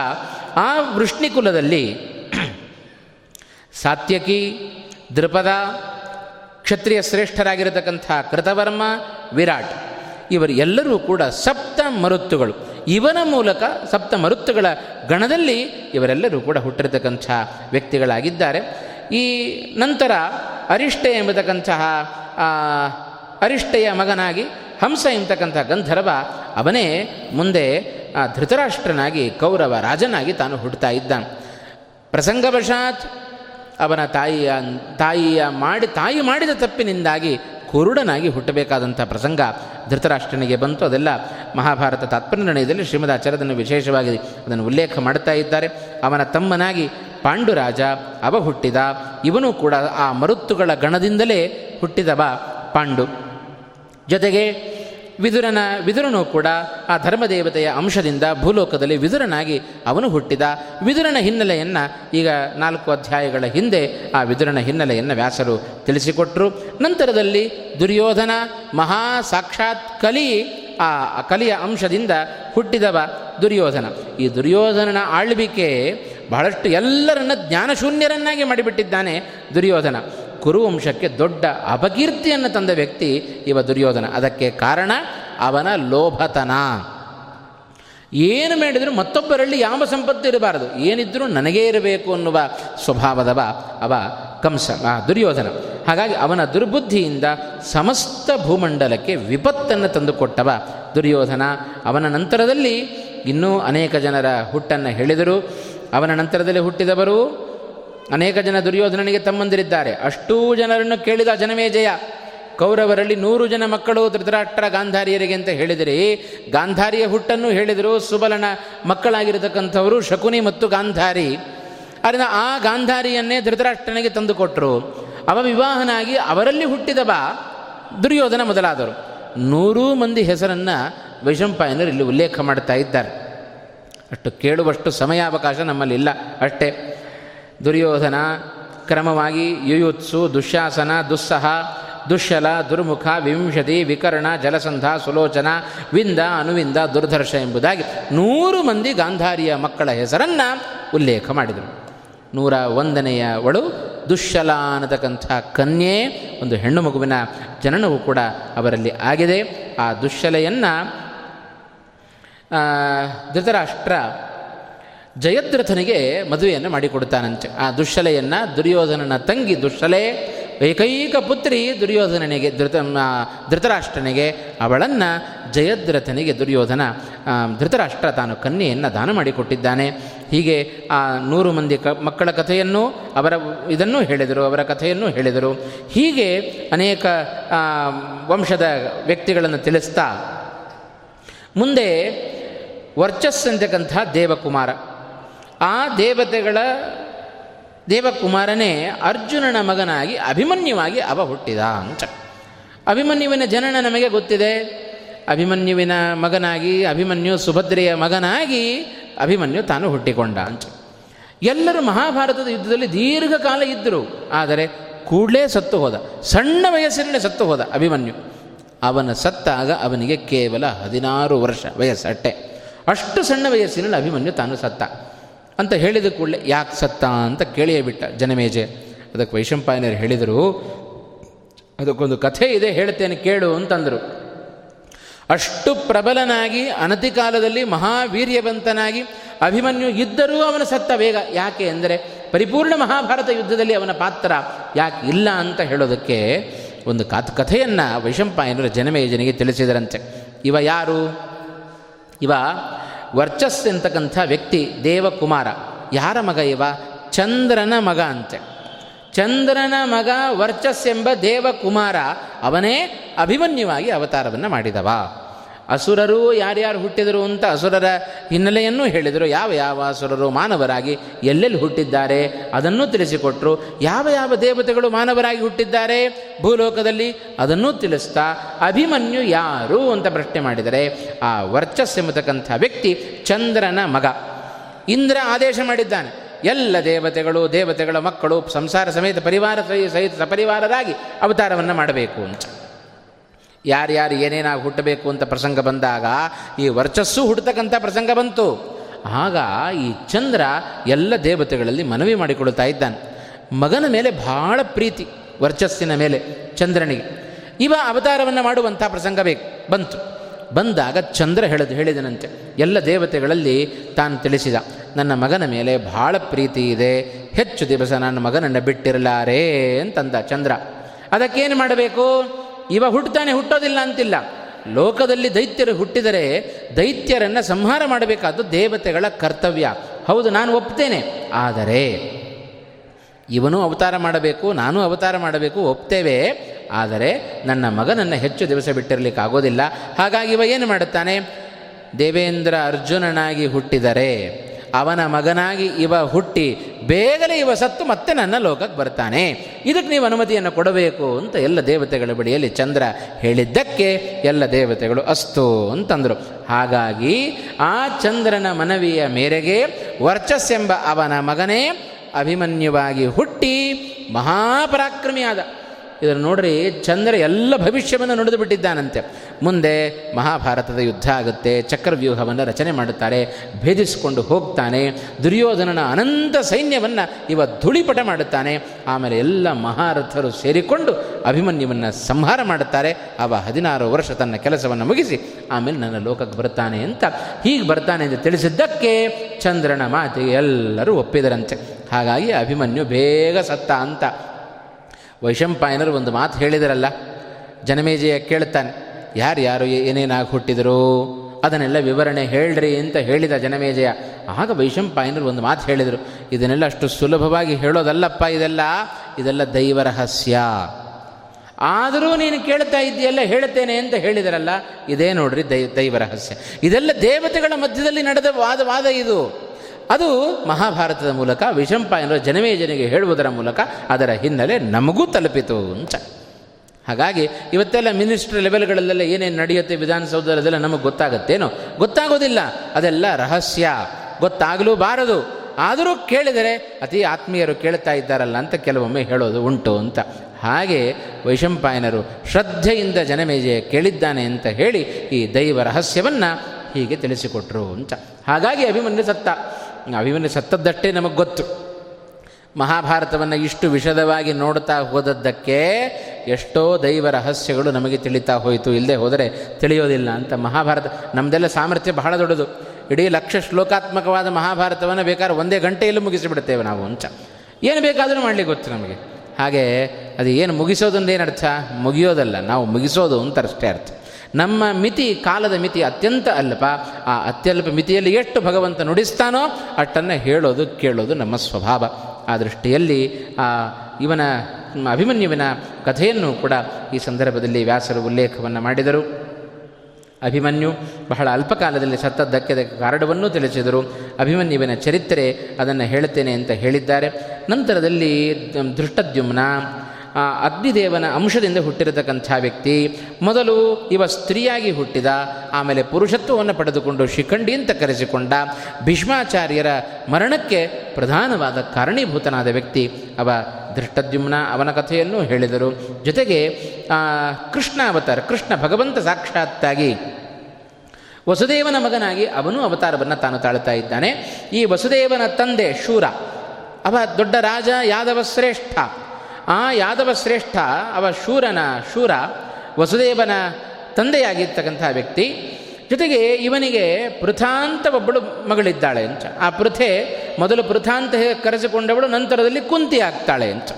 ಆ ವೃಷ್ಣಿ ಕುಲದಲ್ಲಿ ಸಾತ್ಯಕಿ ದೃಪದ ಕ್ಷತ್ರಿಯ ಶ್ರೇಷ್ಠರಾಗಿರತಕ್ಕಂಥ ಕೃತವರ್ಮ, ವಿರಾಟ್. ಇವರು ಎಲ್ಲರೂ ಕೂಡ ಸಪ್ತ ಮರುತ್ತುಗಳು. ಇವನ ಮೂಲಕ ಸಪ್ತ ಮರುತ್ತುಗಳ ಗಣದಲ್ಲಿ ಇವರೆಲ್ಲರೂ ಕೂಡ ಹುಟ್ಟಿರತಕ್ಕಂಥ ವ್ಯಕ್ತಿಗಳಾಗಿದ್ದಾರೆ. ಈ ನಂತರ ಅರಿಷ್ಟೆ ಎಂಬತಕ್ಕಂತಹ ಅರಿಷ್ಟೆಯ ಮಗನಾಗಿ ಹಂಸ ಎಂಬತಕ್ಕಂಥ ಗಂಧರ್ವ ಅವನೇ ಮುಂದೆ ಧೃತರಾಷ್ಟ್ರನಾಗಿ, ಕೌರವ ರಾಜನಾಗಿ ತಾನು ಹುಟ್ಟುತ್ತಾ ಇದ್ದಾನೆ. ಪ್ರಸಂಗವಶಾತ್ ಅವನ ತಾಯಿಯ ತಾಯಿಯ ಮಾಡಿ, ತಾಯಿ ಮಾಡಿದ ತಪ್ಪಿನಿಂದಾಗಿ ಕುರುಡನಾಗಿ ಹುಟ್ಟಬೇಕಾದಂಥ ಪ್ರಸಂಗ ಧೃತರಾಷ್ಟ್ರನಿಗೆ ಬಂತು. ಅದೆಲ್ಲ ಮಹಾಭಾರತ ತಾತ್ಪರ್ಯ ನಿರ್ಣಯದಲ್ಲಿ ಶ್ರೀಮದಾಚಾರ್ಯದನ್ನು ವಿಶೇಷವಾಗಿ ಅದನ್ನು ಉಲ್ಲೇಖ ಮಾಡ್ತಾ ಇದ್ದಾರೆ. ಅವನ ತಮ್ಮನಾಗಿ ಪಾಂಡುರಾಜ ಅವ ಹುಟ್ಟಿದ, ಇವನು ಕೂಡ ಆ ಮರುತ್ತುಗಳ ಗಣದಿಂದಲೇ ಹುಟ್ಟಿದವ ಪಾಂಡು. ಜೊತೆಗೆ ವಿದುರನ, ವಿದುರನು ಕೂಡ ಆ ಧರ್ಮದೇವತೆಯ ಅಂಶದಿಂದ ಭೂಲೋಕದಲ್ಲಿ ವಿದುರನಾಗಿ ಅವನು ಹುಟ್ಟಿದ. ವಿದುರನ ಹಿನ್ನೆಲೆಯನ್ನು ಈಗ ನಾಲ್ಕು ಅಧ್ಯಾಯಗಳ ಹಿಂದೆ ಆ ವಿದುರನ ಹಿನ್ನೆಲೆಯನ್ನು ವ್ಯಾಸರು ತಿಳಿಸಿಕೊಟ್ಟರು ನಂತರದಲ್ಲಿ ದುರ್ಯೋಧನ, ಮಹಾ ಸಾಕ್ಷಾತ್ ಕಲಿ, ಆ ಕಲಿಯ ಅಂಶದಿಂದ ಹುಟ್ಟಿದವ ದುರ್ಯೋಧನ. ಈ ದುರ್ಯೋಧನನ ಆಳ್ವಿಕೆ ಬಹಳಷ್ಟು ಎಲ್ಲರನ್ನ ಜ್ಞಾನಶೂನ್ಯರನ್ನಾಗಿ ಮಾಡಿಬಿಟ್ಟಿದ್ದಾನೆ ದುರ್ಯೋಧನ. ಕುರುವಂಶಕ್ಕೆ ದೊಡ್ಡ ಅಪಕೀರ್ತಿಯನ್ನು ತಂದ ವ್ಯಕ್ತಿ ಇವ ದುರ್ಯೋಧನ. ಅದಕ್ಕೆ ಕಾರಣ ಅವನ ಲೋಭತನ. ಏನು ಮಾಡಿದರೂ ಮತ್ತೊಬ್ಬರಲ್ಲಿ ಯಾವ ಸಂಪತ್ತು ಇರಬಾರದು? ಏನಿದ್ರೂ ನನಗೇ ಇರಬೇಕು ಅನ್ನುವ ಸ್ವಭಾವದವ ಅವ ಕಂಸ ದುರ್ಯೋಧನ. ಹಾಗಾಗಿ ಅವನ ದುರ್ಬುದ್ಧಿಯಿಂದ ಸಮಸ್ತ ಭೂಮಂಡಲಕ್ಕೆ ವಿಪತ್ತನ್ನು ತಂದುಕೊಟ್ಟವ ದುರ್ಯೋಧನ. ಅವನ ನಂತರದಲ್ಲಿ ಇನ್ನೂ ಅನೇಕ ಜನರ ಹುಟ್ಟನ್ನು ಹೇಳಿದರು. ಅವನ ನಂತರದಲ್ಲಿ ಹುಟ್ಟಿದವರು ಅನೇಕ ಜನ ದುರ್ಯೋಧನನಿಗೆ ತಮ್ಮಂದಿರಿದ್ದಾರೆ. ಅಷ್ಟೂ ಜನರನ್ನು ಕೇಳಿದ ಜನಮೇಜಯ, ಕೌರವರಲ್ಲಿ ನೂರು ಜನ ಮಕ್ಕಳು ಧೃತರಾಷ್ಟ್ರ ಗಾಂಧಾರಿಯರಿಗೆ ಅಂತ ಹೇಳಿದರೆ. ಗಾಂಧಾರಿಯ ಹುಟ್ಟನ್ನು ಹೇಳಿದರು ಸುಬಲನ ಮಕ್ಕಳಾಗಿರತಕ್ಕಂಥವರು ಶಕುನಿ ಮತ್ತು ಗಾಂಧಾರಿ. ಅದರಿಂದ ಆ ಗಾಂಧಾರಿಯನ್ನೇ ಧೃತರಾಷ್ಟ್ರನಿಗೆ ತಂದುಕೊಟ್ಟರು ಅವ ವಿವಾಹನಾಗಿ ಅವರಲ್ಲಿ ಹುಟ್ಟಿದವ ದುರ್ಯೋಧನ ಮೊದಲಾದರು ನೂರೂ ಮಂದಿ ಹೆಸರನ್ನು ವೈಶಂಪಾಯನರು ಇಲ್ಲಿ ಉಲ್ಲೇಖ ಮಾಡ್ತಾ ಇದ್ದಾರೆ. ಅಷ್ಟು ಕೇಳುವಷ್ಟು ಸಮಯಾವಕಾಶ ನಮ್ಮಲ್ಲಿಲ್ಲ. ಅಷ್ಟೇ. ದುರ್ಯೋಧನ, ಕ್ರಮವಾಗಿ ಯುಯುತ್ಸು, ದುಶ್ಯಾಸನ, ದುಸ್ಸಹ, ದುಶ್ಯಲ, ದುರ್ಮುಖ, ವಿಂಶತಿ, ವಿಕರ್ಣ, ಜಲಸಂಧ, ಸುಲೋಚನ, ವಿಂದ, ಅನುವಿಂದ, ದುರ್ಧರ್ಷ ಎಂಬುದಾಗಿ ನೂರು ಮಂದಿ ಗಾಂಧಾರಿಯ ಮಕ್ಕಳ ಹೆಸರನ್ನು ಉಲ್ಲೇಖ ಮಾಡಿದರು. ನೂರ ಒಂದನೆಯವಳು ದುಶ್ಯಲ ಅನ್ನತಕ್ಕಂಥ ಕನ್ಯೆ, ಒಂದು ಹೆಣ್ಣು ಮಗುವಿನ ಜನನವು ಕೂಡ ಅವರಲ್ಲಿ ಆಗಿದೆ. ಆ ದುಶ್ಯಲೆಯನ್ನು ಧೃತರಾಷ್ಟ್ರ ಜಯದ್ರಥನಿಗೆ ಮದುವೆಯನ್ನು ಮಾಡಿಕೊಡ್ತಾನಂತೆ ಆ ದುಶ್ಶಲೆಯನ್ನು, ದುರ್ಯೋಧನನ ತಂಗಿ ದುಶ್ಶಲೆ, ಏಕೈಕ ಪುತ್ರಿ ದುರ್ಯೋಧನನಿಗೆ, ಧೃತ ಧೃತರಾಷ್ಟ್ರನಿಗೆ, ಅವಳನ್ನು ಜಯದ್ರಥನಿಗೆ ದುರ್ಯೋಧನ ಧೃತರಾಷ್ಟ್ರ ತಾನು ಕನ್ಯೆಯನ್ನು ದಾನ ಮಾಡಿಕೊಟ್ಟಿದ್ದಾನೆ. ಹೀಗೆ ಆ ನೂರು ಮಂದಿ ಕ, ಮಕ್ಕಳ ಕಥೆಯನ್ನು ಅವರ, ಇದನ್ನು ಹೇಳಿದರು, ಅವರ ಕಥೆಯನ್ನು ಹೇಳಿದರು. ಹೀಗೆ ಅನೇಕ ವಂಶದ ವ್ಯಕ್ತಿಗಳನ್ನು ತಿಳಿಸ್ತಾ, ಮುಂದೆ ವರ್ಚಸ್ಸಂತಕ್ಕಂಥ ದೇವಕುಮಾರ. ಆ ದೇವತೆಗಳ ದೇವಕುಮಾರನೇ ಅರ್ಜುನನ ಮಗನಾಗಿ ಅಭಿಮನ್ಯುವಾಗಿ ಅವ ಹುಟ್ಟಿದ ಅಂತ. ಅಭಿಮನ್ಯುವಿನ ಜನನ ನಮಗೆ ಗೊತ್ತಿದೆ. ಅಭಿಮನ್ಯುವಿನ ಮಗನಾಗಿ, ಅಭಿಮನ್ಯು ಸುಭದ್ರೆಯ ಮಗನಾಗಿ ಅಭಿಮನ್ಯು ತಾನು ಹುಟ್ಟಿಕೊಂಡ ಅಂತ. ಎಲ್ಲರೂ ಮಹಾಭಾರತದ ಯುದ್ಧದಲ್ಲಿ ದೀರ್ಘಕಾಲ ಇದ್ದರು. ಆದರೆ ಕೂಡಲೇ ಸತ್ತು ಹೋದ, ಸಣ್ಣ ವಯಸ್ಸಿನಲ್ಲೇ ಸತ್ತು ಹೋದ ಅಭಿಮನ್ಯು. ಅವನ ಸತ್ತಾಗ ಅವನಿಗೆ ಕೇವಲ ಹದಿನಾರು ವರ್ಷ ವಯಸ್ಸಟ್ಟೆ. ಅಷ್ಟು ಸಣ್ಣ ವಯಸ್ಸಿನಲ್ಲಿ ಅಭಿಮನ್ಯು ತಾನು ಸತ್ತ. ಅಂತ ಹೇಳಿದ ಕೂಡಲೇ, ಯಾಕೆ ಸತ್ತ ಅಂತ ಕೇಳಿಯೇ ಬಿಟ್ಟ ಜನಮೇಜೆ. ಅದಕ್ಕೆ ವೈಶಂಪಾಯನರು ಹೇಳಿದರು, ಅದಕ್ಕೊಂದು ಕಥೆ ಇದೆ ಹೇಳ್ತೇನೆ ಕೇಳು ಅಂತಂದರು. ಅಷ್ಟು ಪ್ರಬಲನಾಗಿ, ಅನತಿ ಕಾಲದಲ್ಲಿ ಮಹಾವೀರ್ಯವಂತನಾಗಿ ಅಭಿಮನ್ಯು ಇದ್ದರೂ ಅವನ ಸತ್ತ ವೇಗ. ಯಾಕೆ ಅಂದರೆ, ಪರಿಪೂರ್ಣ ಮಹಾಭಾರತ ಯುದ್ಧದಲ್ಲಿ ಅವನ ಪಾತ್ರ ಯಾಕೆ ಇಲ್ಲ ಅಂತ ಹೇಳೋದಕ್ಕೆ ಒಂದು ಕಾತ್ ಕಥೆಯನ್ನು ವೈಶಂಪಾಯನರು ಜನಮೇಜನಿಗೆ ತಿಳಿಸಿದರಂತೆ. ಇವ ಯಾರು? ಇವ ವರ್ಚಸ್ ಎಂತಕ್ಕಂಥ ವ್ಯಕ್ತಿ ದೇವಕುಮಾರ. ಯಾರ ಮಗ ಇವ? ಚಂದ್ರನ ಮಗ ಅಂತೆ. ಚಂದ್ರನ ಮಗ ವರ್ಚಸ್ ಎಂಬ ದೇವಕುಮಾರ ಅವನೇ ಅಭಿಮನ್ಯುವಾಗಿ ಅವತಾರವನ್ನು ಮಾಡಿದವ. ಅಸುರರು ಯಾರ್ಯಾರು ಹುಟ್ಟಿದರು ಅಂತ ಅಸುರರ ಹಿನ್ನೆಲೆಯನ್ನು ಹೇಳಿದರು. ಯಾವ ಯಾವ ಅಸುರರು ಮಾನವರಾಗಿ ಎಲ್ಲೆಲ್ಲಿ ಹುಟ್ಟಿದ್ದಾರೆ ಅದನ್ನು ತಿಳಿಸಿಕೊಟ್ರು. ಯಾವ ಯಾವ ದೇವತೆಗಳು ಮಾನವರಾಗಿ ಹುಟ್ಟಿದ್ದಾರೆ ಭೂಲೋಕದಲ್ಲಿ ಅದನ್ನೂ ತಿಳಿಸ್ತಾ ಅಭಿಮನ್ಯು ಯಾರು ಅಂತ ಪ್ರಶ್ನೆ ಮಾಡಿದರೆ, ಆ ವರ್ಚಸ್ ಎಂಬತಕ್ಕಂಥ ವ್ಯಕ್ತಿ ಚಂದ್ರನ ಮಗ. ಇಂದ್ರ ಆದೇಶ ಮಾಡಿದ್ದಾನೆ. ಎಲ್ಲ ದೇವತೆಗಳು, ದೇವತೆಗಳ ಮಕ್ಕಳು ಸಂಸಾರ ಸಮೇತ ಪರಿವಾರ ಸಹಿತ ಸಪರಿವಾರರಾಗಿ ಅವತಾರವನ್ನು ಮಾಡಬೇಕು ಅಂತ. ಯಾರ್ಯಾರು ಏನೇನಾಗಿ ಹುಟ್ಟಬೇಕು ಅಂತ ಪ್ರಸಂಗ ಬಂದಾಗ ಈ ವರ್ಚಸ್ಸು ಹುಟ್ಟತಕ್ಕಂಥ ಪ್ರಸಂಗ ಬಂತು. ಆಗ ಈ ಚಂದ್ರ ಎಲ್ಲ ದೇವತೆಗಳಲ್ಲಿ ಮನವಿ ಮಾಡಿಕೊಳ್ತಾ ಇದ್ದಾನೆ. ಮಗನ ಮೇಲೆ ಬಹಳ ಪ್ರೀತಿ ವರ್ಚಸ್ಸಿನ ಮೇಲೆ ಚಂದ್ರನಿಗೆ. ಇವ ಅವತಾರವನ್ನು ಮಾಡುವಂಥ ಪ್ರಸಂಗ ಬೇಕು. ಬಂತು. ಬಂದಾಗ ಚಂದ್ರ ಹೇಳಿದ ಹೇಳಿದನಂತೆ. ಎಲ್ಲ ದೇವತೆಗಳಲ್ಲಿ ತಾನು ತಿಳಿಸಿದ, ನನ್ನ ಮಗನ ಮೇಲೆ ಬಹಳ ಪ್ರೀತಿ ಇದೆ. ಹೆಚ್ಚು ದಿವಸ ನನ್ನ ಮಗನನ್ನು ಬಿಟ್ಟಿರಲಾರೇ ಅಂತಂದ ಚಂದ್ರ. ಅದಕ್ಕೇನು ಮಾಡಬೇಕು? ಇವ ಹುಟ್ಟುತ್ತಾನೆ, ಹುಟ್ಟೋದಿಲ್ಲ ಅಂತಿಲ್ಲ. ಲೋಕದಲ್ಲಿ ದೈತ್ಯರು ಹುಟ್ಟಿದರೆ ದೈತ್ಯರನ್ನು ಸಂಹಾರ ಮಾಡಬೇಕಾದ್ದು ದೇವತೆಗಳ ಕರ್ತವ್ಯ. ಹೌದು, ನಾನು ಒಪ್ತೇನೆ. ಆದರೆ ಇವನು ಅವತಾರ ಮಾಡಬೇಕು, ನಾನು ಅವತಾರ ಮಾಡಬೇಕು, ಒಪ್ತೇವೆ. ಆದರೆ ನನ್ನ ಮಗನನ್ನು ಹೆಚ್ಚು ದಿವಸ ಬಿಟ್ಟಿರಲಿಕ್ಕೆ ಆಗೋದಿಲ್ಲ. ಹಾಗಾಗಿ ಇವ ಏನು ಮಾಡುತ್ತಾನೆ? ದೇವೇಂದ್ರ ಅರ್ಜುನನಾಗಿ ಹುಟ್ಟಿದರೆ ಅವನ ಮಗನಾಗಿ ಇವ ಹುಟ್ಟಿ ಬೇಗನೆ ಇವ ಸತ್ತು ಮತ್ತೆ ನನ್ನ ಲೋಕಕ್ಕೆ ಬರ್ತಾನೆ. ಇದಕ್ಕೆ ನೀವು ಅನುಮತಿಯನ್ನು ಕೊಡಬೇಕು ಅಂತ ಎಲ್ಲ ದೇವತೆಗಳ ಬಳಿಯಲ್ಲಿ ಚಂದ್ರ ಹೇಳಿದ್ದಕ್ಕೆ ಎಲ್ಲ ದೇವತೆಗಳು ಅಸ್ತು ಅಂತಂದರು. ಹಾಗಾಗಿ ಆ ಚಂದ್ರನ ಮನವಿಯ ಮೇರೆಗೆ ವರ್ಚಸ್ಸೆಂಬ ಅವನ ಮಗನೇ ಅಭಿಮನ್ಯುವಾಗಿ ಹುಟ್ಟಿ ಮಹಾಪರಾಕ್ರಮಿಯಾದ. ಇದನ್ನು ನೋಡ್ರಿ ಚಂದ್ರ ಎಲ್ಲ ಭವಿಷ್ಯವನ್ನು ನುಡಿದು ಬಿಟ್ಟಿದ್ದಾನಂತೆ. ಮುಂದೆ ಮಹಾಭಾರತದ ಯುದ್ಧ ಆಗುತ್ತೆ, ಚಕ್ರವ್ಯೂಹವನ್ನು ರಚನೆ ಮಾಡುತ್ತಾರೆ, ಭೇದಿಸಿಕೊಂಡು ಹೋಗ್ತಾನೆ, ದುರ್ಯೋಧನನ ಅನಂತ ಸೈನ್ಯವನ್ನು ಇವ ಧೂಳಿಪಟ ಮಾಡುತ್ತಾನೆ, ಆಮೇಲೆ ಎಲ್ಲ ಮಹಾರಥರು ಸೇರಿಕೊಂಡು ಅಭಿಮನ್ಯುವನ್ನು ಸಂಹಾರ ಮಾಡುತ್ತಾರೆ, ಅವ ಹದಿನಾರು ವರ್ಷ ತನ್ನ ಕೆಲಸವನ್ನು ಮುಗಿಸಿ ಆಮೇಲೆ ನನ್ನ ಲೋಕಕ್ಕೆ ಬರ್ತಾನೆ ಅಂತ. ಹೀಗೆ ಬರ್ತಾನೆ ಎಂದು ತಿಳಿಸಿದ್ದಕ್ಕೆ ಚಂದ್ರನ ಮಾತಿಗೆ ಎಲ್ಲರೂ ಒಪ್ಪಿದರಂತೆ. ಹಾಗಾಗಿ ಅಭಿಮನ್ಯು ಬೇಗ ಸತ್ತ ಅಂತ ವೈಶಂಪಾಯನರು ಒಂದು ಮಾತು ಹೇಳಿದರಲ್ಲ, ಜನಮೇಜಯ ಕೇಳ್ತಾನೆ ಯಾರ್ಯಾರು ಏನೇನಾಗಿ ಹುಟ್ಟಿದರು? ಅದನ್ನೆಲ್ಲ ವಿವರಣೆ ಹೇಳ್ರಿ ಅಂತ ಹೇಳಿದ ಜನಮೇಜಯ. ಆಗ ವೈಶಂಪಾಯನರು ಒಂದು ಮಾತು ಹೇಳಿದರು, ಇದನ್ನೆಲ್ಲ ಅಷ್ಟು ಸುಲಭವಾಗಿ ಹೇಳೋದಲ್ಲಪ್ಪ ಇದೆಲ್ಲ ಇದೆಲ್ಲ ದೈವ ರಹಸ್ಯ. ಆದರೂ ನೀನು ಕೇಳ್ತಾ ಇದ್ದೀಯಲ್ಲ ಹೇಳ್ತೇನೆ ಅಂತ ಹೇಳಿದರಲ್ಲ, ಇದೇ ನೋಡ್ರಿ ದೈ ದೈವ ರಹಸ್ಯ. ಇದೆಲ್ಲ ದೇವತೆಗಳ ಮಧ್ಯದಲ್ಲಿ ನಡೆದ ವಾದ ಇದು. ಅದು ಮಹಾಭಾರತದ ಮೂಲಕ, ವಿಷಂಪಾಯನರು ಜನಮೇಜನಿಗೆ ಹೇಳುವುದರ ಮೂಲಕ, ಅದರ ಹಿನ್ನೆಲೆ ನಮಗೂ ತಲುಪಿತು ಅಂತ. ಹಾಗಾಗಿ ಇವತ್ತೆಲ್ಲ ಮಿನಿಸ್ಟ್ರಿ ಲೆವೆಲ್ಗಳಲ್ಲೆಲ್ಲ ಏನೇನು ನಡೆಯುತ್ತೆ, ವಿಧಾನಸೌಧದಲ್ಲೆಲ್ಲ ನಮಗೆ ಗೊತ್ತಾಗತ್ತೇನೋ? ಗೊತ್ತಾಗೋದಿಲ್ಲ. ಅದೆಲ್ಲ ರಹಸ್ಯ. ಗೊತ್ತಾಗಲೂ ಬಾರದು ಆದರೂ ಕೇಳಿದರೆ ಅತಿ ಆತ್ಮೀಯರು ಕೇಳ್ತಾ ಇದ್ದಾರಲ್ಲ ಅಂತ ಕೆಲವೊಮ್ಮೆ ಹೇಳೋದು ಉಂಟು ಅಂತ. ಹಾಗೆ ವೈಶಂಪಾಯನರು ಶ್ರದ್ಧೆಯಿಂದ ಜನಮೇಜೆ ಕೇಳಿದ್ದಾನೆ ಅಂತ ಹೇಳಿ ಈ ದೈವ ರಹಸ್ಯವನ್ನು ಹೀಗೆ ತಿಳಿಸಿಕೊಟ್ರು ಅಂತ. ಹಾಗಾಗಿ ಅಭಿಮನ್ಯು ಸತ್ತ. ಅಭಿಮನ್ಯು ಸತ್ತದ್ದಷ್ಟೇ ನಮಗೆ ಗೊತ್ತು. ಮಹಾಭಾರತವನ್ನು ಇಷ್ಟು ವಿಷದವಾಗಿ ನೋಡ್ತಾ ಹೋದದ್ದಕ್ಕೆ ಎಷ್ಟೋ ದೈವ ರಹಸ್ಯಗಳು ನಮಗೆ ತಿಳಿತಾ ಹೋಯಿತು. ಇಲ್ಲದೆ ಹೋದರೆ ತಿಳಿಯೋದಿಲ್ಲ ಅಂತ ಮಹಾಭಾರತ ನಮ್ಮದೆಲ್ಲ ಸಾಮರ್ಥ್ಯ ಬಹಳ ದೊಡ್ಡದು. ಇಡೀ ಲಕ್ಷ ಶ್ಲೋಕಾತ್ಮಕವಾದ ಮಹಾಭಾರತವನ್ನು ಬೇಕಾದ್ರೆ ಒಂದೇ ಗಂಟೆಯಲ್ಲಿ ಮುಗಿಸಿಬಿಡ್ತೇವೆ ನಾವು ಅಂತ. ಏನು ಬೇಕಾದರೂ ಮಾಡಲಿಕ್ಕೆ ಗೊತ್ತು ನಮಗೆ. ಹಾಗೆ ಅದು ಏನು ಮುಗಿಸೋದೊಂದೇನು ಅರ್ಥ ಮುಗಿಯೋದಲ್ಲ. ನಾವು ಮುಗಿಸೋದು ಅಂತ ಅಷ್ಟೇ ಅರ್ಥ. ನಮ್ಮ ಮಿತಿ, ಕಾಲದ ಮಿತಿ ಅತ್ಯಂತ ಅಲ್ಪ ಆ ಅತ್ಯಲ್ಪ ಮಿತಿಯಲ್ಲಿ ಎಷ್ಟು ಭಗವಂತ ನುಡಿಸ್ತಾನೋ ಅಷ್ಟನ್ನು ಹೇಳೋದು, ಕೇಳೋದು ನಮ್ಮ ಸ್ವಭಾವ. ಆ ದೃಷ್ಟಿಯಲ್ಲಿ, ಆ ಇವನ ಅಭಿಮನ್ಯುವಿನ ಕಥೆಯನ್ನು ಕೂಡ ಈ ಸಂದರ್ಭದಲ್ಲಿ ವ್ಯಾಸರು ಉಲ್ಲೇಖವನ್ನು ಮಾಡಿದರು. ಅಭಿಮನ್ಯು ಬಹಳ ಅಲ್ಪಕಾಲದಲ್ಲಿ ಸತ್ತದ್ದಕ್ಕೆ ಕಾರಣವನ್ನು ತಿಳಿಸಿದರು. ಅಭಿಮನ್ಯುವಿನ ಚರಿತ್ರೆ ಅದನ್ನು ಹೇಳುತ್ತೇನೆ ಅಂತ ಹೇಳಿದ್ದಾರೆ. ನಂತರದಲ್ಲಿ ದೃಷ್ಟದ್ಯುಮ್ನ ಅಗ್ನಿದೇವನ ಅಂಶದಿಂದ ಹುಟ್ಟಿರತಕ್ಕಂಥ ವ್ಯಕ್ತಿ. ಮೊದಲು ಇವ ಸ್ತ್ರೀಯಾಗಿ ಹುಟ್ಟಿದ, ಆಮೇಲೆ ಪುರುಷತ್ವವನ್ನು ಪಡೆದುಕೊಂಡು ಶಿಖಂಡಿ ಅಂತ ಕರೆಸಿಕೊಂಡ, ಭೀಷ್ಮಾಚಾರ್ಯರ ಮರಣಕ್ಕೆ ಪ್ರಧಾನವಾದ ಕಾರಣೀಭೂತನಾದ ವ್ಯಕ್ತಿ. ಅವ ದೃಷ್ಟದ್ಯುಮ್ನ ಅವನ ಕಥೆಯನ್ನು ಹೇಳಿದರು. ಜೊತೆಗೆ ಕೃಷ್ಣ ಅವತಾರ ಕೃಷ್ಣ ಭಗವಂತ ಸಾಕ್ಷಾತ್ತಾಗಿ ವಸುದೇವನ ಮಗನಾಗಿ ಅವನು ಅವತಾರವನ್ನು ತಾನು ತಾಳ್ತಾ ಇದ್ದಾನೆ. ಈ ವಸುದೇವನ ತಂದೆ ಶೂರ. ಅವ ದೊಡ್ಡ ರಾಜ, ಯಾದವ ಶ್ರೇಷ್ಠ. ಆ ಯಾದವ ಶ್ರೇಷ್ಠ, ಅವ ಶೂರನ ಶೂರ, ವಸುದೇವನ ತಂದೆಯಾಗಿರ್ತಕ್ಕಂಥ ವ್ಯಕ್ತಿ. ಜೊತೆಗೆ ಇವನಿಗೆ ಪೃಥಾಂತ ಒಬ್ಬಳು ಮಗಳಿದ್ದಾಳೆ ಅಂತ. ಆ ಪೃಥೆ ಮೊದಲು ಪೃಥಾಂತ ಕರೆಸಿಕೊಂಡವಳು, ನಂತರದಲ್ಲಿ ಕುಂತಿ ಆಗ್ತಾಳೆ ಅಂತ.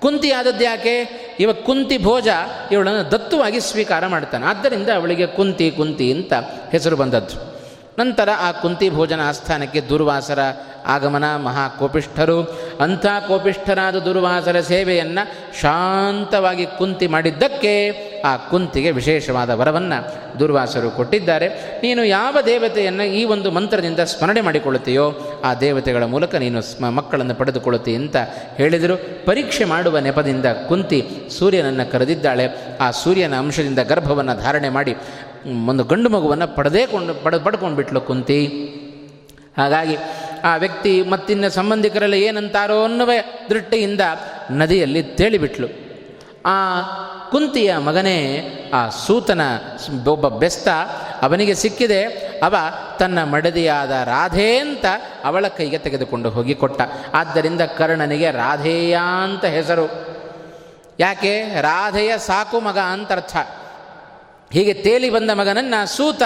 ಕುಂತಿ ಆದದ್ದು ಯಾಕೆ? ಇವ ಕುಂತಿ ಭೋಜ, ಇವಳನ್ನು ದತ್ತುವಾಗಿ ಸ್ವೀಕಾರ ಮಾಡ್ತಾನೆ. ಆದ್ದರಿಂದ ಅವಳಿಗೆ ಕುಂತಿ ಕುಂತಿ ಅಂತ ಹೆಸರು ಬಂದದ್ದು. ನಂತರ ಆ ಕುಂತಿ ಭೋಜನ ಆಸ್ಥಾನಕ್ಕೆ ದುರ್ವಾಸರ ಆಗಮನ ಮಹಾಕೋಪಿಷ್ಠರು. ಅಂಥ ಕೋಪಿಷ್ಠರಾದ ದುರ್ವಾಸರ ಸೇವೆಯನ್ನು ಶಾಂತವಾಗಿ ಕುಂತಿ ಮಾಡಿದ್ದಕ್ಕೆ ಆ ಕುಂತಿಗೆ ವಿಶೇಷವಾದ ವರವನ್ನು ದುರ್ವಾಸರು ಕೊಟ್ಟಿದ್ದಾರೆ. ನೀನು ಯಾವ ದೇವತೆಯನ್ನು ಈ ಒಂದು ಮಂತ್ರದಿಂದ ಸ್ಮರಣೆ ಮಾಡಿಕೊಳ್ಳುತ್ತೀಯೋ, ಆ ದೇವತೆಗಳ ಮೂಲಕ ನೀನು ಸ್ಮ ಮಕ್ಕಳನ್ನು ಪಡೆದುಕೊಳ್ಳುತ್ತಿ ಅಂತ ಹೇಳಿದರು. ಪರೀಕ್ಷೆ ಮಾಡುವ ನೆಪದಿಂದ ಕುಂತಿ ಸೂರ್ಯನನ್ನು ಕರೆದಿದ್ದಾಳೆ. ಆ ಸೂರ್ಯನ ಅಂಶದಿಂದ ಗರ್ಭವನ್ನು ಧಾರಣೆ ಮಾಡಿ ಒಂದು ಗಂಡು ಮಗುವನ್ನು ಪಡೆದೇ ಕೊಂಡು ಪಡ, ಪಡ್ಕೊಂಡ್ಬಿಟ್ಲು ಕುಂತಿ. ಹಾಗಾಗಿ ಆ ವ್ಯಕ್ತಿ ಮತ್ತಿನ್ನ ಸಂಬಂಧಿಕರೆಲ್ಲ ಏನಂತಾರೋ ಅನ್ನುವ ದೃಷ್ಟಿಯಿಂದ ನದಿಯಲ್ಲಿ ತೇಳಿಬಿಟ್ಲು. ಆ ಕುಂತಿಯ ಮಗನೇ ಆ ಸೂತನ ಒಬ್ಬ ಬೆಸ್ತ ಅವನಿಗೆ ಸಿಕ್ಕಿದೆ. ಅವ ತನ್ನ ಮಡದಿಯಾದ ರಾಧೆ ಅಂತ ಅವಳ ಕೈಗೆ ತೆಗೆದುಕೊಂಡು ಹೋಗಿ ಕೊಟ್ಟ. ಆದ್ದರಿಂದ ಕರ್ಣನಿಗೆ ರಾಧೇಯ ಅಂತ ಹೆಸರು. ಯಾಕೆ? ರಾಧೆಯ ಸಾಕು ಮಗ ಅಂತ ಅರ್ಥ ಹೀಗೆ ತೇಲಿ ಬಂದ ಮಗನನ್ನು ಸೂತ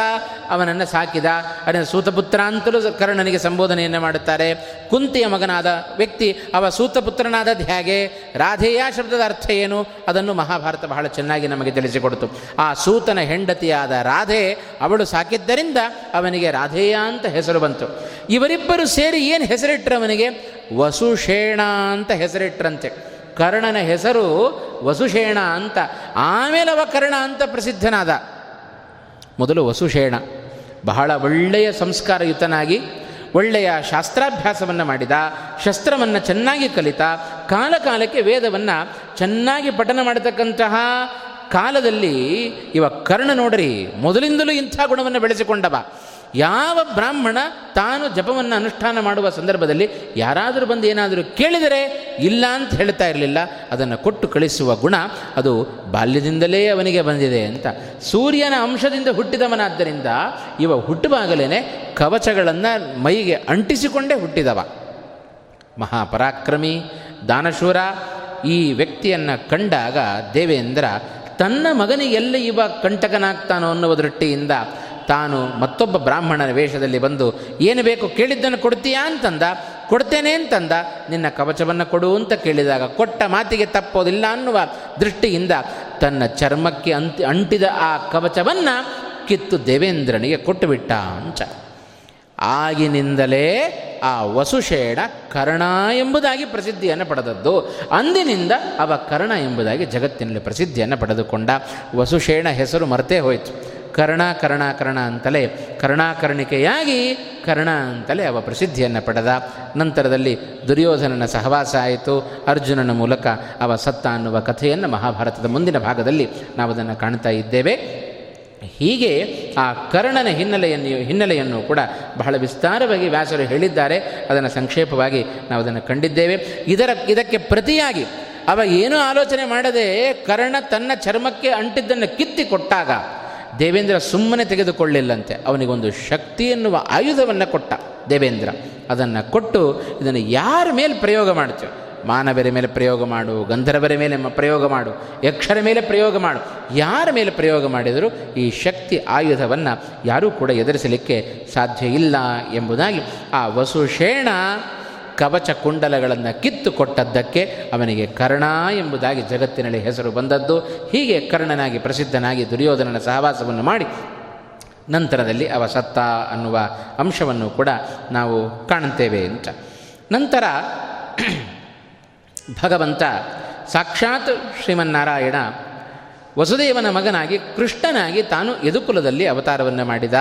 ಅವನನ್ನು ಸಾಕಿದ. ಅದನ್ನು ಸೂತಪುತ್ರ ಅಂತಲೂ ಕರ್ಣನಿಗೆ ಸಂಬೋಧನೆಯನ್ನು ಮಾಡುತ್ತಾರೆ. ಕುಂತಿಯ ಮಗನಾದ ವ್ಯಕ್ತಿ, ಅವ ಸೂತಪುತ್ರನಾದದ್ದು ಹೇಗೆ? ರಾಧೇಯ ಶಬ್ದದ ಅರ್ಥ ಏನು? ಅದನ್ನು ಮಹಾಭಾರತ ಬಹಳ ಚೆನ್ನಾಗಿ ನಮಗೆ ತಿಳಿಸಿಕೊಡ್ತು. ಆ ಸೂತನ ಹೆಂಡತಿಯಾದ ರಾಧೆ ಅವಳು ಸಾಕಿದ್ದರಿಂದ ಅವನಿಗೆ ರಾಧೇಯ ಅಂತ ಹೆಸರು ಬಂತು. ಇವರಿಬ್ಬರು ಸೇರಿ ಏನು ಹೆಸರಿಟ್ಟರು ಅವನಿಗೆ? ವಸುಷೇಣ ಅಂತ ಹೆಸರಿಟ್ರಂತೆ. ಕರ್ಣನ ಹೆಸರು ವಸುಷೇಣ ಅಂತ. ಆಮೇಲೆ ಅವ ಕರ್ಣ ಅಂತ ಪ್ರಸಿದ್ಧನಾದ. ಮೊದಲು ವಸುಷೇಣ. ಬಹಳ ಒಳ್ಳೆಯ ಸಂಸ್ಕಾರಯುತನಾಗಿ, ಒಳ್ಳೆಯ ಶಾಸ್ತ್ರಾಭ್ಯಾಸವನ್ನು ಮಾಡಿದ, ಶಸ್ತ್ರವನ್ನು ಚೆನ್ನಾಗಿ ಕಲಿತ ಕಾಲಕಾಲಕ್ಕೆ ವೇದವನ್ನು ಚೆನ್ನಾಗಿ ಪಠನ ಮಾಡತಕ್ಕಂತಹ ಕಾಲದಲ್ಲಿ ಇವ ಕರ್ಣ ನೋಡ್ರಿ, ಮೊದಲಿಂದಲೂ ಇಂಥ ಗುಣವನ್ನು ಬೆಳೆಸಿಕೊಂಡವ. ಯಾವ ಬ್ರಾಹ್ಮಣ ತಾನು ಜಪವನ್ನು ಅನುಷ್ಠಾನ ಮಾಡುವ ಸಂದರ್ಭದಲ್ಲಿ ಯಾರಾದರೂ ಬಂದು ಏನಾದರೂ ಕೇಳಿದರೆ ಇಲ್ಲ ಅಂತ ಹೇಳ್ತಾ ಇರಲಿಲ್ಲ, ಅದನ್ನು ಕೊಟ್ಟು ಕಳಿಸುವ ಗುಣ ಅದು ಬಾಲ್ಯದಿಂದಲೇ ಅವನಿಗೆ ಬಂದಿದೆ ಅಂತ. ಸೂರ್ಯನ ಅಂಶದಿಂದ ಹುಟ್ಟಿದವನಾದ್ದರಿಂದ ಇವ ಹುಟ್ಟುವಾಗಲೇ ಕವಚಗಳನ್ನು ಮೈಗೆ ಅಂಟಿಸಿಕೊಂಡೇ ಹುಟ್ಟಿದವ. ಮಹಾಪರಾಕ್ರಮಿ ದಾನಶೂರ ಈ ವ್ಯಕ್ತಿಯನ್ನು ಕಂಡಾಗ ದೇವೇಂದ್ರ, ತನ್ನ ಮಗನಿಗೆಲ್ಲ ಇವ ಕಂಟಕನಾಗ್ತಾನೋ ಅನ್ನುವ ದೃಷ್ಟಿಯಿಂದ ತಾನು ಮತ್ತೊಬ್ಬ ಬ್ರಾಹ್ಮಣನ ವೇಷದಲ್ಲಿ ಬಂದು, ಏನು ಬೇಕು ಕೇಳಿದ್ದನ್ನು ಕೊಡ್ತೀಯಾ? ಅಂತಂದ. ಕೊಡ್ತೇನೆ ಅಂತಂದ. ನಿನ್ನ ಕವಚವನ್ನು ಕೊಡು ಅಂತ ಕೇಳಿದಾಗ, ಕೊಟ್ಟ ಮಾತಿಗೆ ತಪ್ಪೋದಿಲ್ಲ ಅನ್ನುವ ದೃಷ್ಟಿಯಿಂದ ತನ್ನ ಚರ್ಮಕ್ಕೆ ಅಂತಿ, ಅಂಟಿದ ಆ ಕವಚವನ್ನು ಕಿತ್ತು ದೇವೇಂದ್ರನಿಗೆ ಕೊಟ್ಟುಬಿಟ್ಟ ಅಂಚ. ಆಗಿನಿಂದಲೇ ಆ ವಸುಷೇಣ ಕರ್ಣ ಎಂಬುದಾಗಿ ಪ್ರಸಿದ್ಧಿಯನ್ನು ಪಡೆದದ್ದು. ಅಂದಿನಿಂದ ಅವ ಕರ್ಣ ಎಂಬುದಾಗಿ ಜಗತ್ತಿನಲ್ಲಿ ಪ್ರಸಿದ್ಧಿಯನ್ನು ಪಡೆದುಕೊಂಡ ವಸುಷೇಣ ಹೆಸರು ಮರೆತೇ ಹೋಯಿತು. ಕರ್ಣ ಕರ್ಣ ಕರ್ಣ ಅಂತಲೇ ಕರ್ಣಾಕರ್ಣಿಕೆಯಾಗಿ ಕರ್ಣ ಅಂತಲೇ ಅವ ಪ್ರಸಿದ್ಧಿಯನ್ನು ಪಡೆದ. ನಂತರದಲ್ಲಿ ದುರ್ಯೋಧನನ ಸಹವಾಸ ಆಯಿತು. ಅರ್ಜುನನ ಮೂಲಕ ಅವ ಸತ್ತ ಅನ್ನುವ ಕಥೆಯನ್ನು ಮಹಾಭಾರತದ ಮುಂದಿನ ಭಾಗದಲ್ಲಿ ನಾವು ಅದನ್ನು ಕಾಣ್ತಾ ಇದ್ದೇವೆ. ಹೀಗೆ ಆ ಕರ್ಣನ ಹಿನ್ನೆಲೆಯನ್ನು ಹಿನ್ನೆಲೆಯನ್ನು ಕೂಡ ಬಹಳ ವಿಸ್ತಾರವಾಗಿ ವ್ಯಾಸರು ಹೇಳಿದ್ದಾರೆ. ಅದನ್ನು ಸಂಕ್ಷೇಪವಾಗಿ ನಾವು ಅದನ್ನು ಕಂಡಿದ್ದೇವೆ. ಇದರ, ಇದಕ್ಕೆ ಪ್ರತಿಯಾಗಿ ಅವ ಏನೂ ಆಲೋಚನೆ ಮಾಡದೆ ಕರ್ಣ ತನ್ನ ಚರ್ಮಕ್ಕೆ ಅಂಟಿದ್ದನ್ನು ಕಿತ್ತಿ ಕೊಟ್ಟಾಗ ದೇವೇಂದ್ರ ಸುಮ್ಮನೆ ತೆಗೆದುಕೊಳ್ಳಿಲ್ಲಂತೆ. ಅವನಿಗೊಂದು ಶಕ್ತಿ ಎನ್ನುವ ಆಯುಧವನ್ನು ಕೊಟ್ಟ ದೇವೇಂದ್ರ. ಅದನ್ನು ಕೊಟ್ಟು ಇದನ್ನು ಯಾರ ಮೇಲೆ ಪ್ರಯೋಗ ಮಾಡ್ತೇವೆ ಮಾನವರ ಮೇಲೆ ಪ್ರಯೋಗ ಮಾಡು, ಗಂಧರ್ವರ ಮೇಲೆ ಪ್ರಯೋಗ ಮಾಡು, ಯಕ್ಷರ ಮೇಲೆ ಪ್ರಯೋಗ ಮಾಡು, ಯಾರ ಮೇಲೆ ಪ್ರಯೋಗ ಮಾಡಿದರೂ ಈ ಶಕ್ತಿ ಆಯುಧವನ್ನು ಯಾರೂ ಕೂಡ ಎದುರಿಸಲಿಕ್ಕೆ ಸಾಧ್ಯ ಇಲ್ಲ ಎಂಬುದಾಗಿ ಆ ವಸುಷೇಣ ಕವಚ ಕುಂಡಲಗಳನ್ನು ಕಿತ್ತು ಕೊಟ್ಟದ್ದಕ್ಕೆ ಅವನಿಗೆ ಕರ್ಣ ಎಂಬುದಾಗಿ ಜಗತ್ತಿನಲ್ಲಿ ಹೆಸರು ಬಂದದ್ದು. ಹೀಗೆ ಕರ್ಣನಾಗಿ ಪ್ರಸಿದ್ಧನಾಗಿ ದುರ್ಯೋಧನನ ಸಹವಾಸವನ್ನು ಮಾಡಿ ನಂತರದಲ್ಲಿ ಅವ ಸತ್ತ ಅನ್ನುವ ಅಂಶವನ್ನು ಕೂಡ ನಾವು ಕಾಣುತ್ತೇವೆ ಅಂತ. ನಂತರ ಭಗವಂತ ಸಾಕ್ಷಾತ್ ಶ್ರೀಮನ್ನಾರಾಯಣ ವಸುದೇವನ ಮಗನಾಗಿ ಕೃಷ್ಣನಾಗಿ ತಾನು ಯದುಕುಲದಲ್ಲಿ ಅವತಾರವನ್ನು ಮಾಡಿದ.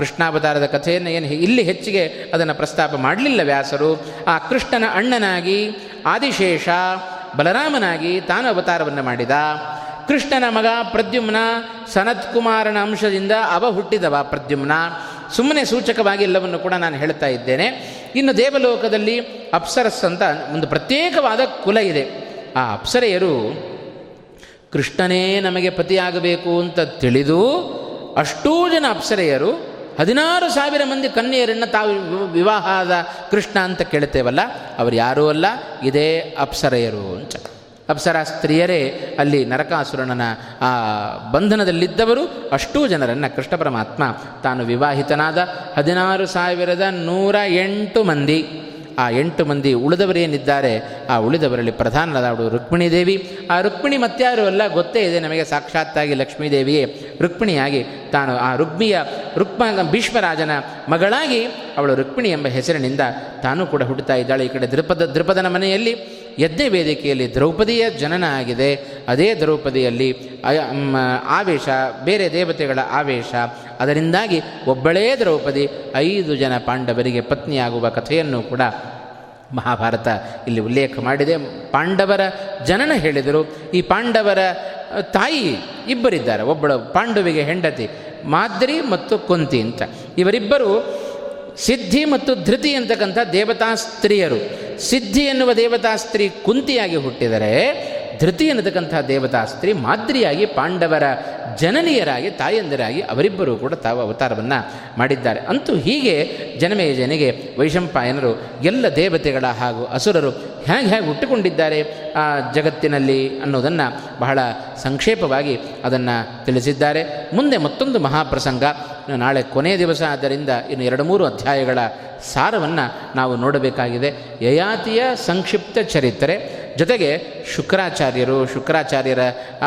ಕೃಷ್ಣಾವತಾರದ ಕಥೆಯನ್ನು ಏನು ಇಲ್ಲಿ ಹೆಚ್ಚಿಗೆ ಅದನ್ನು ಪ್ರಸ್ತಾಪ ಮಾಡಲಿಲ್ಲ ವ್ಯಾಸರು. ಆ ಕೃಷ್ಣನ ಅಣ್ಣನಾಗಿ ಆದಿಶೇಷ ಬಲರಾಮನಾಗಿ ತಾನು ಅವತಾರವನ್ನು ಮಾಡಿದ. ಕೃಷ್ಣನ ಮಗ ಪ್ರದ್ಯುಮ್ನ ಸನತ್ಕುಮಾರನ ಅಂಶದಿಂದ ಅವ ಹುಟ್ಟಿದವ ಪ್ರದ್ಯುಮ್ನ. ಸುಮ್ಮನೆ ಸೂಚಕವಾಗಿ ಎಲ್ಲವನ್ನು ಕೂಡ ನಾನು ಹೇಳ್ತಾ ಇದ್ದೇನೆ. ಇನ್ನು ದೇವಲೋಕದಲ್ಲಿ ಅಪ್ಸರಸ್ ಅಂತ ಒಂದು ಪ್ರತ್ಯೇಕವಾದ ಕುಲ ಇದೆ. ಆ ಅಪ್ಸರೆಯರು, ಕೃಷ್ಣನೇ ನಮಗೆ ಪತಿಯಾಗಬೇಕು ಅಂತ ತಿಳಿದು ಅಷ್ಟೂ ಜನ ಅಪ್ಸರೆಯರು ಹದಿನಾರು ಸಾವಿರ ಮಂದಿ ಕನ್ಯೆಯರನ್ನು ತಾವು ಆದ ಕೃಷ್ಣ ಅಂತ ಕೇಳ್ತೇವಲ್ಲ ಅವರು ಯಾರೂ ಅಲ್ಲ, ಇದೇ ಅಪ್ಸರೆಯರು ಅಂತ. ಅಪ್ಸರ ಸ್ತ್ರೀಯರೇ, ಅಲ್ಲಿ ನರಕಾಸುರನ ಆ, ಬಂಧನದಲ್ಲಿದ್ದವರು ಅಷ್ಟೂ ಜನರನ್ನು ಕೃಷ್ಣ ಪರಮಾತ್ಮ ತಾನು ವಿವಾಹಿತನಾದ ಹದಿನಾರು ಸಾವಿರದ ನೂರ ಎಂಟು ಮಂದಿ. ಆ ಎಂಟು ಮಂದಿ ಉಳಿದವರೇನಿದ್ದಾರೆ ಆ ಉಳಿದವರಲ್ಲಿ ಪ್ರಧಾನರಾದವಳು ರುಕ್ಮಿಣಿ ದೇವಿ. ಆ ರುಕ್ಮಿಣಿ ಮತ್ಯಾರು ಎಲ್ಲ ಗೊತ್ತೇ ಇದೆ ನಮಗೆ, ಸಾಕ್ಷಾತ್ತಾಗಿ ಲಕ್ಷ್ಮೀದೇವಿಯೇ ರುಕ್ಮಿಣಿಯಾಗಿ ತಾನು ಆ ರುಕ್ಮಿಯ ರುಕ್ಮ, ಭೀಷ್ಮರಾಜನ ಮಗಳಾಗಿ ಅವಳು ರುಕ್ಮಿಣಿ ಎಂಬ ಹೆಸರಿನಿಂದ ತಾನೂ ಕೂಡ ಹುಟ್ಟುತ್ತಾ ಇದ್ದಾಳೆ. ಈ ಕಡೆ ದೃಪದ ದೃಪದನ ಮನೆಯಲ್ಲಿ ಯಜ್ಞ ವೇದಿಕೆಯಲ್ಲಿ ದ್ರೌಪದಿಯ ಜನನ ಆಗಿದೆ. ಅದೇ ದ್ರೌಪದಿಯಲ್ಲಿ ಆವೇಶ, ಬೇರೆ ದೇವತೆಗಳ ಆವೇಶ. ಅದರಿಂದಾಗಿ ಒಬ್ಬಳೇ ದ್ರೌಪದಿ, ಐದು ಜನ ಪಾಂಡವರಿಗೆ ಪತ್ನಿಯಾಗುವ ಕಥೆಯನ್ನು ಕೂಡ ಮಹಾಭಾರತ ಇಲ್ಲಿ ಉಲ್ಲೇಖ ಮಾಡಿದೆ. ಪಾಂಡವರ ಜನನ ಹೇಳಿದರು. ಈ ಪಾಂಡವರ ತಾಯಿ ಇಬ್ಬರಿದ್ದಾರೆ. ಒಬ್ಬಳು ಪಾಂಡವಿಗೆ ಹೆಂಡತಿ, ಮಾದ್ರಿ ಮತ್ತು ಕುಂತಿ ಅಂತ. ಇವರಿಬ್ಬರು ಸಿದ್ಧಿ ಮತ್ತು ಧೃತಿ ಅಂತಕ್ಕಂಥ ದೇವತಾ ಸ್ತ್ರೀಯರು. ಸಿದ್ಧಿ ಎನ್ನುವ ದೇವತಾ ಸ್ತ್ರೀ ಕುಂತಿಯಾಗಿ ಹುಟ್ಟಿದರೆ ಧೃತಿ ಎನ್ನತಕ್ಕಂಥ ದೇವತಾ ಸ್ತ್ರೀ ಮಾದರಿಯಾಗಿ ಪಾಂಡವರ ಜನನೀಯರಾಗಿ, ತಾಯಂದಿರಾಗಿ ಅವರಿಬ್ಬರೂ ಕೂಡ ತಾವು ಅವತಾರವನ್ನು ಮಾಡಿದ್ದಾರೆ. ಅಂತೂ ಹೀಗೆ ಜನಮೇಜನಿಗೆ ವೈಶಂಪಾಯನರು ಎಲ್ಲ ದೇವತೆಗಳ ಹಾಗೂ ಅಸುರರು ಹೇಗೆ ಹೇಗೆ ಹುಟ್ಟುಕೊಂಡಿದ್ದಾರೆ ಆ ಜಗತ್ತಿನಲ್ಲಿ ಅನ್ನೋದನ್ನು ಬಹಳ ಸಂಕ್ಷೇಪವಾಗಿ ಅದನ್ನು ತಿಳಿಸಿದ್ದಾರೆ. ಮುಂದೆ ಮತ್ತೊಂದು ಮಹಾಪ್ರಸಂಗ, ನಾಳೆ ಕೊನೆಯ ದಿವಸ, ಆದ್ದರಿಂದ ಇನ್ನು ಎರಡು ಮೂರು ಅಧ್ಯಾಯಗಳ ಸಾರವನ್ನು ನಾವು ನೋಡಬೇಕಾಗಿದೆ. ಯಯಾತಿಯ ಸಂಕ್ಷಿಪ್ತ ಚರಿತ್ರೆ. ಜೊತೆಗೆ ಶುಕ್ರಾಚಾರ್ಯರು, ಶುಕ್ರಾಚಾರ್ಯರ, ಆ,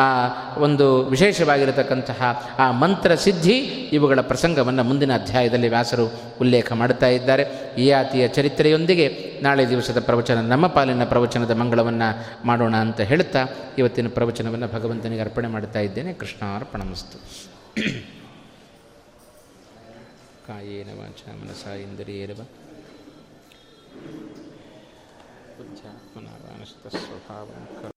ಒಂದು ವಿಶೇಷವಾಗಿರತಕ್ಕಂತಹ, ಆ, ಮಂತ್ರ ಸಿದ್ಧಿ, ಇವುಗಳ ಪ್ರಸಂಗವನ್ನು ಮುಂದಿನ ಅಧ್ಯಾಯದಲ್ಲಿ ವ್ಯಾಸರು ಉಲ್ಲೇಖ ಮಾಡುತ್ತಾ ಇದ್ದಾರೆ. ಈ ಆತಿಯ ಚರಿತ್ರೆಯೊಂದಿಗೆ ನಾಳೆ ದಿವಸದ ಪ್ರವಚನ, ನಮ್ಮ ಪಾಲಿನ ಪ್ರವಚನದ ಮಂಗಳವನ್ನು ಮಾಡೋಣ ಅಂತ ಹೇಳುತ್ತಾ, ಇವತ್ತಿನ ಪ್ರವಚನವನ್ನು ಭಗವಂತನಿಗೆ ಅರ್ಪಣೆ ಮಾಡ್ತಾ ಇದ್ದೇನೆ. ಕೃಷ್ಣಾರ್ಪಣಮಸ್ತು. ಕಾಯೇನ ವಾಚ ಮನಸಾ ಇಂದ್ರಿಯೇರವ ಬುದ್ಧ್ಯಾತ್ಮನ ಸ್ವಭಾವ